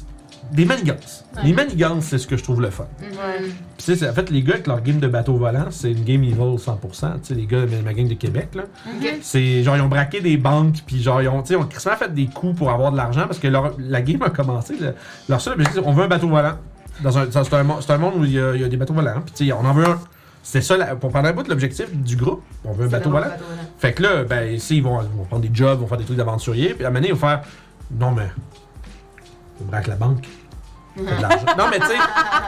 des manigances. Les manigances, c'est ce que je trouve le fun. Puis tu sais, c'est- en fait, les gars avec leur game de bateau volant, c'est une game evil 100%. Tu sais, les gars de ma gang de Québec, là. Ok. C'est genre, ils ont braqué des banques, puis genre, ils ont, tu sais, ils ont crissement fait des coups pour avoir de l'argent parce que leur, la game a commencé. là. Leur seul objectif, on veut un bateau volant. Dans un, c'est, un, c'est un monde où il y, a, il y a des bateaux volants, puis tu sais, on en veut un. C'était ça, la- pour prendre un bout de l'objectif du groupe, on veut un C'est bateau volant. bateau volant. Fait que là, ben, ici, ils vont, ils vont prendre des jobs, ils vont faire des trucs d'aventurier, puis à un moment donné, ils vont faire Non, mais. On braque la banque. Fait de l'argent. non, mais tu sais,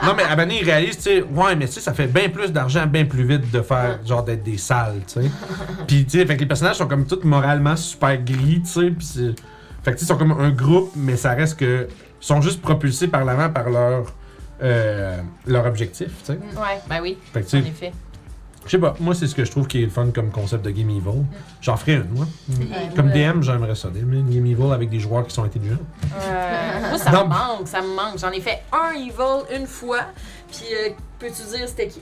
non, mais donné, ils réalisent, tu sais, ouais, mais tu sais, ça fait bien plus d'argent, bien plus vite de faire, genre, d'être des salles, tu sais. Puis, tu sais, fait que les personnages sont comme tous moralement super gris, tu sais, puis c'est. Fait que, tu sais, ils sont comme un groupe, mais ça reste que. Ils sont juste propulsés par l'avant par leur. euh, leur objectif, tu sais. Ouais, ben oui, Fait que, tu en sais, effet. Je sais pas, moi, c'est ce que je trouve qui est le fun comme concept de Game Evil. J'en ferais une, moi. Comme. DM, j'aimerais ça. Une Game Evil avec des joueurs qui sont intelligents. Euh, moi, ça Non. me manque, ça me manque. J'en ai fait un Evil une fois. Puis, euh, peux-tu dire c'était qui?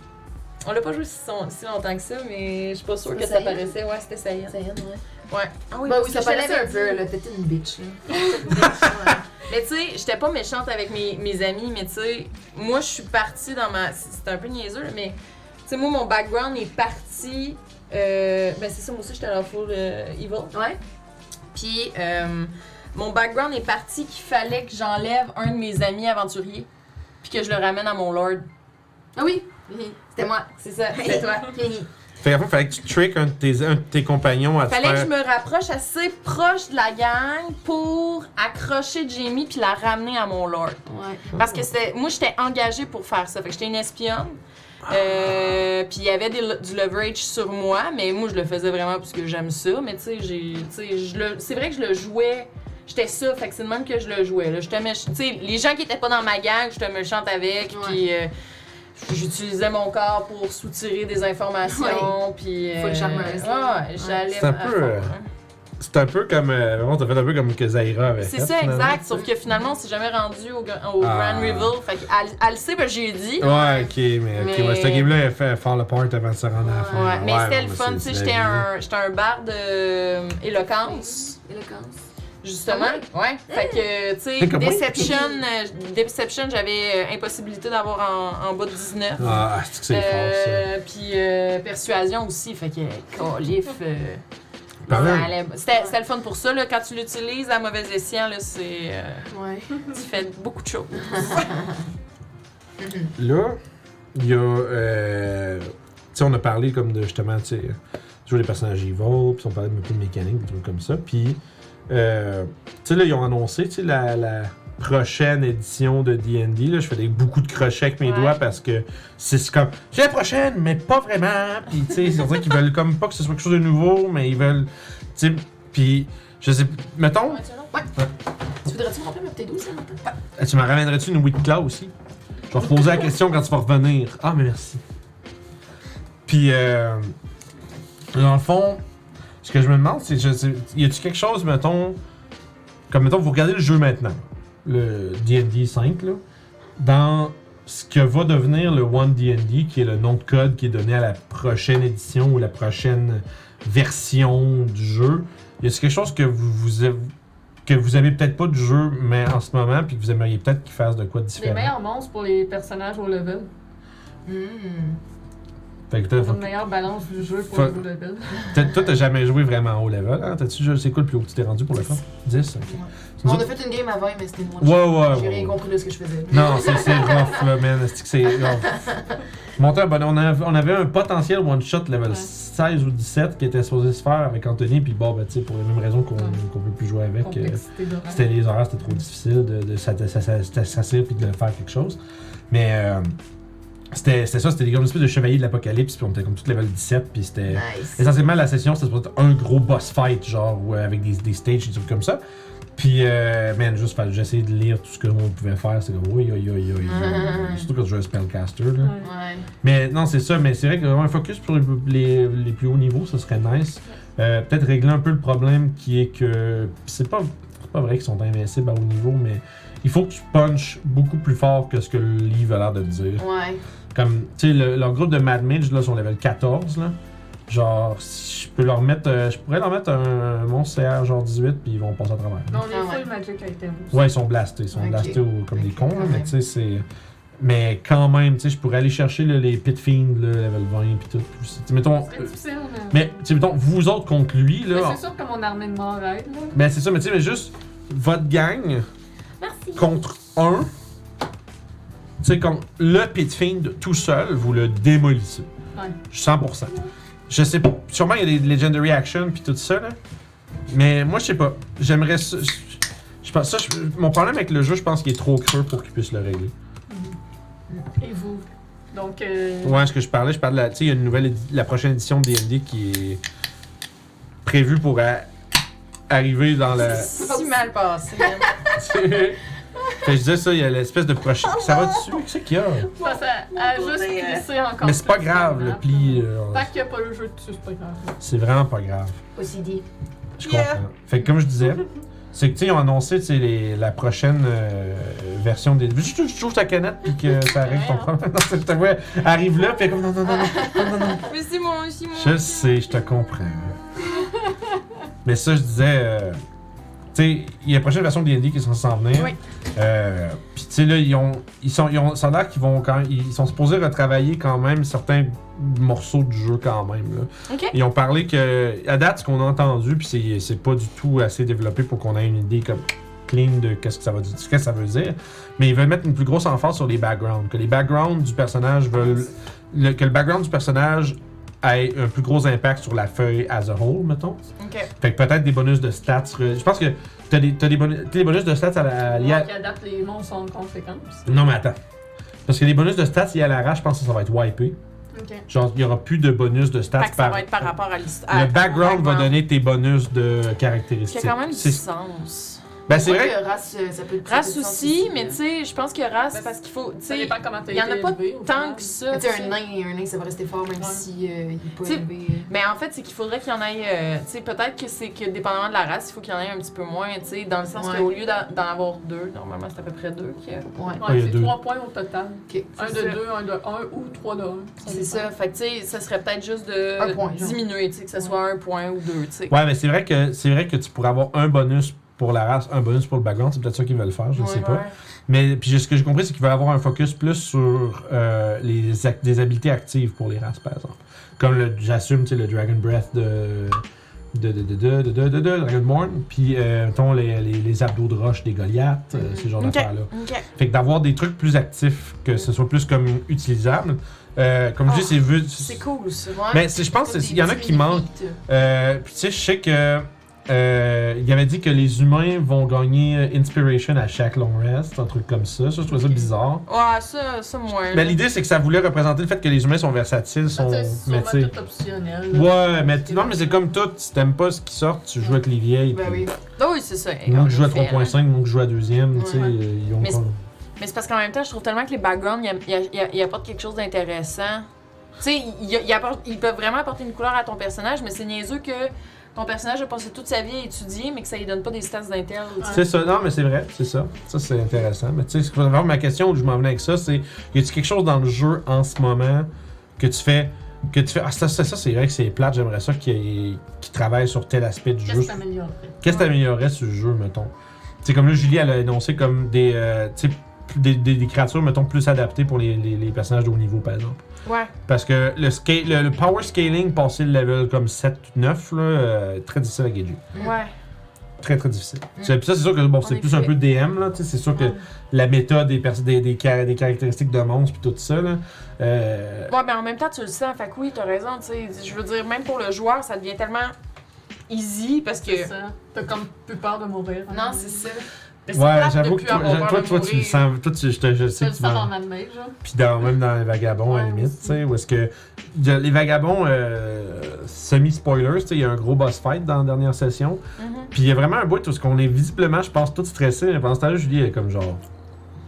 On l'a pas joué si, son- si longtemps que ça, mais je suis pas sûre que ça Sayan? paraissait. Ouais, c'était Sayan. Ça est, ouais. Ouais. Ah oui, Bah ça paraissait un peu, là. T'étais une bitch, là. Mais tu sais, j'étais pas méchante avec mes, mes amis, mais tu sais, moi je suis partie dans ma. C'était un peu niaiseux, là, mais sais, moi mon background est parti. Euh, ben c'est ça, moi aussi j'étais à la full euh, evil. Ouais. Puis euh, mon background est parti qu'il fallait que j'enlève un de mes amis aventuriers, puis que je le ramène à mon lord. Ah oui. C'était moi. C'est ça, c'est toi. Fait qu'après, fallait que tu trick un de tes, un de tes compagnons à te Fallait que je me rapproche assez proche de la gang pour accrocher Jamie puis la ramener à mon lord. Ouais. Parce que moi, j'étais engagée pour faire ça. Fait que j'étais une espionne. Euh, puis il y avait des- du leverage sur moi, mais moi, je le faisais vraiment parce que j'aime ça. Mais tu sais, j'ai, le- c'est vrai que je le jouais. J'étais ça, fait que c'est de même que je le jouais. Là. J'étais méch- tu sais, les gens qui étaient pas dans ma gang, j'étais méchante avec. Ouais. Puis euh, j'utilisais mon corps pour soutirer des informations. Puis. Euh, charmeuse, ouais, là. ouais, j'allais. C'est un à peu, fond, euh, hein. C'est un peu comme. Euh, vraiment, t'as fait un peu comme que Zaira avait C'est ça, finalement. exact. Sauf que finalement, on s'est jamais rendu au, Ah. Grand Reveal. Fait qu'elle elle le sait, ben j'ai dit. Ouais, ok, mais, ok, Mais- ouais, cette game-là, elle fait fall apart avant de se rendre à la fin. Ouais, mais c'était le fun, tu sais, j'étais un, j'étais un bar de euh, éloquence, Éloquence. justement. ouais? Fait que, tu sais. Deception, euh, Deception, j'avais euh, impossibilité d'avoir en, en bas de 19. Ah, c'est que c'est fort, ça. Euh, Puis euh, Persuasion aussi, fait que, calif. C'était le fun pour ça. Là, quand tu l'utilises à mauvais escient, là, c'est, euh, Ouais. tu fais beaucoup de choses. Là, il y a. euh, tu sais, on a parlé comme de justement, tu sais, jouer les personnages evil, puis on parlait un peu de mécanique, des trucs comme ça. Puis, euh, tu sais, là, ils ont annoncé, tu sais, la, la prochaine édition de DD. Là, je fais des, beaucoup de crochets avec mes Ouais. doigts parce que c'est comme. C'est la prochaine, mais pas vraiment. Puis, tu sais, c'est dire qu'ils veulent comme pas que ce soit quelque chose de nouveau, mais ils veulent. Tu sais, puis, je sais. Mettons. Tu voudrais-tu me rappeler ma petite douce, ça, Martin? Ah, Tu m'en ramènerais-tu une weed claw aussi? Je vais reposer la question quand tu vas revenir. Ah, mais merci. Puis, euh, dans le fond, ce que je me demande, c'est, y a-tu quelque chose, mettons, comme mettons, vous regardez le jeu maintenant, le D&D 5, là, dans ce que va devenir le One D&D, qui est le nom de code qui est donné à la prochaine édition ou la prochaine version du jeu, y a-t-il quelque chose que vous, vous avez, que vous avez peut-être pas du jeu, mais en ce moment, puis que vous aimeriez peut-être qu'il fasse de quoi de Les différent? meilleurs monstres pour les personnages au level. Hmm. Fait que une meilleure balance du jeu pour Faut- le level. peut-être- toi, t'as jamais joué vraiment haut level, hein? T'as-tu joué- c'est quoi le plus haut que tu t'es rendu pour le fond? 10? ok. Nous On a fait une game 20, mais c'était one Ouais, ouais, J'ai ouais, rien ouais. compris de ce que je faisais. Non, c'est rough, là, man. C'est que c'est rough. Monter bon, on, avait, on avait un potentiel one-shot level Ouais. 16 ou 17 qui était supposé se faire avec Anthony, puis bon, ben, tu sais, pour les mêmes raisons qu'on qu'on peut plus jouer avec. euh. C'était les horaires, c'était trop difficile de, de s'asseoir puis de faire quelque chose. Mais euh, c'était c'était ça, c'était des- comme une espèce de chevalier de l'apocalypse, puis on était comme tout level 17, puis c'était. Nice. Essentiellement, la session, c'était un gros boss fight, genre, avec des, des stages, des trucs comme ça. Puis, euh, man, juste, j'ai essayé de lire tout ce que on pouvait faire. C'est comme, oui, oui, oui, oui. Surtout quand je jouais à Spellcaster, là. Ouais. Mais non, c'est ça, mais c'est vrai qu'avoir un focus les, les- les plus hauts niveaux, ça serait nice. Euh, Peut-être régler un peu le problème qui est que. C'est pas, c'est pas vrai qu'ils sont invincibles à haut niveau, mais il faut que tu punches beaucoup plus fort que ce que le livre a l'air de te dire. Ouais. Comme, tu sais, le- leur groupe de Mad Mage, là, sont level 14, là. Genre, si je peux leur mettre. euh, je pourrais leur mettre un, un monstre CR genre 18, puis ils vont passer à travers. Non, les Ah ouais. full magic items. Ouais, ils sont blastés. Ils sont blastés au- comme des cons, là, mais tu sais, c'est. Mais quand même, tu sais, je pourrais aller chercher là, les Pit Fiends, là, level 20, puis tout. Sais, mettons. C'est euh, difficile, mais. mais, tu sais, mettons, vous autres contre lui, Mais là. c'est sûr que mon armée de mort aide, là. Ben, c'est ça, mais tu sais, mais juste votre gang Merci. contre un. Tu sais, contre le Pit Fiend tout seul, vous le démolissez. Ouais. 100%. Je sais pas. Sûrement, il y a des Legendary Action puis tout ça, là. Mais moi, je sais pas. J'aimerais ça. Je, pense ça. mon problème avec le jeu, je pense qu'il est trop creux pour qu'il puisse le régler. Et vous? Donc, euh, Ouais, ce que je parlais, je parlais de la. Tu sais, il y a une nouvelle. édi- La prochaine édition de DD qui est prévue pour a- arriver dans la. Si mal passé. fait que je disais ça, il y a l'espèce de prochain. Ça va dessus? Qu'est-ce qu'il y a? ça, ça a juste glissé encore. Mais c'est pas grave, le pli. euh, Tant qu'il n'y a pas le jeu dessus, c'est pas grave. C'est vraiment pas grave. OCD. Je Yeah. comprends. Fait que comme je disais, c'est que tu sais, ils ont annoncé les- la prochaine euh, version des. Veux-tu que je touche ta canette puis que ça règle ton problème? Non, c'est- arrive là puis comme non, non, non, non, non, non, non. Mais c'est mon, c'est mon. Je sais, je te comprends. Mais ça, je disais. euh, sais, il y a la prochaine version de D&D qui sont s'en venir. Oui. Euh, Puis tu sais, là, ils ont. Ils sont, ils ont, ça a l'air qu'ils vont quand Ils sont supposés retravailler quand même certains morceaux du jeu quand même. Là. Ils ont parlé que. À date, ce qu'on a entendu, puis c'est- c'est pas du tout assez développé pour qu'on ait une idée comme clean de qu'est-ce que ça va dire, qu'est-ce que ça veut dire. Mais ils veulent mettre une plus grosse emphase sur les backgrounds. Que les backgrounds du personnage veulent. le- que le background du personnage ait un plus gros impact sur la feuille as a whole, mettons. Fait que peut-être des bonus de stats. Je pense que t'as des, t'as des, bonus, t'as des bonus de stats à la, liés à- qui adapte les monstres en conséquence. Non, mais attends. Parce que les bonus de stats liés à la rage, je pense que ça va être wipé. Ok. Genre, il y aura plus de bonus de stats Fait que ça va être par rapport à l'histoire. Le background va donner tes bonus de caractéristiques. Qui a quand même du C'est- sens. Ben, c'est vrai. que race, euh, ça peut Race aussi, mais tu sais, je pense que race, Ben, parce qu'il faut. Tu Ça sais, dépend comment il y en a pas élevé, tant que ça. Tu sais, un nain, un nain, ça va rester fort même Ouais. si euh, il élevé. Mais en fait, c'est qu'il faudrait qu'il y en ait. euh, tu sais, peut-être que c'est que dépendamment de la race, il faut qu'il y en ait un petit peu moins, tu sais, dans le sens Ouais. qu'au lieu d'en avoir deux, normalement c'est à peu près deux. qu'il y a. Ouais. Ouais, il y a Ouais, c'est trois points au total. Un de deux, un de un ou trois de un. C'est ça. Fait que, tu sais, ça serait peut-être juste de diminuer, tu sais, que ce soit un point ou deux, tu sais. Ouais, mais c'est vrai que c'est vrai que tu pourrais avoir un bonus pour la race, un bonus pour le background. C'est peut-être ça qu'ils veulent faire, je ne Ouais, sais pas. ouais. Mais puis ce que j'ai compris, c'est qu'ils veulent avoir un focus plus sur euh, les des habilités actives pour les races, par exemple. Comme j'assume, tu sais, le Dragon Breath de de, de, de, de, de, de, de, de Dragonborn, puis euh, mettons les, les, les abdos de roche des Goliaths, euh, ce genre Ok. d'affaires-là. Ok. Fait que d'avoir des trucs plus actifs, que ce soit plus comme utilisable. Euh, comme je dis, Ah, c'est vu. C'est cool, ça. Ouais. Mais c'est- je pense qu'il y en a qui manquent. Euh, puis tu sais, je sais que. Euh, il avait dit que les humains vont gagner euh, Inspiration à chaque long rest, un truc comme ça. Ça, je trouvais ça bizarre. Ouais, ça, ça, moi. Mais l'idée, c'est que ça voulait représenter le fait que les humains sont versatiles, sont. C'est Mais sûrement tu sais. tout optionnel. là. Ouais, mais non, mais c'est comme tout. Si t'aimes pas ce qui sort, tu joues avec les vieilles. Ben puis oui. Ah oui, c'est ça. Nous qui jouent à On le fait, hein. 3.5, nous qui jouent à deuxième, tu sais, euh, ils ont Mais pas. Mais c'est parce qu'en même temps, je trouve tellement que les backgrounds, ils, apportent quelque chose d'intéressant. Tu sais, ils, ils peuvent vraiment apporter une couleur à ton personnage, mais c'est niaiseux que ton personnage a passé toute sa vie à étudier, mais que ça lui donne pas des stats d'intel. C'est ça, non, mais c'est vrai, c'est ça. Ça, c'est intéressant. Mais tu sais, ce que- vraiment, ma question où je m'en venais avec ça, c'est y a-t-il quelque chose dans le jeu en ce moment que tu fais. Que tu fais. Ah, ça, ça, ça, c'est vrai que c'est plate, j'aimerais ça qu'il qu'il travaille sur tel aspect du Qu'est-ce jeu. qui s'améliorerait? Qu'est-ce que t'améliorerais sur le jeu, mettons? C'est comme là, Julie, elle a énoncé comme des. euh, tu sais, des, des, des créatures, mettons, plus adaptées pour les, les, les personnages de haut niveau, par exemple. Ouais. Parce que le, scale, le, le power scaling, passer le level comme 7-9, là, euh, très difficile à gager. Ouais. Très, très difficile. Mm. C'est- Puis ça, c'est sûr que bon, c'est plus un peu DM, là. C'est sûr que Ouais. la méta des, des, des, car- des caractéristiques de monstres, puis tout ça, là. euh, Ouais, mais en même temps, tu le sens. Fait que oui, t'as raison, tu sais. Je veux dire, même pour le joueur, ça devient tellement easy parce que. C'est ça. T'as comme plus peur de mourir. Non, c'est ça. C'est ouais, j'avoue que toi, toi, tu le sens. Toi, tu, je, te- je sais Tu que le tu sens genre. Puis dans, même dans les vagabonds, à la limite, tu sais, où est-ce que. les vagabonds, euh, semi-spoilers, tu sais, il y a un gros boss fight dans la dernière session. Mhm. Puis il y a vraiment un bout où on est visiblement, je pense, tout stressé, mais pendant ce temps-là, Julie, est comme genre.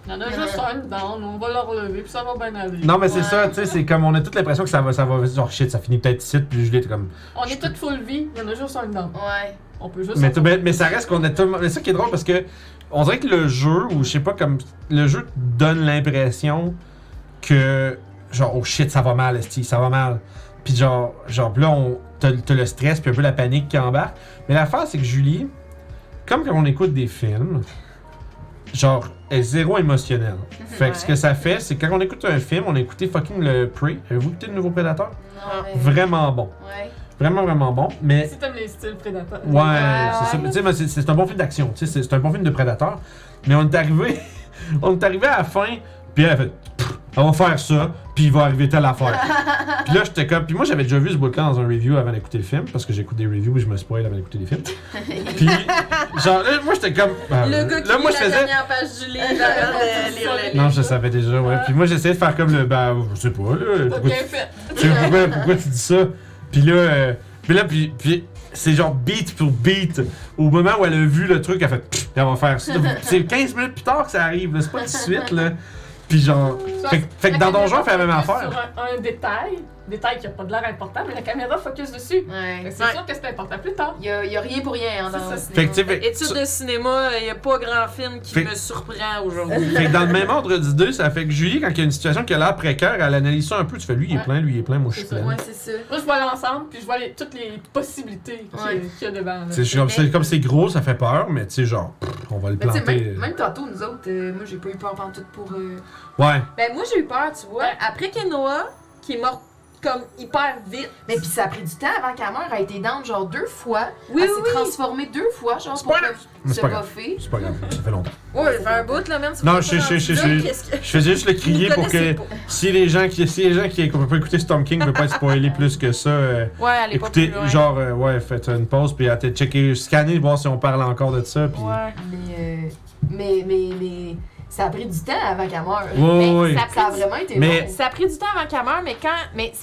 Il y en a juste un dedans, on va le relever, puis ça va bien aller. Non, mais c'est Ouais. ça, tu sais, c'est comme on a toute l'impression que ça va, ça va, genre shit, ça finit peut-être ici, puis Julie est comme. On est toutes full vie, il y en a juste un dedans. Ouais. On peut juste. Mais, mais, mais ça reste qu'on est tellement. Mais ça qui est drôle parce que on dirait que le jeu, ou je sais pas, comme. Le jeu te donne l'impression que. Genre, oh shit, ça va mal, esti, ça va mal. Puis genre, genre là, on, t'as, t'as le stress, puis un peu la panique qui embarque. Mais l'affaire, c'est que Julie, comme quand on écoute des films, genre, elle est zéro émotionnelle. Fait que ce que ça fait, c'est que quand on écoute un film, on a écouté fucking le Prey. Avez-vous écouté le nouveau Prédateur? Non, mais... Vraiment bon. Ouais. Vraiment, vraiment bon. Mais Si t'aimes les styles prédateurs. Ouais, Ouais, c'est ça. ouais. Tu sais, mais c'est- c'est un bon film d'action. tu sais, C'est c'est un bon film de prédateur. Mais on est arrivé, on est arrivé à la fin, puis elle a fait, on va faire ça, puis il va arriver telle affaire. puis là, j'étais comme, puis moi j'avais déjà vu ce bout-là dans un review avant d'écouter le film, parce que j'écoute des reviews où je me spoil avant d'écouter les films. puis genre là, moi j'étais comme, ah, Le gars qui là moi je la faisais. dernière page du livre avant de lire le Non, je savais déjà, ouais. Puis moi j'essayais de faire comme le, ben, je sais pas, là. Pourquoi tu- pourquoi, pourquoi tu dis ça? Puis là, euh, puis là, puis, puis c'est genre beat pour beat. Au moment où elle a vu le truc, elle fait Pff, elle va faire ça. C'est 15 minutes plus tard que ça arrive, c'est pas tout de suite, là. Puis genre. Fait, que- fait que dans Donjon, elle fait la même affaire. Sur un, un détail, détail qui a pas de l'air important, mais la caméra focus dessus. Ouais. C'est Ouais. sûr que c'est important plus tard. Il y a, rien pour rien hein, dans ça. Fait que, cinéma. fait- Études de cinéma, il n'y a pas grand film qui Fait- me surprend aujourd'hui. Fait que dans le même ordre d'idée, ça fait que Julie, quand il y a une situation qui a l'air précaire, elle analyse ça un peu. Tu fais lui, il est plein, lui, il est plein, moi, je suis plein. Moi, je vois l'ensemble, puis je vois les- toutes les possibilités qu'il y a- Ouais. qu'il y a devant. comme c'est comme c'est gros, ça fait peur, mais tu sais, genre, pff, on va le planter. même, même tantôt, nous autres, euh, moi j'ai pas eu peur pendant tout pour. euh, Ouais. Ben, moi, j'ai eu peur, tu vois. Ouais. Après Kenoa, qui est morte comme hyper vite. Mais puis ça a pris du temps avant qu'elle meure. Elle a été down genre deux fois. Oui, elle oui, s'est oui. transformée deux fois, genre pour se c'est pas grave. buffer. C'est pas grave, ça fait longtemps. Ouais, ça fait un bout, là, même. si Non, je sais, je sais, je je faisais juste le crier pour que si les gens qui si les gens qui n'ont pas écouté Storm King ne veulent pas être spoilés plus que ça, euh, Ouais, elle est pas écoutez, plus loin. genre euh, ouais, faites une pause puis allez checker, scanner, voir si on parle encore de ça. Puis... Ouais. Mais, euh, mais, mais, mais ça a pris du temps avant qu'elle meure. Ouais. ça, ça a vraiment été Mais- long. Ça a pris du temps avant qu'elle meure, mais quand. Mais,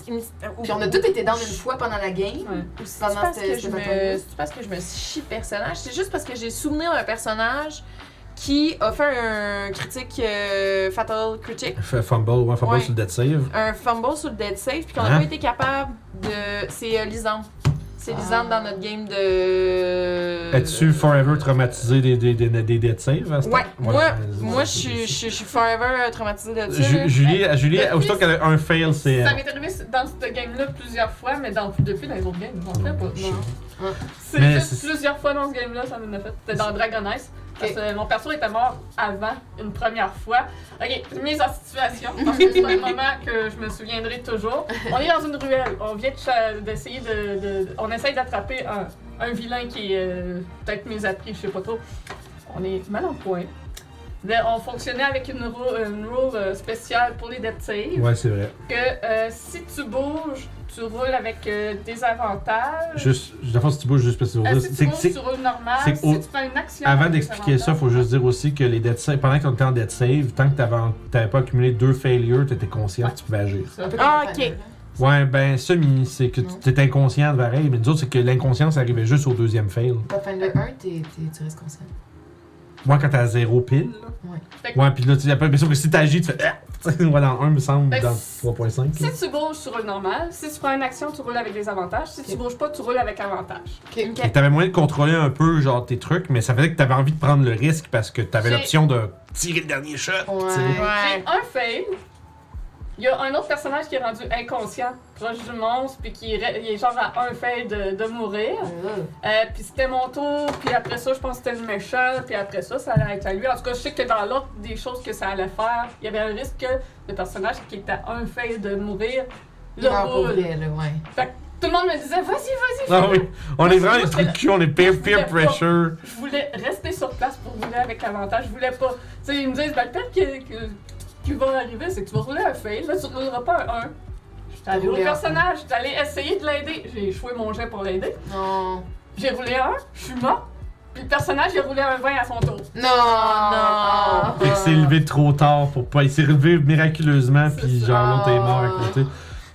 Puis on a tous été down une fois pendant la game. Ouais. Ou Pendant parce, cette- que je me... bataille-là. c'est parce que je me chie de personnage. C'est juste parce que j'ai souvenir d'un personnage qui a fait un critique euh, Fatal Critique, Fait Fumble, ouais, fumble Ouais. sur le dead save. un fumble sur le dead safe, puis qu'on n'a Hein? pas été capable de. C'est euh, Lisande. C'est Lisande dans notre game de. Es-tu forever traumatisé des, des, des, des dead saves à ce Ouais, temps? moi, je suis- je suis je suis forever traumatisée de ça. Ju- là. Julie, Julie Depuis- aussitôt qu'elle a un fail, c'est. Ça m'est arrivé dans cette game-là plusieurs fois, mais dans, depuis dans les autres games, j'en fais pas. Non. C'est Mais juste c'est- plusieurs fois dans ce game-là, ça m'en a fait. C'était dans Dragon Ice. Parce que mon perso était mort avant, une première fois. Ok, mise en situation, parce que c'est un moment que je me souviendrai toujours. On est dans une ruelle, on vient de d'essayer de, de- On essaye d'attraper un, un vilain qui est euh, peut-être mis à prix, je sais pas trop. On est mal en point. Là, on fonctionnait avec une, rule euh, spéciale pour les dead saves. Ouais, c'est vrai. Que euh, si tu bouges, tu roules avec euh, des avantages. Juste, de fois, si tu bouges juste parce que Euh, si tu c'est- bouges, c'est- tu roules normal. c'est Si au- tu fais une action. Avant d'expliquer ça, avantages. faut juste dire aussi que les dead save, pendant qu'on était en dead save, tant que t'avais, t'avais pas accumulé deux failures, t'étais conscient que tu pouvais agir. Ah, ok. Ouais, ben, semi, c'est que Non. t'étais inconscient de pareil, mais nous autres, c'est que l'inconscience arrivait juste au deuxième fail. Pathfinder 1, t'es- t'es- tu restes conscient. Moi, quand t'as zéro pile, là. Ouais. Fait que- Ouais, pis là, tu as pas l'impression que si t'agis, tu fais. Ah! Ouais, dans 1, me semble, dans si- 3.5. là. Si tu bouges, tu roules normal. Si tu prends une action, tu roules avec des avantages. Si tu bouges pas, tu roules avec avantage. Ok. Ok. Et t'avais moyen de contrôler un peu, genre, tes trucs, mais ça faisait que t'avais envie de prendre le risque parce que t'avais J'ai- l'option de tirer le dernier shot. Ouais. tu sais. Ouais. J'ai un fail. Il y a un autre personnage qui est rendu inconscient, proche du monstre, puis qui est, re- il est genre à un fail de, de mourir. Euh, Euh, puis c'était mon tour, puis après ça, je pense que c'était le méchant, puis après ça, ça allait être à lui. En tout cas, je sais que dans l'autre des choses que ça allait faire, il y avait un risque que le personnage qui était à un fail de mourir le pour roule. là, ouais. Tout le monde me disait, vas-y, vas-y, Ah fais-le. oui, on est vraiment des trucs cul, on est peer, peer voulais pas. pressure. Je voulais rester sur place pour rouler avec avantage. Je voulais pas. Tu sais, ils me disent, ben, peut-être que, que, qui va arriver, c'est que tu vas rouler un fail. Là, tu rouleras pas un 1. J'étais allée au Rouler un personnage, j'étais allée essayer de l'aider. J'ai échoué mon jet pour l'aider. Non. J'ai roulé un, je suis mort. Puis le personnage, il a roulé un 20 à son tour. Non. non. Fait que c'est levé trop tard pour pas. Il s'est relevé miraculeusement, puis ça. genre l'autre est mort à Ah. côté.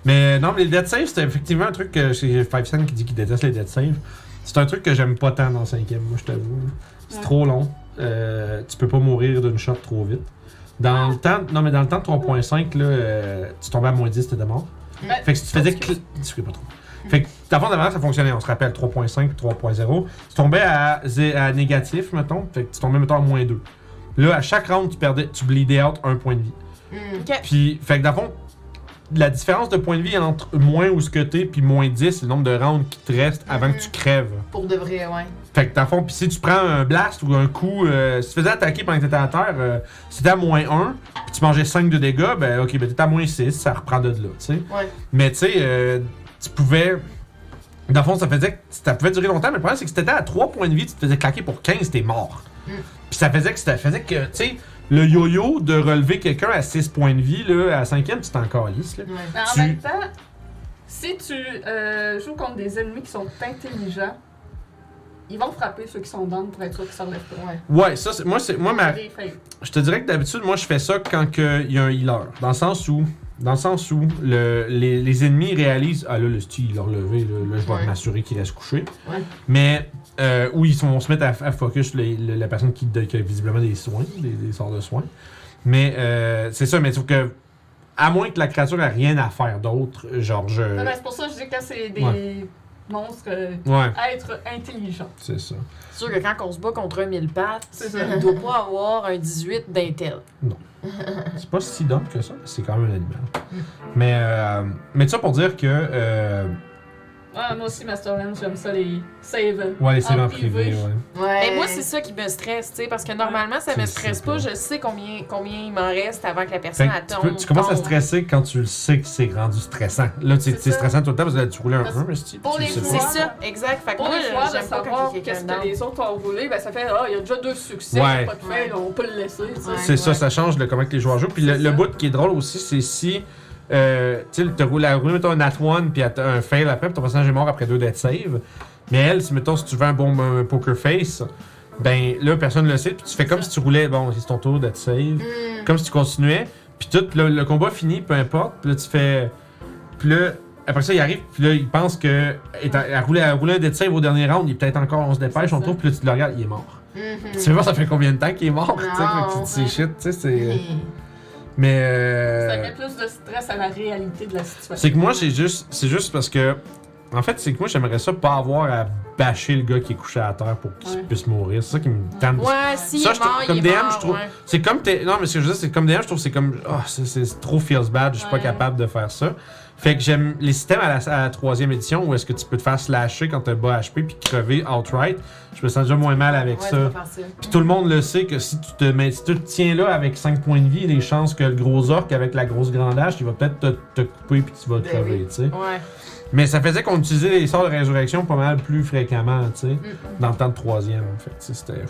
Mais non, mais les dead saves, c'est effectivement un truc que chez Five Cent qui dit qu'il déteste les dead saves. C'est un truc que j'aime pas tant dans le cinquième, moi je t'avoue. C'est Ouais. trop long. Euh, tu peux pas mourir d'une shot trop vite. Dans le temps, non mais dans le temps de 3.5, là, euh, tu tombais à moins 10, t'étais mort. Fait que si tu faisais cl- discutez pas trop. Fait que d'avant d'avant ça fonctionnait, on se rappelle 3.5, 3.0. Tu tombais à, négatif, mettons, fait que tu tombais mettons à moins 2. Là, à chaque round, tu perdais, tu bleedais out un point de vie. Ok. Puis, fait que dans le fond, la différence de point de vie entre moins où ce que t'es puis moins 10, c'est le nombre de rounds qui te restent avant que tu crèves. Pour de vrai, ouais. Fait que dans le fond, puis si tu prends un blast ou un coup, euh, si tu faisais attaquer pendant que t'étais à terre, euh, si t'étais à moins 1, puis tu mangeais 5 de dégâts, ben ok, ben t'étais à moins 6, ça reprend de là, tu sais. Ouais. Mais tu sais, euh, tu pouvais. Dans le fond, ça faisait que ça pouvait durer longtemps, mais le problème, c'est que si t'étais à 3 points de vie, tu te faisais claquer pour 15, t'es mort. Mm. Puis ça faisait que ça faisait que, tu sais, le yo-yo de relever quelqu'un à 6 points de vie, là, à 5ème, tu t'en calisses, là. Ouais. En même temps, si tu euh, joues contre des ennemis qui sont intelligents, ils vont frapper ceux qui sont down pour être sûr qu'ils s'en relèvent pas. Ouais. Ouais, ça, c'est- moi, c'est, moi, ma. Je te dirais que d'habitude, moi, je fais ça quand il y a un healer. Dans le sens où, dans le sens où le, les, les ennemis réalisent Ah là, le style, il l'a relevé, là, là, je vais Ouais. m'assurer qu'il reste couché. Ouais. Mais euh, où ils sont, vont se mettre à, à focus les- la personne qui, qui a visiblement des soins, des, des sorts de soins. Mais euh, c'est ça, mais sauf que, à moins que la créature ait rien à faire d'autre, genre je. Non, ben, c'est pour ça que je dis que c'est des Ouais. Monstres euh, Ouais, êtres intelligents. c'est ça. C'est sûr que quand on se bat contre un mille pattes, il doit pas avoir un 18 d'intel. C'est pas si dumb que ça, c'est quand même un animal. Mais, euh, mais ça pour dire que. euh, Ouais, moi aussi, Masterland, j'aime ça, les save. ouais, les séries en privé. privé, ouais. Ouais. Mais moi, c'est ça qui me stresse, tu sais, parce que normalement, ça me stresse pas. pas. Je sais combien, combien il m'en reste avant que la Fait personne que elle tu, tombe. peux- tu commences à stresser quand tu le sais que c'est rendu stressant. Là, tu ça. stressant tout le temps parce que là, tu roulais un 1, mais si pour tu le les. C'est ça, exact. Fait que Pour moi, les joueurs, de j'aime pas quand qu'est-ce que les autres ont roulé, ben ça fait, ah, il y a déjà deux succès, pas de fail, on peut le laisser. tu sais. Ouais. C'est ça, ça change de comment que les joueurs jouent. Puis le, bout qui est drôle aussi, c'est si. Euh, tu sais, t'as roulé, à rouler, mettons, un nat 1 puis un fail après, puis ton personnage est mort après deux death save. Mais elle, si, mettons, si tu veux un bon un poker face, ben là, personne le sait, puis tu fais comme si tu roulais, bon, c'est ton tour death save. Hmm. comme si tu continuais, puis tout le, le combat finit, peu importe, puis là tu fais. Puis là, après ça, il arrive, puis là, il pense que. à rouler un dead save au dernier round, il est peut-être encore, on se dépêche, on trouve, puis là tu le regardes, il est mort. Mhm. Tu sais pas, ça fait combien de temps qu'il est mort, tu sais, shit, tu sais, c'est. Mais. Ça Euh, met plus de stress à la réalité de la situation. c'est que moi, c'est juste, c'est juste parce que. En fait, c'est que moi, j'aimerais ça pas avoir à bâcher le gars qui est couché à terre pour qu'il Ouais. puisse mourir. C'est ça qui me tente. Ouais, si, Ça, il est je trouve- mort, comme il DM, mort, je trouve- ouais. C'est comme t'es. Non, mais ce que je veux dire, c'est comme DM, je trouve que c'est comme. Ah, c'est- c'est trop feels bad, je suis pas capable de faire ça. Fait que j'aime les systèmes à la, à la troisième édition où est-ce que tu peux te faire slasher quand t'as bas HP puis crever outright. Je me sens déjà moins mal avec Ouais, ça. Puis tout le monde le sait que si tu te mets, si tu te tiens là avec 5 points de vie, les chances que le gros orc avec la grosse grande hache, il va peut-être te, te couper puis tu vas Ben crever, oui. tu sais. Ouais. Mais ça faisait qu'on utilisait les sorts de résurrection pas mal plus fréquemment, tu sais, Mm. dans le temps de troisième. Fait que c'était.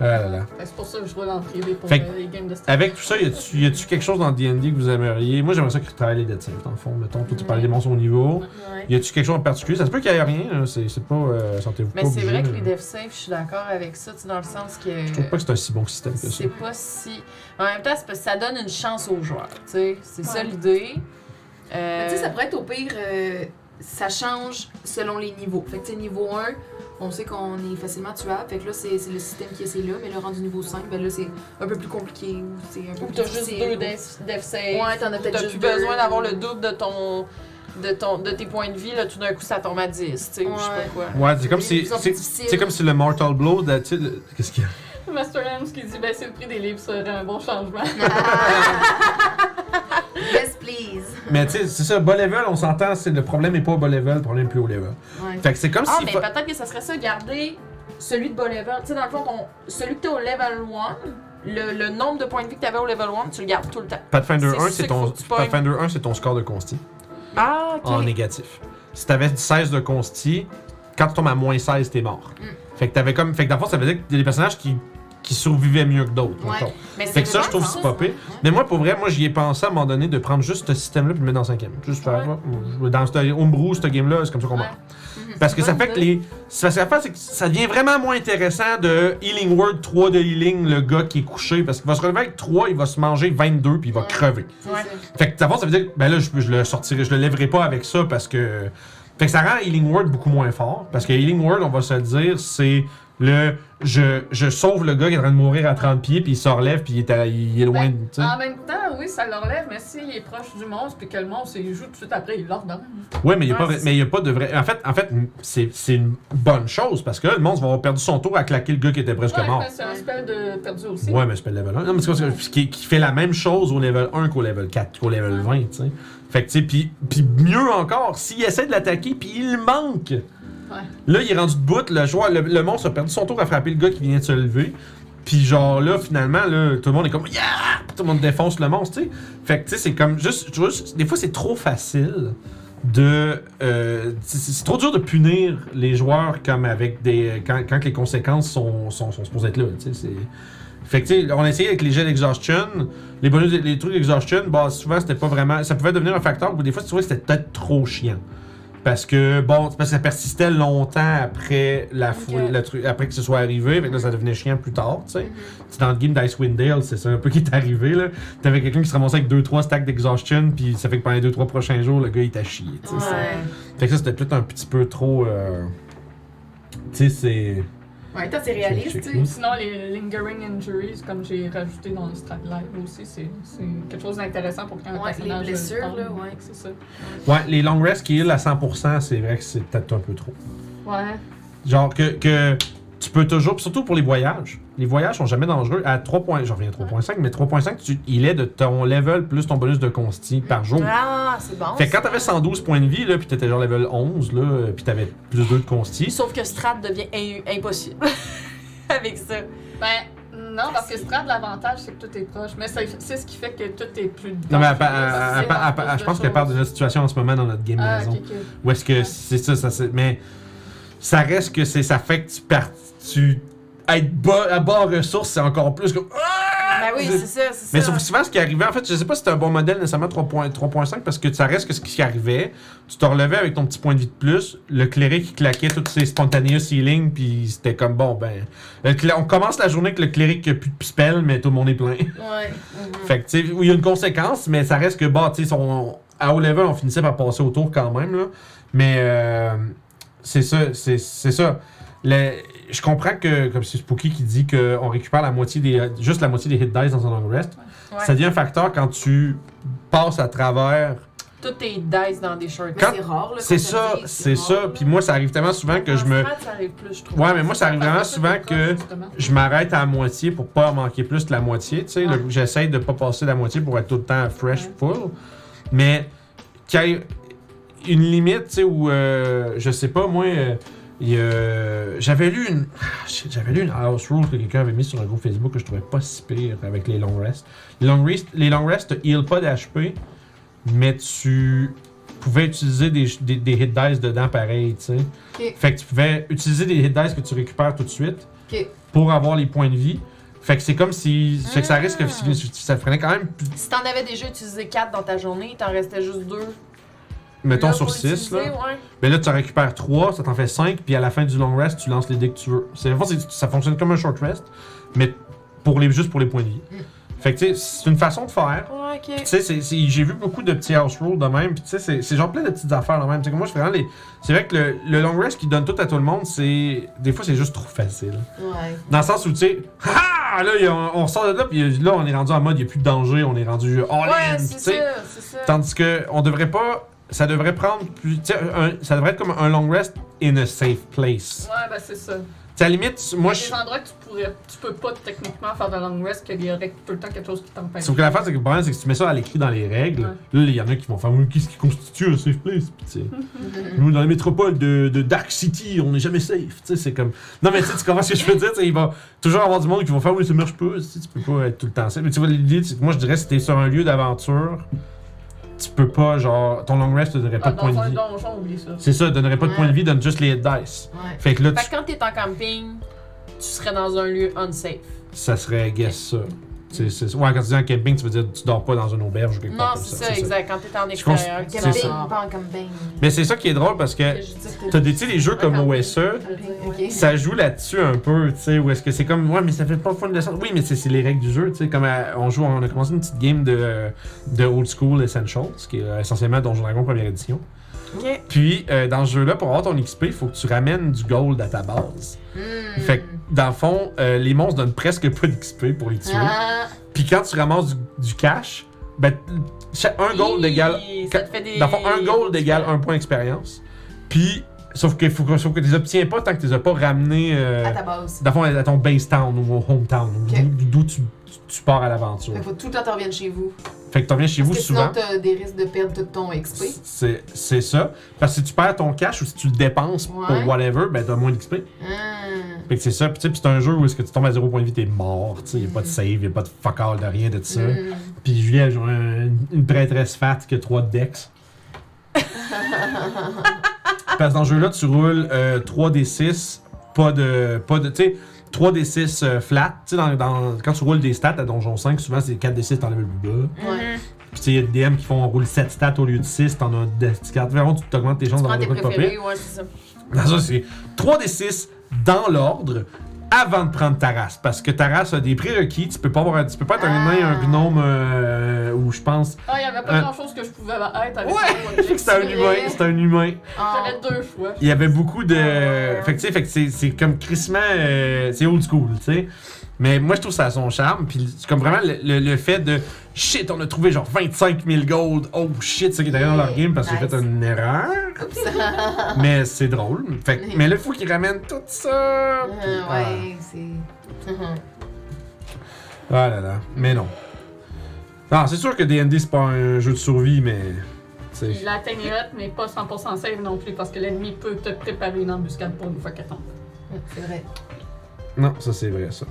Ah là là. C'est pour ça que je roule en privé pour Fait euh, les games de stratégie. Avec tout ça, y a-tu y a-tu quelque chose dans D&D que vous aimeriez? Moi, j'aimerais ça que travaille les Dead Saves, dans le fond. Mettons, toi, tu parlais des monstres au niveau. Ouais. Y a-tu quelque chose en particulier? Ça se peut qu'il y ait rien, là. c'est c'est pas. euh, Sentez-vous Mais pas c'est obligé, vrai que là. les dev safe, je suis d'accord avec ça, tu sais, dans le sens que. Je trouve pas que c'est un si bon système que ça. C'est pas si. En même temps, c'est parce que ça donne une chance aux joueurs. Tu sais, c'est ça l'idée. Euh, Mais tu sais, ça pourrait être au pire, euh, ça change selon les niveaux. Fait que tu sais, niveau 1, on sait qu'on est facilement tuable. Fait que là, c'est c'est le système qui essaie là. Mais là, rendu niveau 5, ben là, c'est un peu plus compliqué. Ou c'est un peu Ou plus t'as juste deux dev, save. Ouais, t'en as Ou peut-être T'as juste plus deux. besoin d'avoir le double de ton. De, ton, de tes points de vie, là, tout d'un coup, ça tombe à 10, tu sais, ou je sais pas quoi. Ouais, c'est comme si. C'est comme si le Mortal Blow, de- tu sais, le- qu'est-ce qu'il y a? Master Hams qui dit ben c'est le prix des livres serait un bon changement. yes, please. Mais tu sais, c'est ça, bas level, on s'entend, c'est le problème est pas au bas level, le problème est plus haut level. Ouais. Fait que c'est comme Ah, si. mais peut-être que ça serait ça, garder celui de bas level. Tu sais, dans le fond, ton, celui que t'as au level 1, le, le nombre de points de vie que t'avais au level 1, tu le gardes tout le temps. Pathfinder c'est 1, ça c'est ton, que tu. Pathfinder 1, c'est ton score de consti. Ah, ok. en négatif. Si t'avais 16 de consti, quand tu tombes à moins 16, t'es mort. Mm. Fait que t'avais comme. Fait que dans le fond, ça veut dire qu'il y a des personnages qui, qui survivaient mieux que d'autres. Ouais. Mais Fait que ça, je trouve c'est pas pire. Mais moi, pour vrai, moi, j'y ai pensé à un moment donné de prendre juste ce système-là puis le mettre dans le cinquième. Juste faire. Ouais. Dans ce Homebrew, ce game-là, c'est comme ça qu'on Ouais. meurt. Parce que ça fait que les. Ça, ça fait c'est que ça devient vraiment moins intéressant de Healing Word 3 de Healing, le gars qui est couché. Parce qu'il va se relever avec 3, il va se manger 22 puis il va Ouais. crever. Ouais. ça. Fait que ça veut dire que ben là, je, je le sortirai, je le lèverai pas avec ça parce que. Fait que ça rend Healing Word beaucoup moins fort. Parce que Healing Word, on va se le dire, c'est le. Je, je sauve le gars qui est en train de mourir à 30 pieds, puis il se relève, puis il est, à- il est loin Ben, de. sais. En même temps, oui, ça le relève, mais s'il est proche du monstre puis que le monstre il joue tout de suite après, il l'ordonne. Ouais, mais il n'y a, Ouais, pas- c'est mais il y a pas de vrai. En fait, en fait c'est c'est une bonne chose parce que là, le monstre va avoir perdu son tour à claquer le gars qui était presque Ouais, mort. c'est un spell de perdu aussi. Ouais, mais le level 1. Non, mais c'est qui, qui fait la même chose au level 1 qu'au level 4, qu'au level 20, tu sais. Fait que, tu sais, puis puis mieux encore, s'il essaie de l'attaquer, puis il manque. Là, il est rendu debout, le joueur, le, monstre a perdu son tour à frapper le gars qui vient de se lever. Puis genre là, finalement, là, tout le monde est comme Yeah! Tout le monde défonce le monstre, tu sais. Fait que tu sais, c'est comme juste, juste- Des fois, c'est trop facile de. euh, c'est trop dur de punir les joueurs comme avec des. Quand, les conséquences sont, sont, sont supposées être là, Fait que on a essayé avec les jets d'exhaustion. Les bonus, les trucs d'exhaustion, bah souvent c'était pas vraiment. Ça pouvait devenir un facteur où des fois tu trouvais que c'était peut-être trop chiant. Parce que, bon, c'est parce que ça persistait longtemps après la fou- Ok. le truc, après que ce soit arrivé, fait que là, ça devenait chiant plus tard, tu sais. C'est dans le game d'Icewind Dale, c'est ça un peu qui est arrivé, là. T'avais quelqu'un qui se ramassait avec 2-3 stacks d'exhaustion, puis ça fait que pendant les 2-3 prochains jours, le gars, il t'a chié, tu sais. Ouais. Fait que ça, c'était peut-être un petit peu trop. euh, Tu sais, c'est. Ouais, toi, c'est réaliste, Check, check. Sinon, les lingering injuries, comme j'ai rajouté dans le strat live aussi, c'est c'est quelque chose d'intéressant pour qu'un Ouais, personnage. les blessures, là, ouais. C'est ça. Ouais, les long rests qui heal à 100%, c'est vrai que c'est peut-être un peu trop. Ouais. Genre que, que tu peux toujours, surtout pour les voyages. Les voyages sont jamais dangereux. À 3 points, j'en reviens à 3.5, mais 3.5, tu, il est de ton level plus ton bonus de consti par jour. Ah, c'est bon. Fait que quand t'avais 112 points de vie, là, pis t'étais genre level 11, là, pis t'avais plus 2 de consti. Sauf que Strat devient im- impossible avec ça. Ben, non, parce que Strat, l'avantage, c'est que tout est proche. Mais c'est c'est ce qui fait que tout est plus. Non, mais elle pa- plus je de pense qu'elle parle de notre situation en ce moment dans notre game Ah, maison. ok, ok. Où est-ce que Ouais. c'est ça, ça c'est- mais ça reste que c'est ça fait que tu pars, tu être bas, à bas en ressources, c'est encore plus comme Ah! Ben oui, C'est- c'est ça, Mais sauf souvent, ce qui arrivait, en fait, je sais pas si c'était un bon modèle nécessairement 3.5 3.5 parce que ça reste que ce qui arrivait, tu te relevais avec ton petit point de vie de plus, le cléric qui claquait toutes ses spontaneous healing, puis c'était comme bon, ben. on commence la journée avec le cléric qui a plus de spell, mais tout le monde est plein. Ouais. Mhm. Fait que, tu sais, oui, il y a une conséquence, mais ça reste que, bah, tu sais, à haut level, on finissait par passer au tour quand même, là. Mais, euh, c'est ça, c'est c'est ça. Le- je comprends que, comme c'est Spooky qui dit qu'on récupère la moitié des, juste la moitié des hit dice dans un long rest. Ouais. Ça devient un facteur quand tu passes à travers. Tout est dice dans des Quand- c'est rare, là. C'est ça, c'est ça. Puis moi, ça arrive tellement souvent que je me. Ça arrive plus, je trouve. Ouais, mais moi, ça arrive vraiment souvent que je m'arrête à la moitié pour pas manquer plus que la moitié. Tu sais, Ouais. J'essaye de pas passer la moitié pour être tout le temps fresh, full. Mais qu'il y ait une limite, tu sais, où, euh, je sais pas, moi, euh, a- j'avais lu une. ah, J'avais lu une house rule que quelqu'un avait mis sur un groupe Facebook que je trouvais pas si pire avec les long rests. Les long rests, les long rests heal pas d'HP, mais tu pouvais utiliser des, des, des hit dice dedans pareil, tu sais. Fait que tu pouvais utiliser des hit dice que tu récupères tout de suite pour avoir les points de vie. Fait que c'est comme si. Fait que ça risque que Ah. ça prenait quand même, Si t'en avais déjà utilisé 4 dans ta journée, t'en restait juste 2. Mettons sur 6, là. Ouais. Là, tu en récupères 3, ça t'en fait 5, puis à la fin du long rest, tu lances les dés que tu veux. C'est, en fait, c'est- ça fonctionne comme un short rest, mais pour les, juste pour les points de vie. Mm. Fait que, tu sais, c'est une façon de faire. Ouais. Tu sais, j'ai vu beaucoup de petits house rules de même, puis tu sais, c'est, c'est genre plein de petites affaires de même. Moi, je fais vraiment les. C'est vrai que le, le long rest qui donne tout à tout le monde, c'est. Des fois, c'est juste trop facile. Ouais. Dans le sens où, tu sais, ah, là, il y a- on sort de là, puis là, on est rendu en mode, il n'y a plus de danger, on est rendu all in. tu sais. Tandis que on devrait pas. Ça devrait prendre plus. tu sais, un- ça devrait être comme un long rest in a safe place. Ouais, ben c'est ça. Tu sais, à la limite, moi Il y a je. des endroits que tu pourrais, tu peux pas techniquement faire de long rest, qu'il y aurait tout le temps quelque chose qui t'empêche. Sauf que l'affaire, c'est que le problème, c'est que si tu mets ça à l'écrit dans les règles, Ouais. là, il y en a qui vont faire, qu'est-ce qui constitue un safe place? Puis, tu sais, nous, dans les métropoles de, de Dark City, on n'est jamais safe. Tu sais, c'est comme. Non, mais tu sais, tu comprends ce que je veux dire? Il va toujours avoir du monde qui vont faire, oui, ça marche pas. Tu peux pas être tout le temps safe. Mais tu vois, l'idée, c'est que moi, je dirais, si t'es sur un lieu d'aventure, tu peux pas, genre, ton long rest te donnerait pas Ah, de points de vie. donjon, oublie ça. C'est ça, donnerait pas de points de vie, donne juste les hit dice. Ouais. Fait que là, tu Fait que quand t'es en camping, tu serais dans un lieu unsafe. ça serait guess ça. C'est, c'est- ouais, quand tu dis en camping, tu veux dire tu dors pas dans une auberge ou quelque Non, part comme c'est ça. ça, exact. Quand t'es en Je pense- extérieur, tu c'est Camping, ça. pas en camping. Mais c'est ça qui est drôle parce que des, tu sais, des jeux comme OSE, ça joue là-dessus un peu, tu sais, où est-ce que c'est comme, ouais, mais ça fait pas fun de descendre. Oui, mais c'est, c'est les règles du jeu, tu sais, comme à- on joue, on a commencé une petite game de, de Old School Essentials, qui est euh, essentiellement Donjon Dragon première édition. Puis, euh, dans ce jeu-là, pour avoir ton XP, il faut que tu ramènes du gold à ta base. Hmm. Fait que, dans le fond, euh, les monstres donnent presque pas d'XP pour les tuer. Ah, Puis quand tu ramasses du, du cash, ben, un gold égale. des- Dans le fond, un gold égale un point d'expérience. Puis, sauf que, faut, sauf que tu les obtiens pas tant que tu les as pas ramenés. euh, à ta base. dans le fond, à ton base town ou au hometown, d'où tu, tu pars à l'aventure. Fait que faut tout le temps que tu reviennes chez vous. Fait que tu reviens chez vous que souvent. sinon, t'as des risques de perdre tout ton XP. C'est c'est ça. Parce que si tu perds ton cash ou si tu le dépenses Ouais. pour whatever, ben t'as moins d'XP. Hmm. Fait que c'est ça. Puis tu c'est un jeu où est-ce que tu tombes à 0 point de vie, t'es mort. Tu sais, y a pas de save, y a pas de fuck all de rien de ça. Hmm. Puis Julie, elle joue un- une prêtresse fat qui a 3 dex. Parce que dans ce jeu-là, tu roules euh, 3d6, pas de. Pas de tu sais, 3d6 euh, flat. Tu sais, dans, dans- quand tu roules des stats à Donjon 5, souvent c'est 4d6 dans le plus bas. Ouais. Puis tu sais, il y a des DM qui font on roule 7 stats au lieu de 6, t'en as 4. Vraiment, tu t'augmentes tes chances des tes trucs pas ouais, c'est ça. Dans ça, c'est 3d6 dans l'ordre avant de prendre ta race. Parce que ta race a des prérequis. Tu peux pas, avoir, tu peux pas être un Ah. nain, un gnome euh, ou je pense. Ah, il y avait pas grand chose que je pouvais être avec Ouais! c'est un humain. C'est un humain. Ah. J'avais deux fois. Il y avait beaucoup de. Ah. Fait que tu sais, fait que c'est, c'est comme crissement. euh, c'est old school, tu sais. Mais moi, je trouve ça a son charme. Puis c'est comme vraiment le, le- le fait de. Shit, on a trouvé genre 25 000 gold. Oh shit, c'est ça qui est arrivé dans leur game parce qu'ils ont Nice. fait une erreur. mais c'est drôle. Fait que- mais là, il faut qu'ils ramènent tout ça. Ah, Puis- ah. ouais, c'est. Ah là là, mais non. Non, c'est sûr que D&D c'est pas un jeu de survie, mais atteigne hot, mais pas 100% save non plus, parce que l'ennemi peut te préparer une embuscade pour une fois qu'elle tombe. C'est vrai. non, ça c'est vrai ça.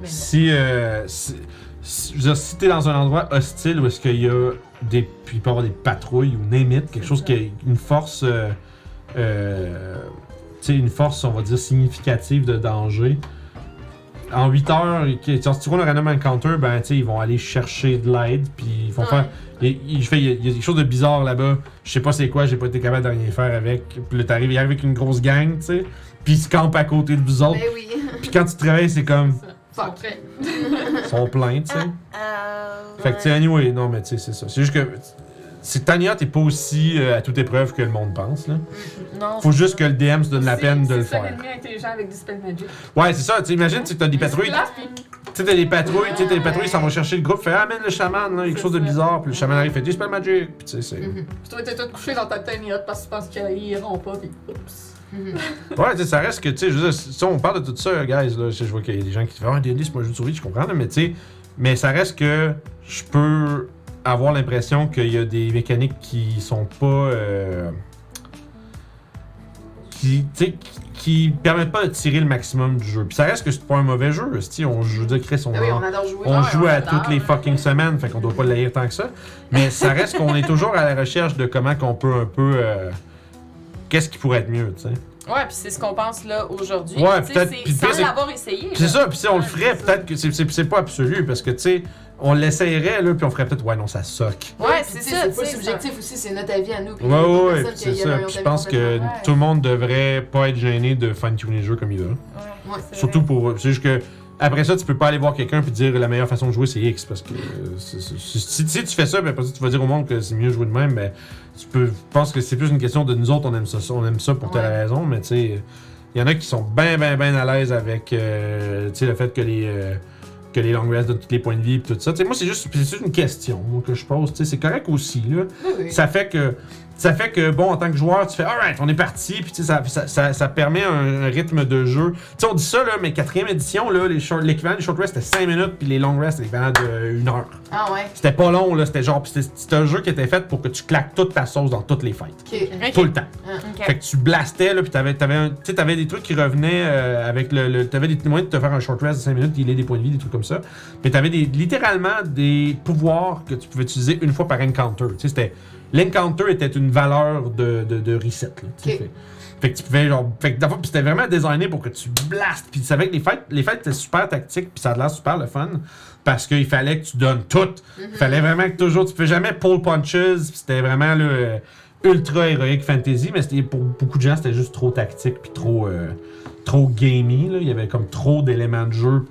Bon. Si, euh, si, si, je veux dire, si t'es dans un endroit hostile où est-ce qu'il y a des, puis il peut y avoir des patrouilles ou it, quelque chose qui a une force, euh, euh, tu sais, une force, on va dire significative de danger. En 8 heures, si tu roules un random encounter, ben tu sais, ils vont aller chercher de l'aide, puis ils vont Ouais. faire. Il, il fait- il y a- il y a des choses de bizarres là-bas. Je sais pas c'est quoi, j'ai pas été capable de rien faire avec. Puis là, t'arrives, il arrive avec une grosse gang, tu sais. Puis ils se campent à côté de vous autres. Ben oui. Puis quand tu te réveilles, c'est comme. Ça. Ils sont prêts. Ils sont pleins, tu sais. Euh, Fait que, tu sais, anyway, non, mais tu sais, c'est ça. C'est juste que. C'est Tania, t'es pas aussi euh, à toute épreuve que le monde pense, là. non, Faut juste que le DM se donne la C'est- peine de c'est le ça, faire. l'ennemi intelligent avec Dispel Magic. Ouais, c'est ça. Tu sais, imagine, tu sais, que t'as des patrouilles. Tu sais, t'as des patrouilles, tu sais, t'as des patrouilles, ils s'en vont chercher le groupe, fait Ah, amène le chaman, là, il y a quelque C'est chose de ça. bizarre. Puis le chaman arrive, fait Dispel Magic. Puis tu sais, c'est. Mhm. Puis toi, t'es tout couché dans ta tiny hut parce que tu penses qu'ils iront pas, puis oups. Ouais, tu sais, ça reste que, tu sais, je veux dire, si on parle de tout ça, guys, là, je je vois qu'il y a des gens qui disent Ah, D&D, c'est pas un jeu de survie, je comprends, là, mais tu sais, mais ça reste que je peux avoir l'impression qu'il y a des mécaniques qui sont pas. euh, qui, tu sais, qui, qui permettent pas de tirer le maximum du jeu. Puis ça reste que c'est pas un mauvais jeu. Si on joue de Chris, on, Ah oui, on adore jouer. on Ouais, joue à toutes les fucking semaines, fait qu'on doit pas le lire tant que ça. Mais ça reste qu'on est toujours à la recherche de comment qu'on peut un peu. euh, Qu'est-ce qui pourrait être mieux, tu sais? Ouais, puis c'est ce qu'on pense là aujourd'hui. Ouais, peut-être- Sans c'est- l'avoir essayé. Puis c'est ça, puis si on le ferait, c'est peut-être que c'est- c'est c'est pas absolu, parce que tu sais, on l'essayerait, là, puis on ferait peut-être, ouais, non, ça soque. Ouais, c'est ça. C'est pas subjectif aussi, c'est notre avis à nous. puis Ouais, ouais, c'est ça. Puis je pense que. Ouais. tout le monde devrait pas être gêné de fine-tuner les jeux comme il veut. Ouais, Ouais. c'est Surtout vrai. pour. C'est juste que. Après ça, tu peux pas aller voir quelqu'un puis dire la meilleure façon de jouer c'est X parce que euh, si, si- si tu fais ça, ben après ça tu vas dire au monde que c'est mieux jouer de même, mais tu peux. Je pense que c'est plus une question de nous autres on aime ça, on aime ça pour telle Ouais. raison, mais tu sais, il y en a qui sont bien bien bien à l'aise avec euh, tu sais le fait que les euh, que les donnent tous les points de vie et tout ça. Tu sais, moi c'est juste juste une question moi, que je pose. Tu sais, c'est correct aussi là. Oui, oui. Ça fait que ça fait que bon en tant que joueur tu fais alright on est parti puis tu sais ça, ça, ça, ça permet un, un rythme de jeu. Tu sais on dit ça là mais quatrième édition là les short- l'équivalent des short rests c'était 5 minutes puis les long rests c'était l'équivalent de 1 heure. Ah ouais, C'était pas long là c'était genre puis c'était c'était un jeu qui était fait pour que tu claques toute ta sauce dans toutes les fights. Tout le temps. Ok. Fait que tu blastais, là, puis t'avais, t'avais, un- tu sais, t'avais des trucs qui revenaient euh, avec le, le- T'avais des moyens de te faire un short rest de 5 minutes, il des points de vie, des trucs comme ça. Mais t'avais des, littéralement des pouvoirs que tu pouvais utiliser une fois par encounter. Tu sais, c'était. L'encounter était une valeur de, de, de reset, là. Fait, fait que tu pouvais, genre. Fait que, c'était vraiment designé pour que tu blastes. Puis tu savais que les fights, les fights étaient super tactiques, puis ça a l'air super le fun. Parce qu'il fallait que tu donnes tout. Il fallait vraiment que toujours. Tu fais jamais pull punches, puis c'était vraiment le. euh, ultra héroïque fantasy, mais c'était pour beaucoup de gens, c'était juste trop tactique puis trop euh, trop gamey. Là. Il y avait comme trop d'éléments de jeu,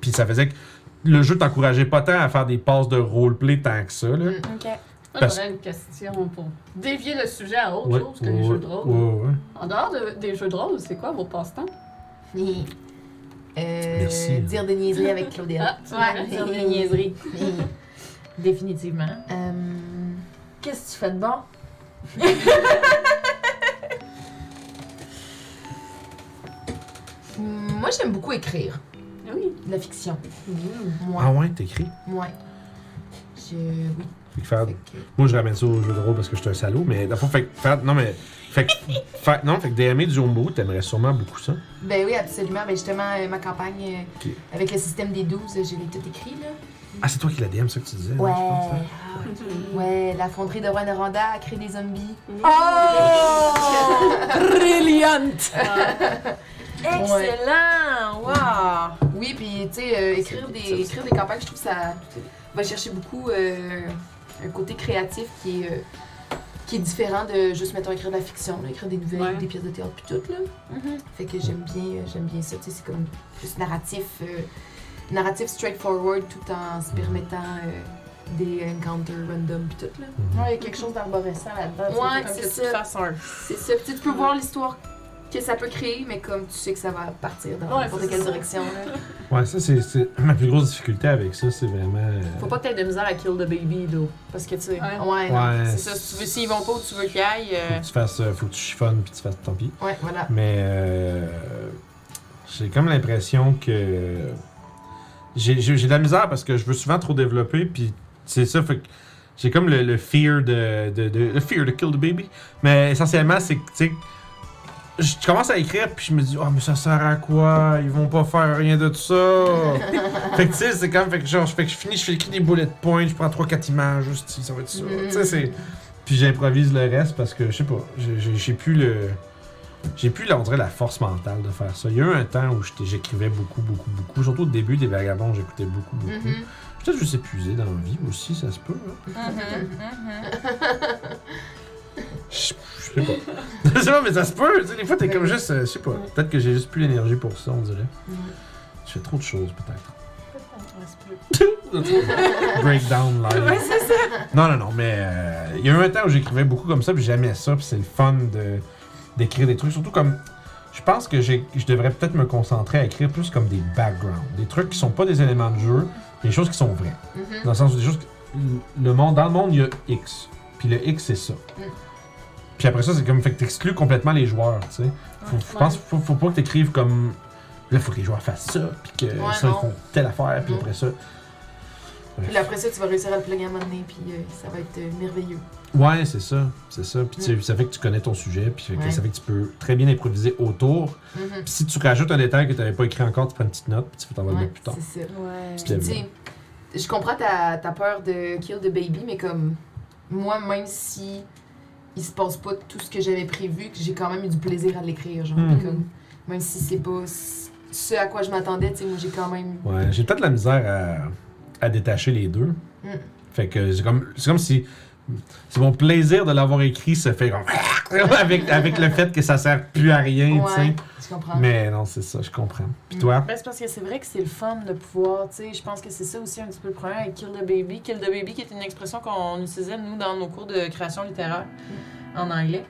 puis ça faisait que le jeu t'encourageait pas tant à faire des passes de roleplay tant que ça. Là. Mm. Ok. Moi, Parce- j'aurais une question pour dévier le sujet à autre Ouais, chose que les ouais, jeux de rôle. ouais, ouais. En dehors de- des jeux de rôle, c'est quoi vos passe-temps? Euh, Merci. Dire des niaiseries avec Ah, Claudia. tu m'aurais dit Dire des niaiseries. Définitivement. Euh, Qu'est-ce que tu fais de bon? moi, j'aime beaucoup écrire Oui. de la fiction. Mmh. Moi, Ah ouais, t'écris? moi. Je... Oui. Fait que Moi, je ramène ça au jeu de rôle parce que je suis un salaud, mais dans le fond, fait que faire. Non, mais. Fait que. non, fait que du Homebrew, t'aimerais sûrement beaucoup ça. Ben oui, absolument. Ben justement, euh, ma campagne euh, Ok. avec le système des 12, euh, je l'ai tout écrit, là. Ah, c'est toi qui l'as DM, ça que tu disais. Ouais. je pense, hein? Ouais. Ouais, la fonderie de Rwanda a créé des zombies. Oh! Brilliant! Ah, Excellent! Wow! Oui, puis tu sais, euh, écrire, des, écrire des campagnes, je trouve que ça va chercher beaucoup euh, un côté créatif qui est, euh, qui est différent de juste, mettons, écrire de la fiction, là, écrire des nouvelles, Ouais. des pièces de théâtre, puis tout, là. Fait que j'aime bien, euh, j'aime bien ça, tu sais, c'est comme plus narratif, euh, narratif straightforward tout en se permettant euh, des encounters random, puis tout, là. Ouais, il y a quelque chose d'arborescent là-dedans. Ouais, comme c'est ça. C'est ça, tu peux voir l'histoire que ça peut créer, mais comme tu sais que ça va partir dans Ouais, n'importe quelle ça. direction, là. Ouais, ça, c'est. Ma plus grosse difficulté avec ça, c'est vraiment. euh, Faut pas que t'aies de misère à kill the baby, là. Parce que, tu sais, Ouais. Ouais, c'est ça, si tu veux, s'ils vont pas où tu veux qu'ils aillent, Faut euh, que tu fasses. euh, Faut que tu chiffonnes puis tu fasses tant pis. Ouais, voilà. Mais euh, j'ai comme l'impression que j'ai, j'ai, j'ai de la misère parce que je veux souvent trop développer puis c'est ça fait que j'ai comme le, le fear de, de, de- le fear de kill the baby. Mais essentiellement c'est que tu sais je commence à écrire puis je me dis oh mais ça sert à quoi? Ils vont pas faire rien de tout ça fait que tu sais c'est comme fait que genre je que je finis je fais écrire des bullet points je prends 3 4 images juste ça va être ça tu sais c'est puis j'improvise le reste parce que je sais pas j'ai- plus le j'ai plus, là, on dirait, la force mentale de faire ça. Il y a eu un temps où j'écrivais beaucoup, beaucoup, beaucoup. Surtout au début des Vagabonds, j'écoutais beaucoup, beaucoup. Mhm. Peut-être juste épuisé dans la vie aussi, ça se peut. hein. mhm, mhm. Je je sais pas. je sais pas, mais ça se peut. Tu sais, des fois, t'es comme juste, euh, je sais pas. Peut-être que j'ai juste plus l'énergie pour ça, on dirait. Je fais trop de choses, peut-être. Breakdown live. Ouais, c'est ça. Non, non, non, mais euh, il y a eu un temps où j'écrivais beaucoup comme ça, puis j'aimais ça, puis c'est le fun de, d'écrire des trucs. Surtout comme. Je pense que j'ai, je devrais peut-être me concentrer à écrire plus comme des backgrounds. Des trucs qui sont pas des éléments de jeu, des choses qui sont vraies. Mhm. Dans le sens où des choses. que- Le monde, dans le monde, il y a X. Puis le X, c'est ça. Mm. Puis après ça, c'est comme. Fait que t'exclus complètement les joueurs, tu sais. Faut, je pense faut, faut pas que t'écrives comme. Là, faut que les joueurs fassent ça, puis que Ouais, ça, ils font telle affaire, puis Non. après ça. Puis après ça, tu vas réussir à le plugger à un moment donné, puis euh, ça va être euh, merveilleux. Ouais, c'est ça. C'est ça. Puis tu sais, ça fait que tu connais ton sujet, puis Ouais. ça fait que tu peux très bien improviser autour. Mhm. Puis si tu rajoutes un détail que tu n'avais pas écrit encore, tu prends une petite note, puis tu fais t'en le Ouais, mettre plus tard. c'est ça. Ouais. Puis Puis, tu sais, je comprends ta, ta peur de kill the baby, mais comme moi, même si il se passe pas tout ce que j'avais prévu, que j'ai quand même eu du plaisir à l'écrire, genre. Comme, même si c'est pas ce à quoi je m'attendais, tu sais, moi j'ai quand même. Ouais, j'ai peut-être la misère à, à détacher les deux. Mm. Fait que c'est comme, c'est comme si. C'est mon plaisir de l'avoir écrit se fait comme. avec, avec le fait que ça sert plus à rien, tu sais. Je comprends. Mais non, c'est ça, je comprends. Puis Mm. toi? Ben, c'est parce que c'est vrai que c'est le fun de pouvoir, tu sais, je pense que c'est ça aussi un petit peu le problème avec Kill the Baby. Kill the Baby qui est une expression qu'on utilisait, nous, dans nos cours de création littéraire en anglais.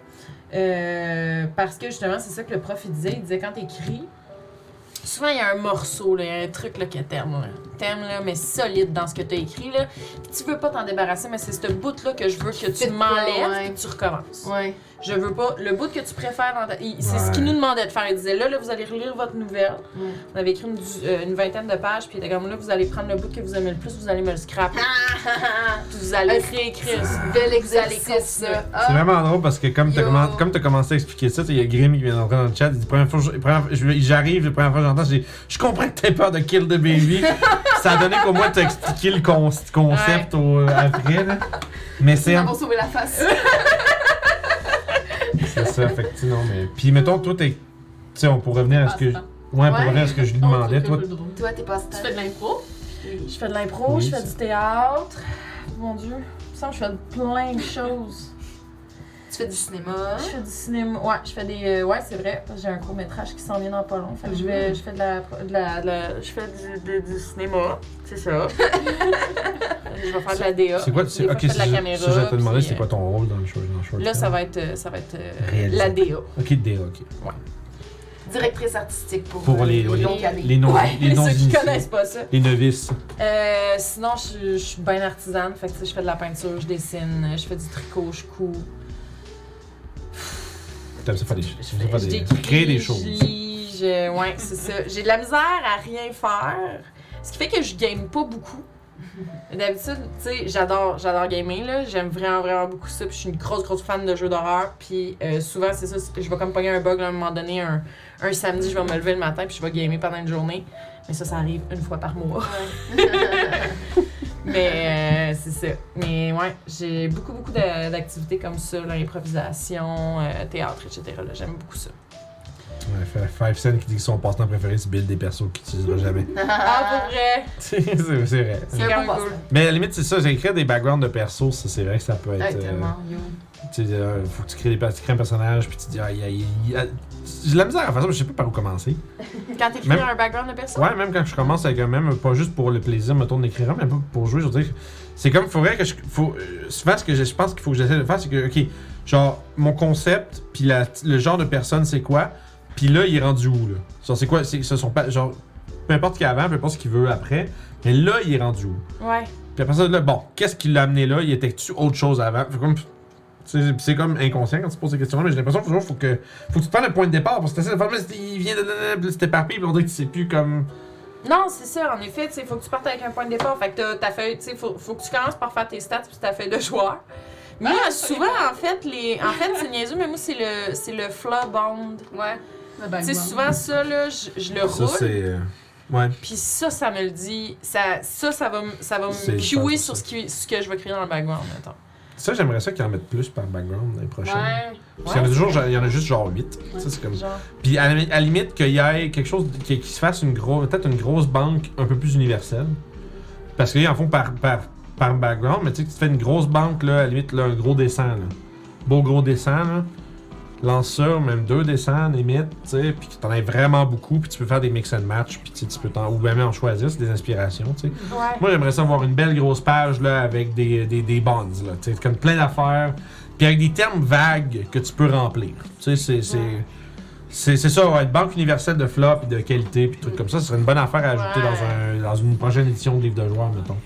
Euh, parce que justement, c'est ça que le prof il disait. Il disait quand t'écris, souvent il y a un morceau, là, il y a un truc là, que t'aimes, là. T'aimes, là, mais solide dans ce que t'as écrit. Là. Puis tu veux pas t'en débarrasser, mais c'est ce bout-là que je veux que tu m'enlèves ouais. et que tu recommences. Ouais. Je veux pas. Le bout que tu préfères dans ta. il- C'est ce qu'il nous demandait de faire. Il disait là, là, vous allez relire votre nouvelle. Ouais. On avait écrit une, du- euh, une vingtaine de pages, puis il était comme là, vous allez prendre le bout que vous aimez le plus, vous allez me le scraper. puis vous allez réécrire. Bel Vous allez exercice. Ah, C'est vraiment drôle parce que comme tu as commencé à expliquer ça, il y a Grim qui vient d'entrer dans le chat, il dit première fois, j'arrive, la première fois que j'entends, je dis je comprends que t'aies peur de Kill the Baby. ça a donné qu'au moins t'as expliqué le con- concept au, euh, après. Là. Mais c'est Nous avons sauvé la face. c'est ça, fait que tu sais, non, mais. Puis mettons, toi, t'es. Tu sais, on pourrait revenir à ce que. Ouais, pour Ouais. revenir à ce que je lui demandais. Toi, Toi, t'es pas Tu fais de l'impro? Je fais de l'impro, Oui, je fais du théâtre. Mon Dieu, il me semble que je fais plein de choses. Tu fais du cinéma? Je fais du cinéma. Ouais, je fais des. euh, ouais, c'est vrai, j'ai un court métrage qui s'en vient dans pas long. Fait que je, vais, je fais de la. De la, de la- je fais du, de- du cinéma, c'est ça. je vais faire de la DA. c'est quoi c'est, fois, Ok, je fais si de la je- caméra. si je te demandais, c'est quoi ton rôle dans le show dans le euh, Là, ça va être, euh, ça va être euh, la DA. Ok, DA, ok. Directrice artistique pour, Pour euh, les, les, les non, Ouais, les non ceux qui connaissent pas ça. Les novices. Euh, sinon, je, je suis bien artisane. Fait que, tu sais, je fais de la peinture, je dessine, je fais du tricot, je couds. T'aimes ça faire des, Je, faire créer choses. lis, je- ouais, c'est ça. J'ai de la misère à rien faire. Ce qui fait que je game pas beaucoup. D'habitude, tu sais, j'adore, j'adore gamer, là. J'aime vraiment, vraiment beaucoup ça. Puis je suis une grosse, grosse fan de jeux d'horreur. Puis euh, souvent, c'est ça, je vais comme pogner un bug là, à un moment donné, un, un samedi, je vais me lever le matin, puis je vais gamer pendant une journée. Mais ça, ça arrive une fois par mois. Mais euh, c'est ça. Mais ouais, j'ai beaucoup, beaucoup d'activités comme ça, là, improvisation, euh, théâtre, etc. J'aime beaucoup ça. Ouais, fait Five Cent qui dit que son passe-temps préféré, c'est build des persos qu'il n'utilisera jamais. Ah, pour vrai? c'est vrai. C'est cool. Mais à la limite, c'est ça, j'ai écrit des backgrounds de persos, ça c'est vrai que ça peut être. Ouais, euh, tellement, yo. tu sais, euh, faut que tu crées, des, tu crées un personnage, puis tu dis, aïe, aïe, aïe, aïe. J'ai de la misère à faire ça, mais je sais pas par où commencer. Quand t'écris Même- un background de personne? Ouais, même quand je commence avec un même, pas juste pour le plaisir, mettons, d'écrire un, mais pas pour jouer, je veux dire, c'est comme, faudrait que je. Faut, euh, souvent, ce que je, je pense qu'il faut que j'essaie de faire, c'est que, ok, genre, mon concept, puis le genre de personne, c'est quoi, puis là, il est rendu où, là? Genre, c'est quoi, c'est, ce sont pas, genre, peu importe ce qu'il y a avant, peu importe ce qu'il veut après, mais là, il est rendu où? Ouais. Puis après ça, là, bon, qu'est-ce qui l'a amené là? Il était-tu autre chose avant? Fait comme, tu sais, c'est comme inconscient quand tu te poses ces questions-là, mais j'ai l'impression qu'il faut, faut que, faut que tu te prennes un point de départ, parce que c'est- il vient de. C'est éparpillé, puis on dirait que tu sais plus comme. Non, c'est ça, en effet, tu sais, faut que tu partes avec un point de départ. Fait que t'as ta feuille, tu sais, faut, faut que tu commences par faire tes stats puis ta feuille de joueur. Moi, Ah, souvent, en fait, les, en fait, c'est niaiseux, mais moi, c'est le, c'est le flow bond. Ouais. Tu sais, souvent, ça, là, je, je le Ça, roule. c'est. euh, Ouais. Puis ça, ça me le dit. Ça, ça, ça va, me- ça va me cuer sur ça. ce, qui, ce que je vais créer dans le background, mettons. Ça, j'aimerais ça qu'ils en mettent plus par background l'année prochaine. Ouais. Parce qu'il y en a toujours, il y en a juste genre 8. Ça, c'est comme... Genre. Puis à la, à la limite, qu'il y ait quelque chose, qui, qui se fasse une grosse, peut-être une grosse banque un peu plus universelle. Parce qu'ils en font par, par, par background, mais tu sais, que tu fais une grosse banque, là, à la limite, là, un gros dessin, là. Beau gros dessin, là. Lance ça, même deux dessins, limite, tu sais, puis que t'en aies vraiment beaucoup, puis tu peux faire des mix and match, puis tu peux t'en, ou même en choisir, c'est des inspirations, tu sais. Ouais. Moi, j'aimerais ça avoir une belle grosse page là, avec des, des, des bonds, là, tu sais, comme plein d'affaires, puis avec des termes vagues que tu peux remplir. Tu sais, c'est. c'est C'est c'est ça, ouais, une banque universelle de flop et de qualité puis trucs comme ça, ce serait une bonne affaire à ajouter Ouais. dans, un, dans une prochaine édition de livre de joueurs, mettons.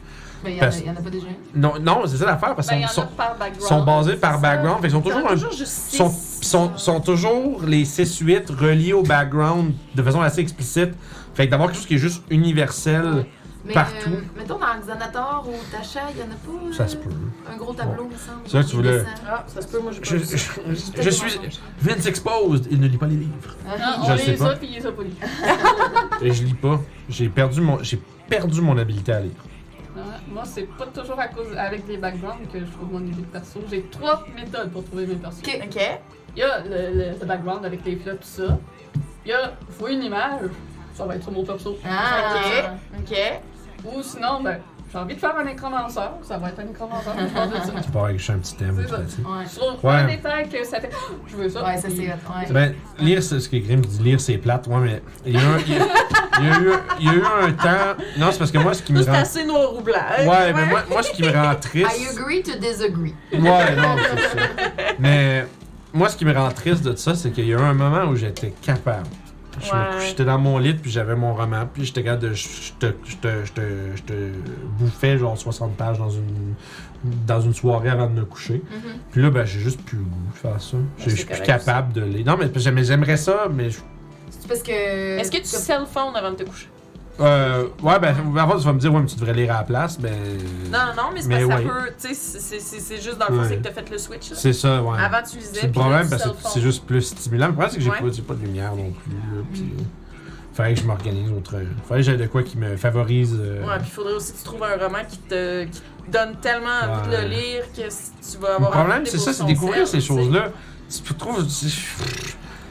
Mais il en a- en pas déjà. Non, non c'est ça l'affaire, parce Ben, qu'ils sont, sont basés par background, fait qu'ils sont toujours un juste six. sont, sont, sont toujours les 6-8 reliés au background de façon assez explicite. Fait que d'avoir quelque chose qui est juste universel Mais partout. euh, mettons dans Xanator ou Tasha, il y en a pas. Ça euh, se peut. Un gros tableau, me semble. C'est vrai que tu voulais-. Ah, ça se peut, moi, Je, je, ça. je- je suis Vince Exposed. Il ne lit pas les livres. Non, Je on sais les pas. a puis il les a pas lus. Et je lis pas. J'ai perdu mon, j'ai perdu mon habileté à lire. Ouais, Moi, c'est pas toujours à cause avec les backgrounds que je trouve mon idée de perso. J'ai trois méthodes pour trouver mes persos. Ok. Ok. Il y a le, le- le background avec les flots, tout ça. Il y a, faut une image, ça va être sur mon perso. Ah. Ok. Ok. Ou sinon, ben, j'ai envie de faire un écran danseur, ça va être un ça. Tu pars avec un petit thème. C'est tu ça. Ouais. Je trouve Ouais. un détail que ça fait. Je veux ça. Ouais, ça c'est. Ouais. Ben, lire, c'est ce que Grim dit, lire c'est plate. Ouais, mais il y a, un- il y a- il y a eu, il y a eu un temps. Non, c'est parce que moi, ce qui me Tout c'est rend. assez noir ou blanc. Ouais, mais moi, moi, ce qui me rend I triste. agree to disagree. Ouais, non, c'est ça. Mais moi, ce qui me rend triste de ça, c'est qu'il y a eu un moment où j'étais capable. Je me J'étais dans mon lit, puis j'avais mon roman, puis j'étais capable de. Je te, je te, je te, je te bouffais genre 60 pages dans une, dans une soirée avant de me coucher. Mhm. Puis là, ben, j'ai juste plus le goût de faire ça. Je je suis plus capable de lire. Non, mais j'aimerais ça, mais. C'est parce que. Est-ce que tu cell phone avant de te coucher? Euh, ouais, ben, avant, tu vas me dire, ouais, mais tu devrais lire à la place. Ben. Non, non, non, mais c'est parce que ouais. ça peut. Tu sais, c'est- juste dans le fond, Ouais. c'est que t'as fait le switch. C'est ça, ouais. Avant, tu lisais. C'est le problème parce que c'est juste plus stimulant. Le problème, c'est que j'ai Ouais. pas, pas de lumière non plus. Là, puis, euh, fallait que je m'organise autre. Fallait que j'aie de quoi qui me favorise. euh, Ouais, puis il faudrait aussi que tu trouves un roman qui te, qui te donne tellement envie de le lire que tu vas Le avoir problème, envie de c'est ça, c'est découvrir ces choses-là. Tu trouves.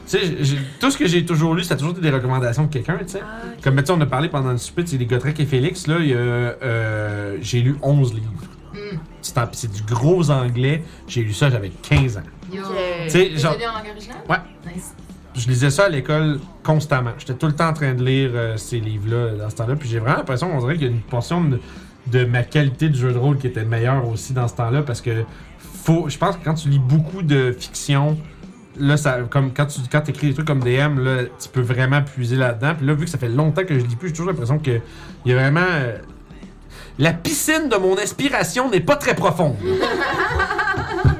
Tu sais, j'ai- tout ce que j'ai toujours lu, ça a toujours été des recommandations de quelqu'un, tu sais. Ah, ok. Comme, tu sais, on a parlé pendant le souper, tu sais, les Gotrek et Félix, là, euh, j'ai lu 11 livres. Hmm. C'est c'est du gros anglais. J'ai lu ça, j'avais 15 ans. Yo. Tu sais, genre, en langue originale? Ouais. Nice. je lisais ça à l'école constamment. J'étais tout le temps en train de lire euh, ces livres-là dans ce temps-là. Puis j'ai vraiment l'impression qu'on dirait qu'il y a une portion de, de ma qualité de jeu de rôle qui était meilleure aussi dans ce temps-là. Parce que faut, je pense que quand tu lis beaucoup de fiction, là, ça, comme quand tu quand écris des trucs comme DM, là, tu peux vraiment puiser là-dedans. Puis là, vu que ça fait longtemps que je lis plus, j'ai toujours l'impression que il y a vraiment. euh, la piscine de mon inspiration n'est pas très profonde.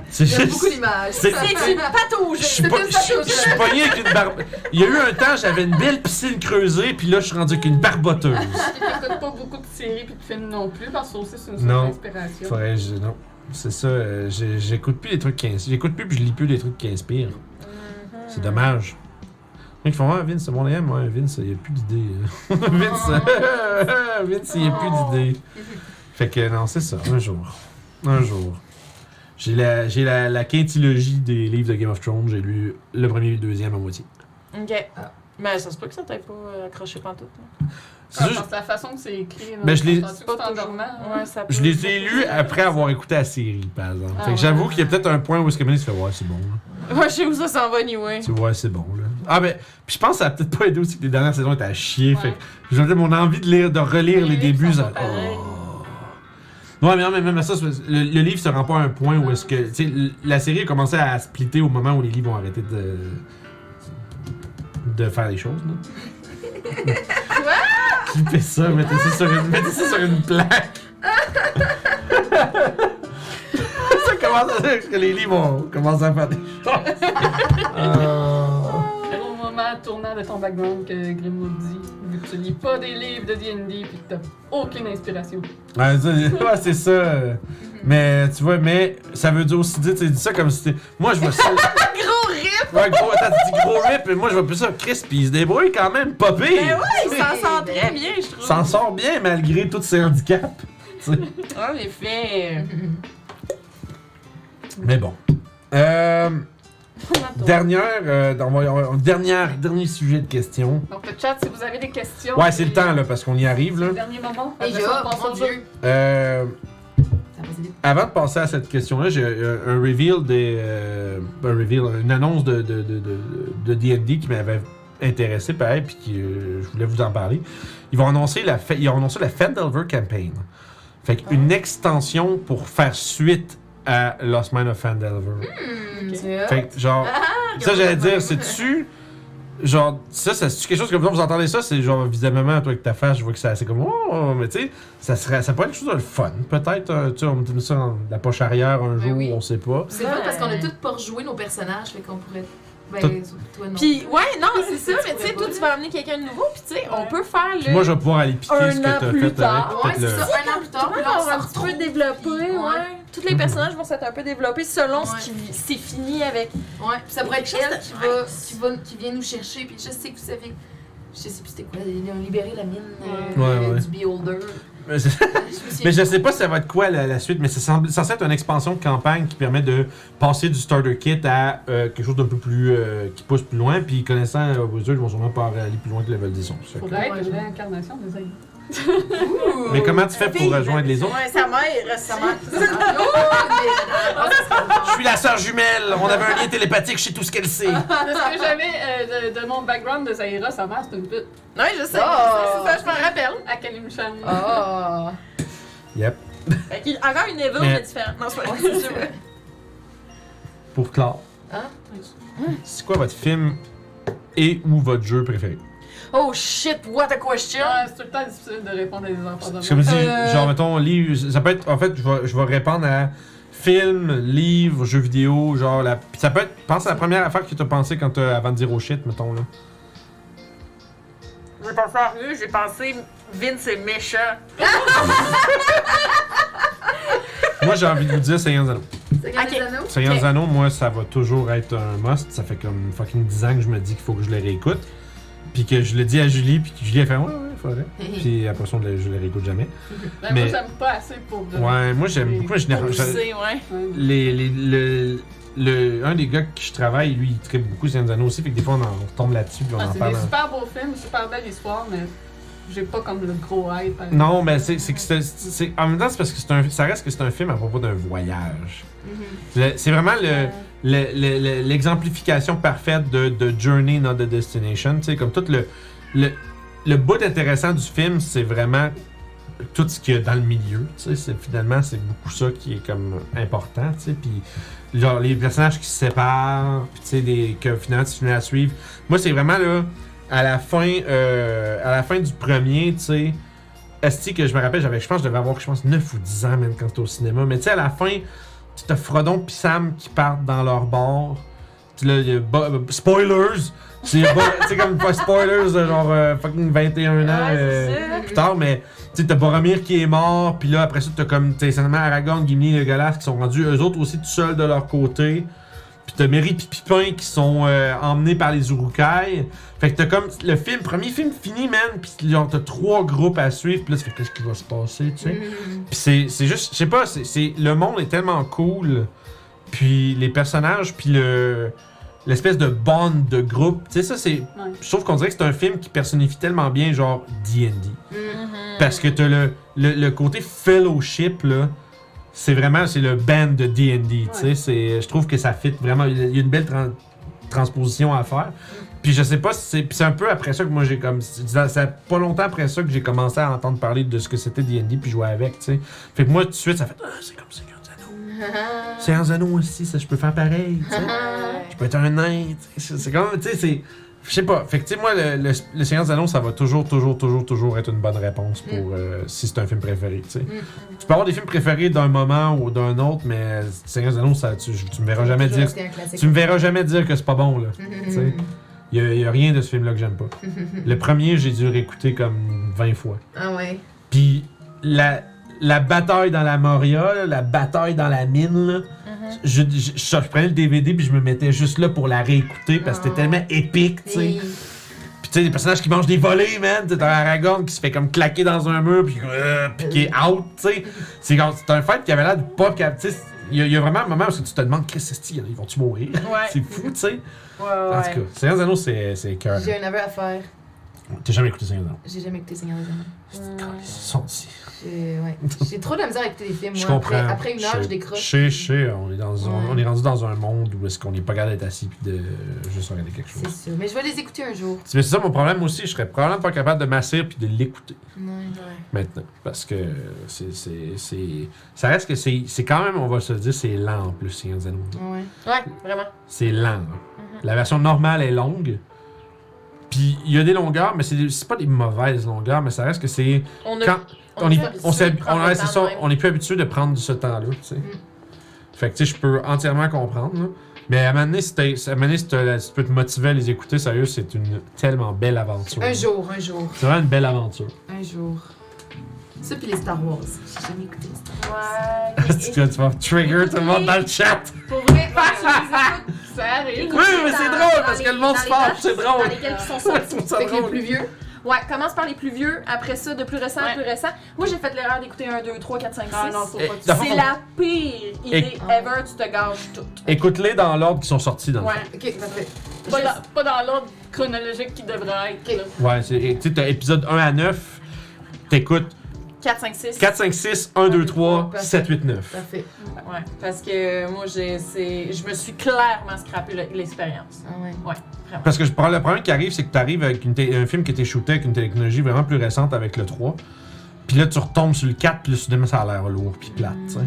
C'est Il y a juste- beaucoup d'images. c'est- C'est une patauge! je suis je je pogné avec une barbe. Il y a eu un temps, j'avais une belle piscine creusée, puis là, je suis rendu avec une barboteuse. T'écoutes pas beaucoup de séries puis de films non plus, parce que aussi, c'est une source d'inspiration. Je- non. C'est ça, euh, j'écoute plus des trucs qui ins- J'écoute plus, puis je lis plus des trucs qui inspirent. C'est dommage. Ils font, ah, Vince, c'est mon AM. Ouais, Vince, il n'y a plus d'idées. Vince, Vince, il n'y a plus d'idées. Fait que non, c'est ça, un jour. Un jour. J'ai la, j'ai la, la quintilogie des livres de Game of Thrones. J'ai lu le premier et le deuxième à moitié. Ok. Mais ça se peut que ça t'ait pas euh, accroché pantoute. là. C'est juste- la façon que c'est écrit, là, Ben, je l'ai- en dormant. Ouais, ça peut- Je les ça ai lus après avoir écouté la série, par exemple. Ah fait que ouais. j'avoue qu'il y a peut-être un point où ce que Mélanie se fait Ouais, c'est bon. Là. Ouais, je sais où ça s'en va, anyway. Tu vois, c'est bon. Là. Ah, ben, puis je pense que ça a peut-être pas aidé aussi que les dernières saisons étaient à chier. Ouais. Fait que j'avais mon envie de, lire, de relire Les les, livres débuts. sont ça- pas pareils. Oh. Ouais, mais non, mais même ça, c'est parce que le, le livre se rend pas à un point où est-ce que. Tu sais, l- la série a commencé à splitter au moment où les livres ont arrêté de. de faire les choses, là. Qui ça? Mettez ça sur une, mettez ça sur une plaque. ça commence à dire que les livres ont commencé à faire des choses. Euh, C'est au moment tournant de ton background que Grimwood dit, vu que tu lis pas des livres de D&D puis que t'as aucune inspiration. Ouais, ça, ouais, c'est ça. Mais tu vois, mais ça veut dire aussi dire, tu dis ça comme si c'était. Moi, je vois ça. Gros rip! Ouais, gros, tu dis gros rip, et moi, je vois plus ça. Chris, pis il se débrouille quand même, pas pire. Ben ouais, il s'en sort très bien, je trouve. S'en sort bien malgré tous ses handicaps. tu sais. En effet. Mais bon. Euh, dernière, euh, on dernière, dernier sujet de question. Donc le chat, si vous avez des questions... Ouais, c'est le temps, là, parce qu'on y arrive, là. Le dernier moment. dieu. Euh. Avant de passer à cette question-là, j'ai euh, un reveal des. euh, un reveal, une annonce de de- de- de- de D&D qui m'avait intéressé, pareil, puis qui, euh, je voulais vous en parler. Ils vont annoncer la, fa- ils ont annoncé la Fandelver Campaign. Fait qu'une extension pour faire suite à Lost Mine of Fandelver. Ok. c'est hot. Fait que, genre, ça j'allais dire, c'est-tu. Genre, ça, ça c'est quelque chose que vous vous entendez ça, c'est genre, visiblement, toi avec ta face, je vois que c'est assez comme, oh, mais tu sais, ça serait, ça pourrait être quelque chose de le fun. Peut-être, euh, tu sais, on met ça dans la poche arrière un Ben jour, oui. on sait pas. C'est fun parce qu'on a tous pas rejoué nos personnages, fait qu'on pourrait Ben, Toi- toi, non. Puis, ouais, non, c'est ça, mais tu sais, toi, tu vas amener quelqu'un de nouveau, puis tu sais, on peut faire le. Puis moi, je vais pouvoir aller piquer Un ce que an t'as plus fait tard. avec. Ouais, peut-être c'est le- ça, un an plus tard, on on va un petit peu développer, ouais. ouais. Tous les Mhm. personnages vont s'être un peu développés selon Ouais. ce qui c'est fini avec. Ouais, puis ça pourrait être elle qui, va, nice. qui, va, qui vient nous chercher, puis je sais que vous savez. Je sais plus c'était quoi, ils ont libéré la mine euh, Ouais, ouais. du Beholder. Mais Je sais pas ça va être quoi la, la suite, mais c'est semble- censé être une expansion de campagne qui permet de passer du starter kit à euh, quelque chose d'un peu plus. euh, qui pousse plus loin. Puis connaissant euh, Wizard, ils vont sûrement pas aller plus loin que level 10. Fait que- Faudrait être une réincarnation des aïeux. Mais comment tu fais pour rejoindre les autres? Ouais, sa mère, Ça marche. Ça marche. Oh, Je suis la sœur jumelle, on avait un lien télépathique, je sais tout ce qu'elle sait. Parce que j'avais, euh, de, de mon background de Zaira, sa mère, c'est une pute. Ouais, je sais. Oh. C'est ça, je m'en rappelle. À Kalimshan. Oh. Yep. Fait qu'il- encore une Evil, Mais- différente. Non, c'est pas. Pour Claire, Hein? c'est quoi votre film et ou votre jeu préféré? Oh shit, what a question! Ouais, c'est tout le temps difficile de répondre à des enfants de C'est comme si, Euh. genre, mettons, livre. Ça peut être. En fait, je vais, je vais répondre à film, livre, jeux vidéo, genre. La, ça peut être. Pense à la première affaire que tu as pensé quand t'as- avant de dire au shit, mettons, là. J'ai pensé à rien, j'ai pensé Vince est méchant. Moi, j'ai envie de vous dire Seigneur anneaux? Seigneur Anneaux, moi, ça va toujours être un must. Ça fait comme fucking 10 ans que je me dis qu'il faut que je le réécoute. Puis que je le dis à Julie, puis que Julie a fait Ouais, ouais, faudrait. Puis après ça, je le réécoute jamais. Ben, mais- Moi, j'aime pas assez pour. euh, Ouais, moi, j'aime beaucoup. Pour pousser, ouais. les, les- le, le- un des gars avec qui je travaille, lui, il tripe beaucoup des Anneaux aussi. Fait que des fois, on, en, on tombe là-dessus, puis on Ah, en c'est parle. des en- super beaux films, super belle histoire, mais j'ai pas comme le gros hype. hein. Non, mais c'est c'est que c'est- c'est- En même temps, c'est parce que c'est un, ça reste que c'est un film à propos d'un voyage. Mhm. Le- C'est vraiment le- l'exemplification parfaite de, Journey, not the Destination. Comme tout le, le, le bout intéressant du film, c'est vraiment tout ce qu'il y a dans le milieu. Finalement, c'est beaucoup ça qui est comme important. Puis genre les personnages qui se séparent, puis des- que finalement tu finis à suivre. Moi, c'est vraiment là, à la fin, euh, à la fin du premier, tu sais. Esti que je me rappelle, j'avais, je pense, je devais avoir, je pense, 9 ou 10 ans, même, quand j'étais au cinéma. Mais tu sais, à la fin, t'as Frodon pis Sam qui partent dans leur bar. Tu là, y a euh, spoilers! C'est ba- tu sais, comme pas spoilers genre euh, fucking 21 ans euh, plus tard, mais tu sais, t'as Boromir qui est mort, puis là, après ça, t'as comme, t'as essentiellement Aragorn, Gimli, le Galas qui sont rendus eux autres aussi tout seuls de leur côté. Puis t'as Merry pis Pipin qui sont euh, emmenés par les Urukai. Fait que t'as comme le film, premier film fini, man, pis genre t'as trois groupes à suivre, pis là, tu fais qu'est-ce qui va se passer, tu sais? Mhm. Puis c'est, juste, je sais pas, c'est, le monde est tellement cool. Puis les personnages, puis le l'espèce de bond de groupe, tu sais ça c'est, Ouais. je trouve qu'on dirait que c'est un film qui personnifie tellement bien genre D&D. Mhm. Parce que t'as le, le, le côté fellowship là, c'est vraiment c'est le band de D&D, tu sais, Ouais. c'est, je trouve que ça fit vraiment, il y a une belle tran- transposition à faire. Puis je sais pas, si c'est, c'est un peu après ça que moi j'ai comme, c'est c'est pas longtemps après ça que j'ai commencé à entendre parler de ce que c'était D&D puis jouer avec, tu sais. Fait que moi tout de suite ça fait, ah c'est comme Anneaux. Seigneur des Anneaux aussi, ça je peux faire pareil, tu sais. Je peux être un nain. C'est- C'est comme, tu sais, c'est. Je sais pas. Fait que, tu sais, moi, le, le, le Seigneur des Anneaux, ça va toujours, toujours, toujours, toujours être une bonne réponse pour euh, si c'est un film préféré, tu sais. Mm. Tu peux avoir des films préférés d'un moment ou d'un autre, mais Seigneur des Anneaux, ça, tu, tu me verras jamais dire. Tu me verras jamais dire que c'est pas bon, là. Il y a, rien de ce film-là que j'aime pas. Le premier, j'ai dû réécouter comme 20 fois. Ah ouais. Puis la, la bataille dans la Moria, là, la bataille dans la mine, là, je, je, je- je prenais le DVD puis je me mettais juste là pour la réécouter parce que c'était Ah. tellement épique, tu sais. Et- Puis tu sais, des personnages qui mangent des volets, man. T'as Aragorn qui se fait comme claquer dans un mur puis, euh, puis qui est out, tu sais. C'est un fight qui avait l'air de pas Il y, a- il y a vraiment un moment où tu te demandes, Chris, c'est ils vont-tu mourir? Ouais. c'est fou, tu sais. Ouais, En tout cas, Seigneur c'est c'est cœur. J'ai un aveu à faire. T'as jamais écouté Seigneur des Anneaux? J'ai jamais écouté Seigneur des Anneaux. Ils sont ici. J'ai ouais. J'ai trop de la misère à écouter des films. Je Moi. comprends. Après, après une heure, je décroche. Je sais, je sais, on est, dans, on, est rendu dans un monde où est-ce qu'on n'est pas capable d'être assis puis de juste regarder quelque chose. C'est sûr. Mais je vais les écouter un jour. Mais c'est ça mon problème aussi, je serais probablement pas capable de m'asseoir puis de l'écouter Ouais. maintenant. Parce que c'est. c'est- c'est- Ça reste que c'est c'est quand même, on va se le dire, c'est lent en plus, Seigneur des Anneaux. Ouais. Ouais, vraiment. C'est lent. là. La version normale est longue. Puis il y a des longueurs, mais c'est pas des mauvaises longueurs, mais ça reste que c'est. On. Quand on, est, plus habitué on, de prendre on- le ouais, c'est temps ça, de même. on est plus habitué de prendre ce temps-là, tu sais. Fait que tu sais, je peux entièrement comprendre. là. Mais à un moment donné, si, à un moment donné, si tu peux te motiver à les écouter, sérieux, c'est une tellement belle aventure. Un jour, un jour, C'est vraiment une belle aventure. un jour. Ça, puis les Star Wars. J'ai jamais écouté les Star Ouais. Est-ce que tu vas trigger tout le monde dans le chat? Pour vrai, faire ça, Ça arrive. Oui, mais c'est drôle, parce que le monde se fâche, c'est drôle. Dans lesquels ils sont sortis. Les plus vieux. Ouais, commence par les plus vieux, après ça, de plus récent à Ouais. plus récent. Moi, j'ai fait l'erreur d'écouter 1, 2, 3, 4, 5, 6. Ah C'est faut- la pire idée ever, tu te gages tout. Écoute-les dans l'ordre qui sont sortis dans le Ouais. Ok, parfait. Pas dans, pas dans l'ordre chronologique qui devrait être. Là. fond. Ouais, tu sais, t'as épisode 1 à 9, t'écoutes 4, 5, 6. 4, 5, 6, 1, 2, 3, Parfait. 7, 8, 9. Parfait. Ouais, parce que moi, j'ai, c'est, je me suis clairement scrappé le- l'expérience. Ah ouais. Ouais, vraiment. Parce que je prends le problème qui arrive, c'est que tu arrives avec une té- un film qui était shooté avec une technologie vraiment plus récente avec le 3. Puis là, tu retombes sur le 4, puis là, soudainement, ça a l'air lourd puis plate, tu sais.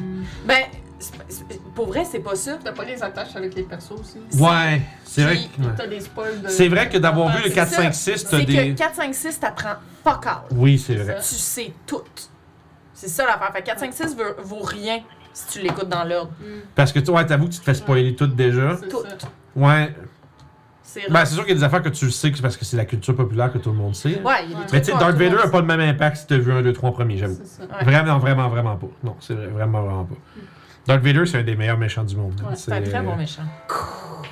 Ben, c'est- c'est- pour vrai, c'est pas ça. T'as pas les attaches avec les persos aussi? Ouais, c'est vrai que. ouais. T'as des spoils de. C'est vrai que d'avoir vu Ah, le c'est 4, ça. 5, 6, t'as C'est des. que 4, 5, 6, t'apprends fuck all. Oui, c'est vrai. Tu sais tout. C'est ça l'affaire. Fait que 4, 5, 6 veut- vaut rien si tu l'écoutes dans l'ordre. Parce que tu ouais, t'avoues que tu te fais spoiler tout déjà. C'est Tout. ça. Ouais. C'est Ben, c'est sûr qu'il y a des affaires que tu sais que c'est parce que c'est la culture populaire que tout le monde sait. Ouais, il y a des Mais tu sais, Darth le Vader monde a pas le même impact si t'as vu un, 2, 3 en premier, j'avoue. C'est. Ouais. Vraiment, vraiment, vraiment pas. Non, c'est vrai, vraiment, vraiment pas. Darth Vader, c'est un des meilleurs méchants du monde. Ouais, C'est un très bon méchant.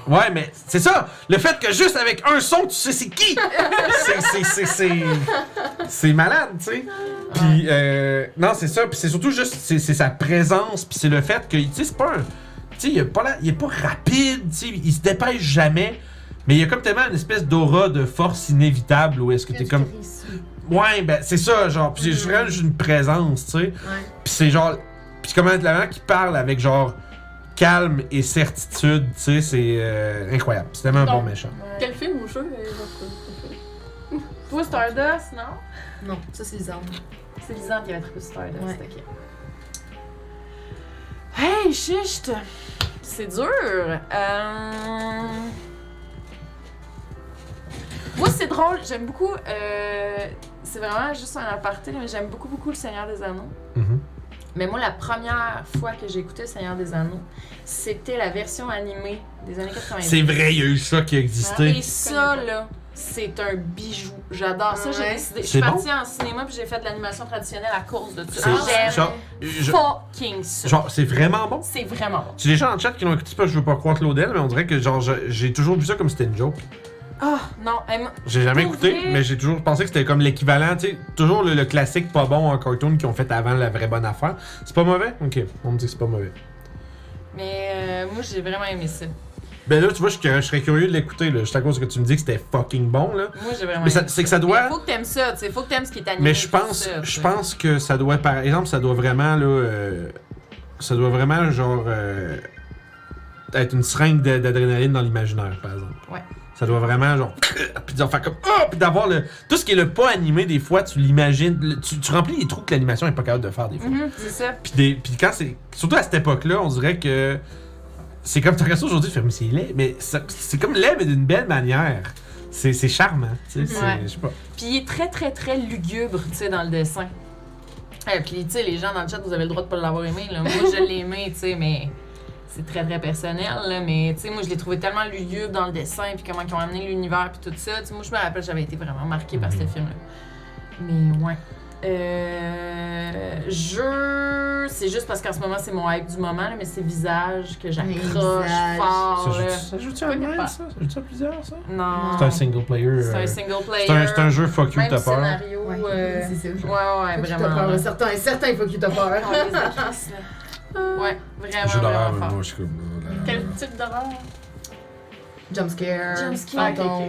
Ouais, mais c'est ça! Le fait que juste avec un son, tu sais c'est qui! c'est, c'est, c'est, c'est, c'est malade, tu sais. Puis, euh, non, c'est ça. Puis c'est surtout juste, c'est, sa présence, puis c'est le fait que, tu sais, c'est pas un. Tu sais, il, est pas là- il est pas rapide, tu sais, il se dépêche jamais. Mais il y a comme tellement une espèce d'aura de force inévitable où est-ce que t'es comme. Ouais, ben c'est ça, genre. Puis c'est vraiment juste une présence, tu sais. Ouais. Puis c'est genre. Puis comment la manière qui parle avec genre calme et certitude, tu sais, c'est euh, incroyable. C'est tellement un bon méchant. Quel film ou jeu votre Toi, Stardust, non? Non, ça c'est les armes. C'est Lisanne qui avait trouvé Stardust, Ouais. ok. Hey, chicht! C'est dur! Euh... Moi, c'est drôle, j'aime beaucoup. euh, C'est vraiment juste un aparté, mais j'aime beaucoup, beaucoup Le Seigneur des Anneaux. Mhm. Mais moi, la première fois que j'ai écouté Seigneur des Anneaux, c'était la version animée des années 90. C'est vrai, il y a eu ça qui a existé. Et ça, là, c'est un bijou. J'adore ça. J'ai Ouais. décidé. Je suis bon? partie en cinéma puis j'ai fait de l'animation traditionnelle à cause de ça. C'est Ah, J'aime fucking ça. genre, c'est vraiment bon? C'est vraiment bon. C'est les gens en chat qui l'ont écouté, que je veux pas croire Claudel, mais on dirait que genre j'ai toujours vu ça comme c'était une joke. Ah, non. elle J'ai jamais Pour écouté, vrai? mais j'ai toujours pensé que c'était comme l'équivalent, tu sais, toujours le, le classique pas bon en cartoon qu'ils ont fait avant la vraie bonne affaire. C'est pas mauvais? Ok, on me dit que c'est pas mauvais. Mais euh, moi, j'ai vraiment aimé ça. Ben là, tu vois, je, je serais curieux de l'écouter, là, juste à cause que tu me dis que c'était fucking bon, là. Moi, j'ai vraiment Mais ça- aimé c'est que ça doit- Mais faut que t'aimes ça, tu sais. Faut que t'aimes ce qui est animé. Mais je pense, ça, je pense que ça doit, par exemple, ça doit vraiment, là, euh, ça doit vraiment, genre, euh, être une seringue d'adrénaline dans l'imaginaire, par exemple. Ouais. Ça doit vraiment, genre, puis d'en faire comme, ah, puis d'avoir le, tout ce qui est le pas animé, des fois, tu l'imagines, le- tu, tu remplis les trous que l'animation est pas capable de faire, des fois. Mhm, c'est ça. Puis, des, puis quand c'est, surtout à cette époque-là, on dirait que c'est comme, tu regardes ça aujourd'hui, tu fais, mais c'est laid, mais ça- c'est comme laid, mais d'une belle manière. C'est c'est charmant, tu sais, c'est- Ouais. je sais pas. Puis il est très, très, très lugubre, tu sais, dans le dessin. Et puis, tu sais, les gens dans le chat, vous avez le droit de pas l'avoir aimé. Là. Moi, je l'ai aimé, tu sais, mais c'est très, très personnel. Là. Mais, tu sais, moi, je l'ai trouvé tellement lugubre dans le dessin, puis comment ils ont amené l'univers, puis tout ça. Tu sais, moi, je me rappelle, j'avais été vraiment marquée par ce film-là. Mais, ouais. Euh, jeu, c'est juste parce qu'en ce moment, c'est mon hype du moment, là, mais c'est visage que j'accroche fort. Ça là. joue- ça joue-tu à ça? Ça joue-tu à plusieurs, ça? Non. C'est un single player. C'est euh, un single player. C'est un, c'est un jeu fuck you, t'as peur. scénario. Ouais, euh, c'est ça. Ouais, ouais, Faut vraiment. peur. là. Certain, certain, il faut qu'il t'a peur. Ouais, vraiment, jeu d'horreur, vraiment moi, je suis comme. oh là là. Quel type d'horreur? Jumpscare, Jumpscare. fantôme,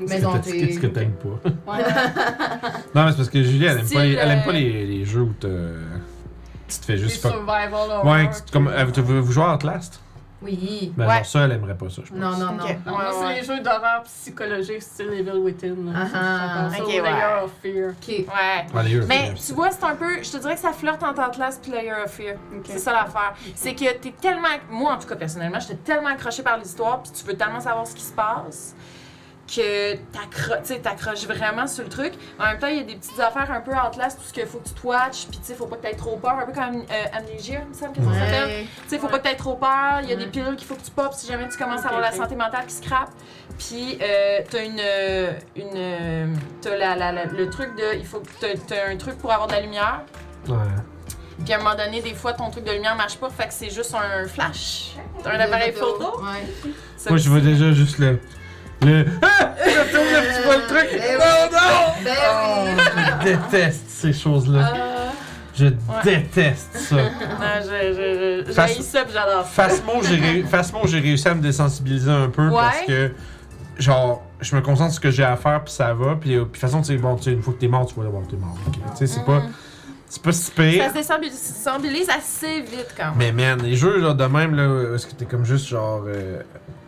ok. maison Qu'est-ce que- Qu'est-ce que t'aimes pas? Ouais. Non, mais c'est parce que Julie, elle aime pas les, elle aime pas euh, les, les jeux où tu te fais Des juste fuck. survival horror. Ouais, tu- comme, euh, vous, vous jouez à Outlast? Oui. Ben, Ouais. genre ça, elle aimerait pas ça, je pense. Non, non, non. Ok. Non, Ouais, moi, c'est ouais. les jeux d'horreur psychologique style Evil Within. là. Ah, ah, J'appelle ça ok, au ouais. Layer of Fear. Ok. Ouais. Ah, Mais c'est- tu vois, c'est un peu. Je te dirais que ça flirte entre Atlas et Layer of Fear. C'est ça l'affaire. C'est que t'es tellement. Moi, en tout cas, personnellement, j'étais tellement accrochée par l'histoire, puis tu veux tellement savoir ce qui se passe, que t'accroches vraiment sur le truc. En même temps, il y a des petites affaires un peu Outlast, tout ce qu'il faut que tu te watches, puis tu sais, faut pas que t'aies trop peur, un peu comme euh, Amnesia, il me semble que ça s'appelle. Ouais. Tu sais, faut pas que t'aies trop peur, il y a des pilules qu'il faut que tu popes si jamais tu commences à avoir la santé mentale qui scrape. Puis euh, t'as une. euh, une euh, t'as la, la- la- le truc de. Il faut que t'as, t'as un truc pour avoir de la lumière. Ouais. Puis à un moment donné, des fois, ton truc de lumière marche pas, fait que c'est juste un flash. T'as un appareil photo. photo. Ouais. Ça Moi, je vois déjà juste le. Le. Ah! Je retourne le petit pas le truc! Ben Non, non! Ben Oh, oui. je déteste ces choses-là. Euh, Je déteste ça. non, je, je, je, Face- j'haïs ça, j'adore ça. Facemo, j'ai ré- réussi à me désensibiliser un peu Ouais. parce que, genre, je me concentre sur ce que j'ai à faire puis ça va. Puis, euh, de toute façon, tu sais, bon, une fois que t'es mort, tu vas voir que t'es mort. ok? Tu sais, c'est pas, c'est pas si pire. Ça se désensibilise assez vite quand même. Mais man, les jeux genre, de même, là, est-ce que t'es comme juste genre. euh,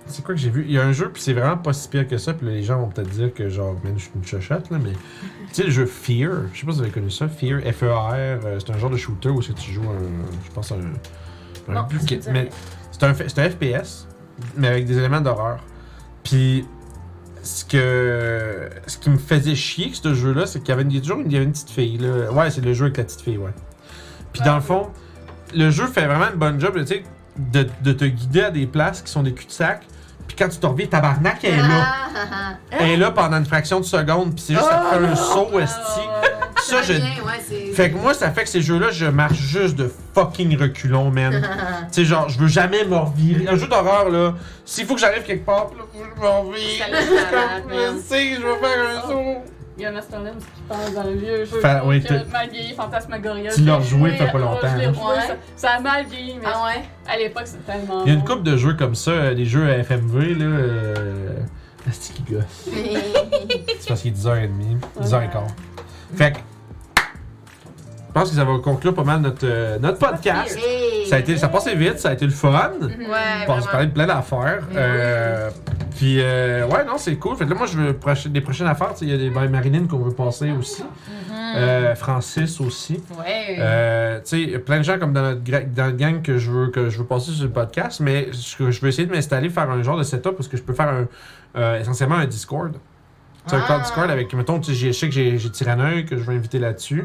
c'est quoi que j'ai vu? Il y a un jeu, puis c'est vraiment pas si pire que ça, puis les gens vont peut-être dire que genre, man, je suis une chochotte, là, mais. Tu sais, le jeu Fear, je sais pas si vous avez connu ça, Fear, F-E-R, euh, c'est un genre de shooter où tu joues un. Je pense un. un Non, mais c'est un, c'est un FPS, mais avec des éléments d'horreur. Puis. Ce que. Ce qui me faisait chier que ce jeu-là, c'est qu'il y avait une, il y a toujours une, il y avait une petite fille, là. Ouais, c'est le jeu avec la petite fille, ouais. Puis dans le fond, le jeu fait vraiment une bonne job, tu sais, de, de te guider à des places qui sont des cul-de-sac. Puis quand tu te reviens, tabarnak, elle est là. Ah, ah, ah. Elle est là pendant une fraction de seconde, puis c'est juste ça te fait un saut, esti. Ça, je. Ouais. Fait que moi, ça fait que ces jeux-là, je marche juste de fucking reculons, man. tu sais, genre, je veux jamais me revirer. Un jeu d'horreur, là, s'il faut que j'arrive quelque part, là, je me revire. Je veux faire un saut. Il y a Mr. Limbs qui passe dans le vieux jeu. Fa- oui, que t'as- mal vieilli Fantasmagoria. Tu l'as rejoué, joué, fait pas oh, longtemps, je hein. rejoué, Ouais. ça, ça a mal vieilli, mais Ah ouais? à l'époque, c'était tellement. Il y a une couple de jeux comme ça, euh, des jeux à FMV, là. Euh... esti qui gosse. C'est parce qu'il est 10h30, 10h15. Fait que. Je pense que ça va conclure pas mal notre, euh, notre podcast. Hey. Ça a, été, ça a passé vite, ça a été le fun. Mhm. Ouais, On va se vraiment. parler de plein d'affaires. Euh, Puis, euh, ouais, non, c'est cool. Fait que là, moi, je veux des prochaines affaires. Il y a des ben, Marilyn qu'on veut passer aussi. Euh, Francis aussi. Ouais. Euh, tu sais, il y a plein de gens comme dans notre, gra- dans notre gang que je veux que je veux passer sur le podcast, mais je veux essayer de m'installer, faire un genre de setup parce que je peux faire un, euh, essentiellement un Discord. Tu un Ah. call Discord avec, mettons, tu sais, j'ai- je sais que j'ai Tyranneuil que je vais inviter là-dessus.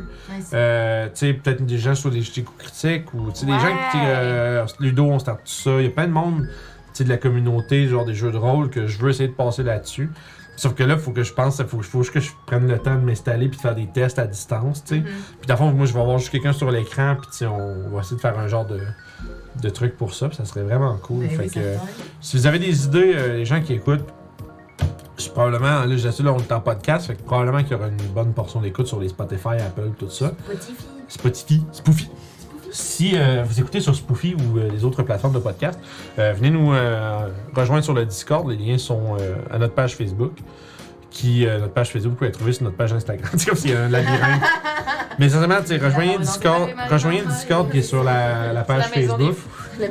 Euh, tu sais, peut-être des gens sur des coups critiques ou, tu sais, des gens qui, euh, Ludo, on start tout ça. Il y a plein de monde, tu sais, de la communauté, genre des jeux de rôle que je veux essayer de passer là-dessus. Sauf que là, il faut que je pense, il faut, faut que je prenne le temps de m'installer puis de faire des tests à distance, tu sais. Mhm. Puis dans le fond, moi, je vais avoir juste quelqu'un sur l'écran, puis on va essayer de faire un genre de, de truc pour ça, puis ça serait vraiment cool. Ben fait oui, que, certain. si vous avez des idées, euh, les gens qui écoutent, probablement, là, je là, on est en podcast, fait que probablement qu'il y aura une bonne portion d'écoute sur les Spotify, Apple, tout ça. Spotify. Spotify, Spoofy. Si euh, vous écoutez sur Spoofy ou euh, les autres plateformes de podcast, euh, venez nous rejoindre sur le Discord. Les liens sont à notre page Facebook. Qui, notre page Facebook, vous pouvez la trouver sur notre page Instagram. C'est comme s'il y a un labyrinthe. Mais sais, rejoignez Discord, rejoignez le Discord qui est sur la, la page la Facebook.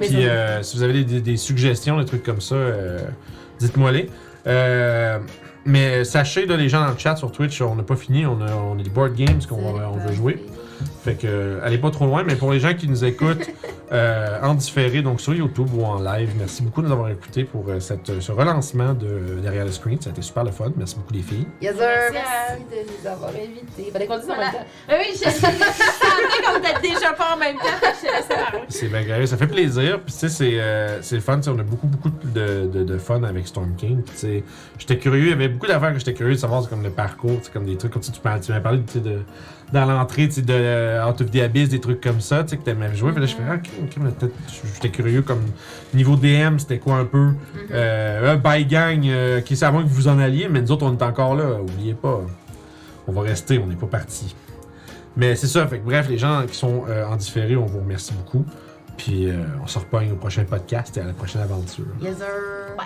Puis si vous avez des, suggestions, des trucs comme ça, dites-moi les. Euh, mais sachez, là, les gens dans le chat sur Twitch, on n'a pas fini, on a, on a des board games qu'on on veut jouer. Fait que euh, allez pas trop loin, mais pour les gens qui nous écoutent euh, en différé, donc sur YouTube ou en live, merci beaucoup de nous avoir écoutés pour euh, cette, ce relancement de Derrière le Screen. Ça a été super le fun. Merci beaucoup les filles. Yes, sir. Merci Merci de nous avoir invités. Fallait qu'on dise en même temps. Ah oui, je sentais comme t'as déjà pas en même temps. C'est bien grave, ça fait plaisir. Puis tu sais, c'est, euh, c'est le fun. On a beaucoup, beaucoup de, de, de fun avec Storm King. Puis tu sais, j'étais curieux. Il y avait beaucoup d'affaires que j'étais curieux de savoir, c'est comme le parcours, c'est comme des trucs comme ça. Tu, m'as- tu m'as parlé tu sais, de, dans l'entrée tu sais, de euh, Out of the Abyss, des trucs comme ça, tu sais, que t'aimais jouer. Puis là, je fais, ah, ok, ok, mais peut-être, j'étais curieux comme niveau DM, c'était quoi un peu. Euh, un by gang, euh, qui moins que vous en alliez, mais nous autres, on est encore là. Oubliez pas. On va rester, on n'est pas parti. Mais c'est ça, fait que bref, les gens qui sont euh, en différé, on vous remercie beaucoup. Puis euh, on se repogne au prochain podcast et à la prochaine aventure. Yes, sir. Ouais.